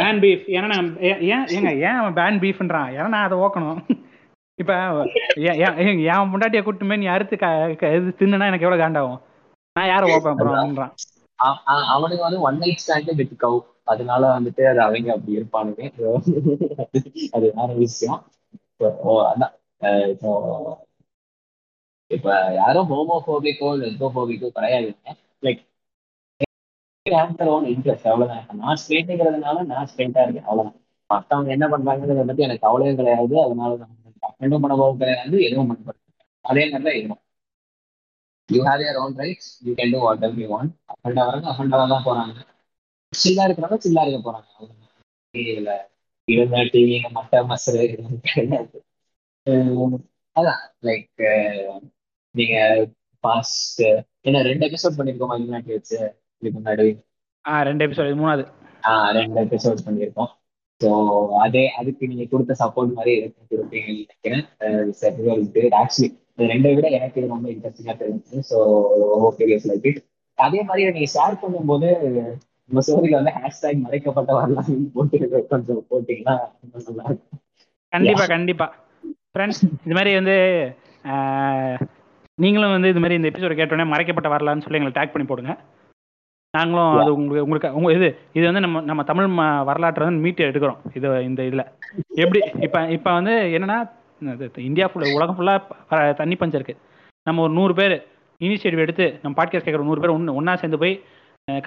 பேன் பீஃப் ஏன்னா நான் ஏன் ஏங்க ஏன் அவன் பேன் பீஃப்ன்றான் ஏன்னா நான் அதை ஓக்கணும். இப்ப என் முண்டாட்டியை கூட்டு போய் நீ அறுத்து இது தின்னுனா எனக்கு எவ்வளவு காண்டாகும்? நான் யாரை ஓப்பேன் அப்புறம் அப்படின்றான். அவனுக்கு வந்து one night stand with cow அதனால வந்துட்டு அது அவங்க அப்படி இருப்பானுங்க. அது வேற விஷயம். இப்ப யாரும் ஹோமோபோபிக்கோ லெஸ்போபோபிக்கோ கிடையாதுங்க. லைக் இன்ட்ரெஸ்ட் அவ்வளவுதான். நான் ஸ்ட்ரெயிட்டுங்கிறதுனால நான் ஸ்ட்ரெயிட்டா இருக்கேன். அவ்வளவுதான். மத்தவங்க என்ன பண்றாங்கிறத பத்தி எனக்கு கவலையும் கிடையாது. அதனால நான் பண்ண போகும் கிடையாது. எதுவும் பண்ண அதே மாதிரி தான் you have your own rights you can do whatever you want அஃபெண்டா வரங்க அஃபெண்டா தான் போறாங்க. சில்லா இருக்கிறவங்க சில்லா இருக்க போறாங்க. இதுல இருந்த டிவி மட்ட மசரு கிடையாது. அதான். லைக் நீங்க பாஸ்ட் என்ன ரெண்டு எபிசோட் பண்ணிருக்கோம் மகிழ்நாட்டி வச்சு? இதுக்கு முன்னாடி. ஆ ரெண்டு எபிசோட் மூணாவது. ஆஹ் ரெண்டு எபிசோட் பண்ணியிருக்கோம் ஸோ அதே அதுக்கு நீங்க கொடுத்த சப்போர்ட் மாதிரி எனக்கு கொடுப்பீங்கன்னு நினைக்கிறேன். ஆக்சுவலி ரெண்டை விட எனக்கு இது ரொம்ப இன்ட்ரெஸ்டிங்கா தெரிஞ்சு ஸோ ஓகே லைக் இட் அதே மாதிரி நீங்க ஷேர் பண்ணும்போது நம்ம சோதில வந்து ஹேஷ்டேக் மறைக்கப்பட்ட வரலாம் போட்டு கொஞ்சம் போட்டீங்கன்னா நல்லா இருக்கும். கண்டிப்பா கண்டிப்பா. ஃப்ரெண்ட்ஸ் இது மாதிரி வந்து நீங்களும் வந்து இது மாதிரி இந்த எபிசோட கேட்டோன்னே மறைக்கப்பட்ட வரலான்னு சொல்லி எங்களை டேக் பண்ணி போடுங்க. நாங்களும் அது உங்களுக்கு உங்களுக்கு உங்க இது இது வந்து நம்ம நம்ம தமிழ் வரலாற்றை வந்து மீட்டு எடுக்கிறோம். இது இந்த இதுல. எப்படி இப்ப இப்ப வந்து என்னன்னா இந்தியா ஃபுல்லா உலகம் ஃபுல்லா தண்ணி பஞ்சம் இருக்கு. நம்ம ஒரு நூறு பேர் இனிஷியேட்டிவ் எடுத்து நம்ம பாட்காஸ்ட் கேட்குற நூறு பேர் ஒன்று ஒன்றா சேர்ந்து போய்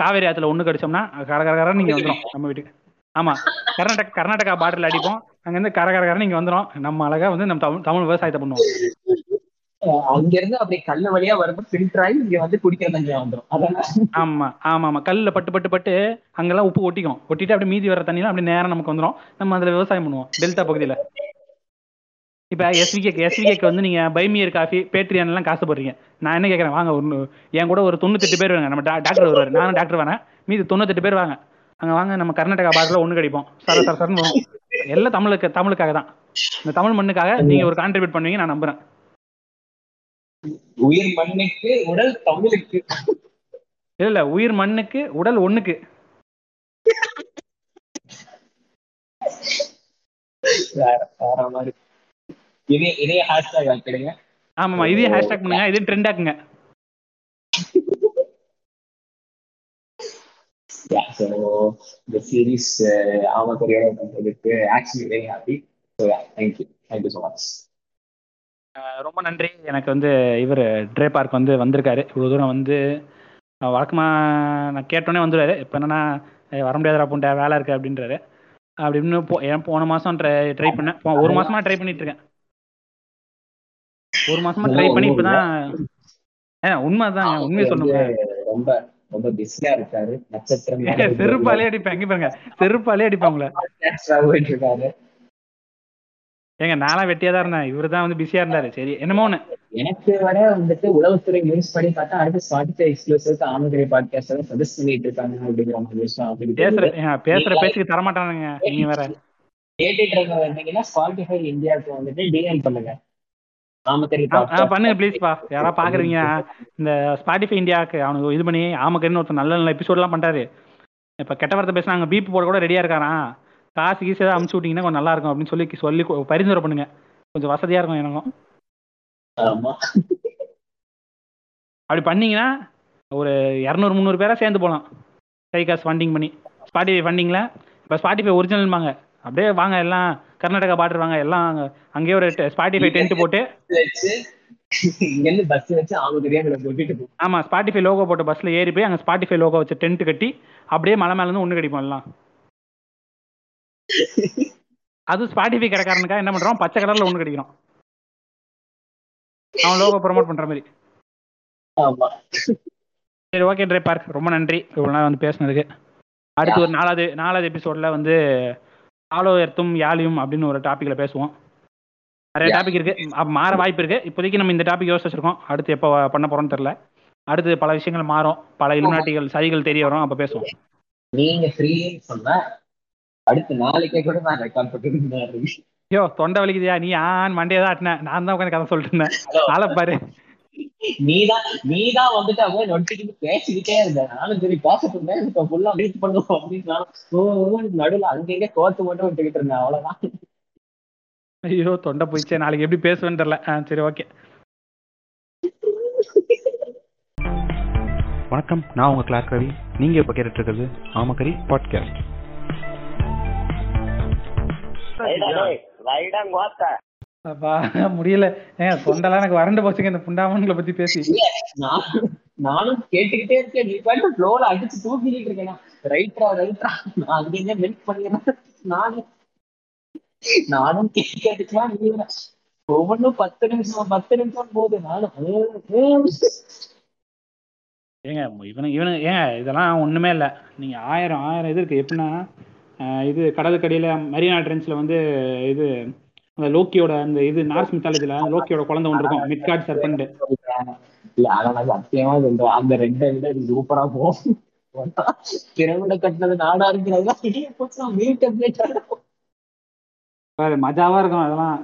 காவேரி ஆத்துல ஒன்று கடிச்சோம்னா கரகரகரம் நீங்க வந்துடும் நம்ம வீட்டுக்கு. ஆமா. கர்நாடகா கர்நாடகா பார்டர்ல அடிப்போம். அங்கேருந்து இருந்து கர நீங்க வந்துடும் நம்ம அழகா வந்து நம்ம தமிழ் தமிழ் விவசாயத்தை பண்ணுவோம். அங்க இருந்து அப்படியே கல்லு வழியா வரும்போது ஃபில்டர் ஆகி இங்க வந்து குடிக்கிற தண்ணி வந்துடும் அதான். ஆமா ஆமா ஆமா. கல்லுல பட்டு பட்டு பட்டு அங்கெல்லாம் உப்பு ஒட்டிக்கும். ஒட்டிட்டு அப்படியே மீதி வர தண்ணிலாம் அப்படியே நேரா நமக்கு வந்துடும் நம்ம அதுல விவசாயம் பண்ணுவோம் டெல்டா பகுதியில. இப்ப எஸ்விகேக்கு எஸ்விகேக்கு வந்து நீங்க பைமியர் காஃபி பேட்ரியான் எல்லாம் காசு போடுறீங்க. நான் என்ன கேட்கறேன் வாங்க ஒன்று என் கூட ஒரு தொண்ணூத்தெட்டு பேர் வாங்க நம்ம டாக்டர் வருவார். நானும் டாக்டர் வரேன். மீதி தொண்ணூத்தெட்டு பேர் வாங்க. அங்க வாங்க நம்ம கர்நாடகா பார்டர்ல ஒண்ணு கடிப்போம். சர சர சரன்னு. எல்லாம் தமிழுக்கு தமிழுக்காக தான். இந்த தமிழ் மண்ணுக்காக நீங்க ஒரு கான்ட்ரிபியூட் பண்ணுவீங்க நான் நம்புறேன். உயிர் மண்ணுக்கு உடல் தமிழுக்கு. இல்ல இல்ல உயிர் மண்ணுக்கு உடல் ஒண்ணுக்கு. இதே இதே ஹேஷ்டாக் ஆக்கிடுங்க ஆமாமா இதே ஹேஷ்டாக் பண்ணுங்க இதே ட்ரெண்ட் ஆக்குங்க. Yeah so the series uh, ஆமக்கரியோட பண்றதுக்கு actually very happy. So yeah thank you. Thank you so much. ரொம்ப நன்றி எனக்கு வந்து இவர் ட்ரே பார்க் வந்து வந்திருக்காரு இவ்வளோ தூரம் வந்து அஹ் வழக்கமா நான் கேட்டோன்னே வந்துடுவாரு இப்போ என்னன்னா "ஏய், வர முடியாதுடா பூண்டை வேலை இருக்கு அப்படின்றாரு அப்படின்னு போ ஏன் போன மாதம் ட்ரை ட்ரை பண்ணேன் போ- ஒரு மாசமா ட்ரை பண்ணிட்டு இருக்கேன் ஒரு மாசமா ட்ரை பண்ணி இப்பதான் ஏன் உண்மைதான் உண்மையை சொல்லுங்க ரொம்ப ரொம்ப பிஸியா இருக்காரு நட்சத்திரம் ஏங்க, செருப்பாலே அடிப்பேன் எங்க பாருங்க செருப்பாலே அடிப்பேன் உங்களை போயிட்டு இருக்காரு ஏங்க நான்லாம் வெட்டியா தான் இருந்தேன். இவரு தான் வந்து பிஸியா இருந்தாரு. சரி என்னமோ ஒண்ணு. எனக்கு வர வந்துட்டு உளவுத்துறை நியூஸ் படி பார்த்தா அடுத்து ஸ்பாட்டிஃபை எக்ஸ்க்ளூசிவ் ஆமதுரை பாட்காஸ்ட் சஜஸ்ட் பண்ணிட்டு இருக்காங்க அப்படிங்கிற மாதிரி பேசுற பேசுற பேச்சுக்கு தரமாட்டானுங்க நீங்க வேற. கேட்டுட்டு இருக்கவங்க இருந்தீங்கன்னா ஸ்பாட்டிஃபை இந்தியாவுக்கு வந்துட்டு டிஎம் பண்ணுங்க. பண்ணுங்க ப்ளீஸ் பா. யாராவது பாக்குறீங்க இந்த ஸ்பாட்டிஃபை இந்தியாவுக்கு அவனுக்கு இது பண்ணி ஆமக்கரின்னு ஒருத்தர் நல்ல நல்ல எபிசோட்லாம் பண்றாரு. இப்ப கெட்ட வார்த்தை பேசுனாங்க பீப் போட கூட ரெடியா இருக்காராம். காசு கீசு ஏதாவது அமுச்சு விட்டீங்கன்னா கொஞ்சம் நல்லா இருக்கும் அப்படின்னு சொல்லி சொல்லி பரிந்துரை பண்ணுங்க. கொஞ்சம் வசதியா இருக்கும் எனக்கும். அப்படி பண்ணீங்கன்னா ஒரு இரநூறு முந்நூறு பேரா சேர்ந்து போகலாம் கை காசு ஃபண்டிங் பண்ணி. ஸ்பாட்டிஃபை ஃபண்டிங்ல இப்போ ஸ்பாட்டிஃபை ஒரிஜினல்பாங்க அப்படியே வாங்க எல்லாம் கர்நாடகா பார்டர் வாங்க எல்லாம் அங்க- அங்கேயே ஒரு ஸ்பாட்டிஃபை டென்ட் போட்டு. ஆமா ஸ்பாட்டிஃபை லோகோ போட்ட பஸ்ல ஏறி போய் அங்க ஸ்பாட்டிஃபை லோகோ வச்சு டென்ட் கட்டி அப்படியே மலை மேல இருந்து ஒண்ணு கடிப்போம் எல்லாம். அது ஸ்பாட்டிஃபை கடைக்காரனுக்கா? என்ன பண்றோம்? பச்சை கலர்ல ஒண்ணு கடிக்கிறோம். அவன் லோகோ ப்ரோமோட் பண்ற மாதிரி. சரி ஓகே ட்ரை பார்க் ரொம்ப நன்றி. இவ்வளவு நேரம் வந்து பேசுனதுக்கு. அடுத்து ஒரு நாலாவது நாலாவது எபிசோட்ல வந்து ஆலோ எர்த்தும் யாழியும் அப்படின்னு ஒரு டாபிக்ல பேசுவோம். நிறைய. டாபிக் இருக்கு. மாற வாய்ப்பு இருக்கு. இப்போதைக்கு நம்ம இந்த டாபிக் யோசிச்சு வச்சிருக்கோம் அடுத்து எப்போ பண்ண போறோம்னு தெரியல. அடுத்து பல விஷயங்கள் மாறும். பல இலுநாட்டிகள் சதிகள் தெரிய வரும். அப்ப பேசுவோம். நீங்க ஃப்ரீன்னு சொன்னா அடுத்த நாளைக்கே கூட நான் ரெக்கார்ட் பண்ணிட்டு ஐயோ தொண்டை வலிக்குதியா? நீ ஆன் மண்டே தான் ஆட்டின. நான் தான் உட்காந்து கதை சொல்லிட்டு இருந்தேன் ஆளை பாரு. நீதான் நீதான் வந்துட்டு அப்படியே நொட்டிக்கிட்டு பேசிக்கிட்டே இருந்த நானும் சரி பேசிட்டு இருந்தேன் இப்ப ஃபுல்லா மீட் பண்ணுவோம் அப்படின்னு நடுவுல அங்கங்க கோத்து மட்டும் விட்டுக்கிட்டு இருந்தேன். அவ்வளவுதான். ஐயோ தொண்டை போயிடுச்சே. நாளைக்கு எப்படி பேசுவேன்னு தெரியல. ஆ சரி ஓகே. வணக்கம். நான் உங்க கிளார்க் ரவி. நீங்க இப்ப கேட்டுட்டு இருக்கிறது ஆமக்கரி பாட்காஸ்ட் அப்பா முடியல. ஏன் தொண்டெல்லாம் எனக்கு வறண்டு போச்சுங்க இந்த புண்டாமன்களை பத்தி பேசி. நான் நானும் கேட்டுக்கிட்டே இருக்கேன். நீ பாட்டு ஃப்ளோல அடிச்சு தூக்கிட்டு இருக்கேன். ரைட்ரா ரைட்ரா நான் அங்கங்க மெல்ட் பண்ணிடுறேன். நானும் நானும் கேட்கறதுக்குலாம் நீ ஒவ்வொன்றும் பத்து நிமிஷம் பத்து நிமிஷம் போகுது. நானும் ஏங்க இவனுங்க இவனுங்க ஏங்க இதெல்லாம் ஒண்ணுமே இல்லை. நீங்க ஆயிரம் ஆயிரம் இது இருக்கு. எப்படின்னா இது கடலுக்கடியில மரியானா ட்ரென்ஸ்ல வந்து இது அந்த லோக்கியோட அந்த இது நார்ஸ் மித்தாலஜில லோக்கியோட குழந்தை ஒன்று இருக்கும் மிட்கார்ட் சர்பண்ட் இல்ல நான் சத்தியமா சொல்றேன் அந்த ரெண்டை விட சூப்பரா போகும். திறமையில கட்டினது நாடா இருக்கிறதா மஜாவா இருக்கும் அதெல்லாம்.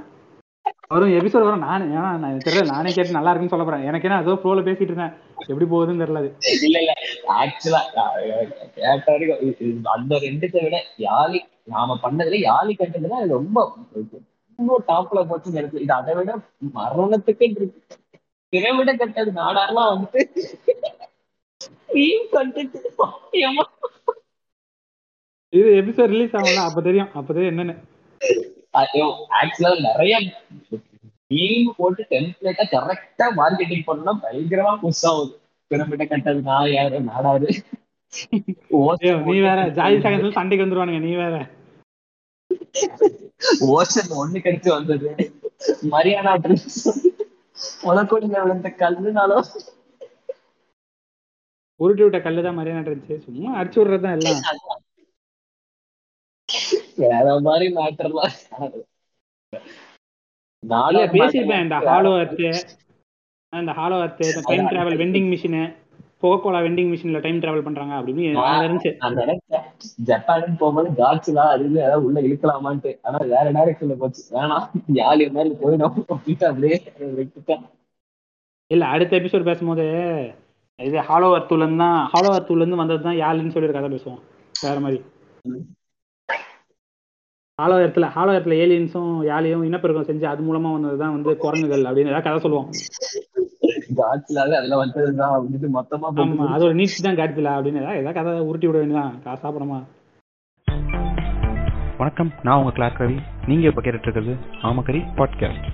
வரும் எபிசோட் வரும். நானே ஏன்னா நான் தெரியல நானே கேட்டு நல்லா இருக்குன்னு சொல்ல போறேன். எனக்கு என்ன அதோ ஃப்ளோல பேசிட்டு இருந்தேன். எப்படி போகுதுன்னு தெரியல இல்ல இல்ல. ஆக்சுவலா கேட்ட வரைக்கும் அந்த ரெண்டுத்தை விட யாழி நாம பண்ணதுல யாழி கட்டதுல அது ரொம்ப ரொம்ப டாப்ல போச்சு இருக்கு இது அதை விட மரணத்துக்கு இருக்கு திரைவிட கட்டது. நாடாரெல்லாம் வந்துட்டு இது எபிசோட் ரிலீஸ் ஆகும்ல அப்ப தெரியும். அப்ப தெரியும் என்னன்னு. ஆக்சுவலா நிறைய மீம் போட்டு டெம்ப்ளேட்டா கரெக்டா மார்க்கெட்டிங் பண்ணா பயங்கரமா புஷ் ஆகுது. பிரமிட கட்டது நான் யாரு? நாடாரு நீ வேற ஜாதி சகத்துல சண்டைக்கு வந்துருவானுங்க நீ வேற. ஓஷன் ஒண்ணு கிடைச்சு வந்தது. மரியானா ட்ரிப்ஸ் விழுந்த கல்லுனாலும் உருட்டி விட்ட கல்லு தான் மரியாதை இருந்துச்சு சும்மா அடிச்சு விடுறது தான் எல்லாம். வேற மாதிரி மேட்டர்லாம் நாளே பேசியிருப்பேன் இந்த ஹாலோ அர்த்து இந்த ஹாலோ அர்த்து இந்த time travel vending machine Coca Cola vending மிஷின்ல டைம் டிராவல் பண்றாங்க அப்படின்னு இருந்துச்சு. நினைச்சேன் ஜப்பானுக்கு போகும்போது காட்சிலா அது ஏதாவது உள்ள இழுக்கலாமான்ட்டு. ஆனா வேற டைரக்ஷன்ல போச்சு. வேணாம் ஜாலி மாதிரி போயிடும் அப்படின்ட்டு அப்படியே விட்டுட்டேன். இல்ல அடுத்த எபிசோட் பேசும்போது இது ஹாலோ அர்த்தூல இருந்து தான் ஹாலோ அர்த்தூல இருந்து வந்தது தான் யாருன்னு சொல்லி கதை பேசுவோம். வேற மாதிரி. ஹாலோ எர்த்துல ஏலியன்ஸும் யாலியும் இனப்பெருக்கம் செஞ்சு அது மூலமா வந்ததுதான் வந்து குரங்குகள் அப்படின்னு ஏதாவது கதை சொல்லுவோம். காட்சிலாவே அதுல வந்ததுதான் அப்படின்ட்டு மொத்தமா ஆமா போட்டு அது ஒரு நீட்ஸ் தான் காட்டுல அப்படின்னு ஏதாவது ஏதாவது கதை உருட்டி விட வேண்டியதான் காசா படமா வணக்கம் நான் உங்க கிளார்க் ரவி நீங்க இப்ப கேட்டுட்டு இருக்கிறது ஆமக்கரி பாட்காஸ்ட்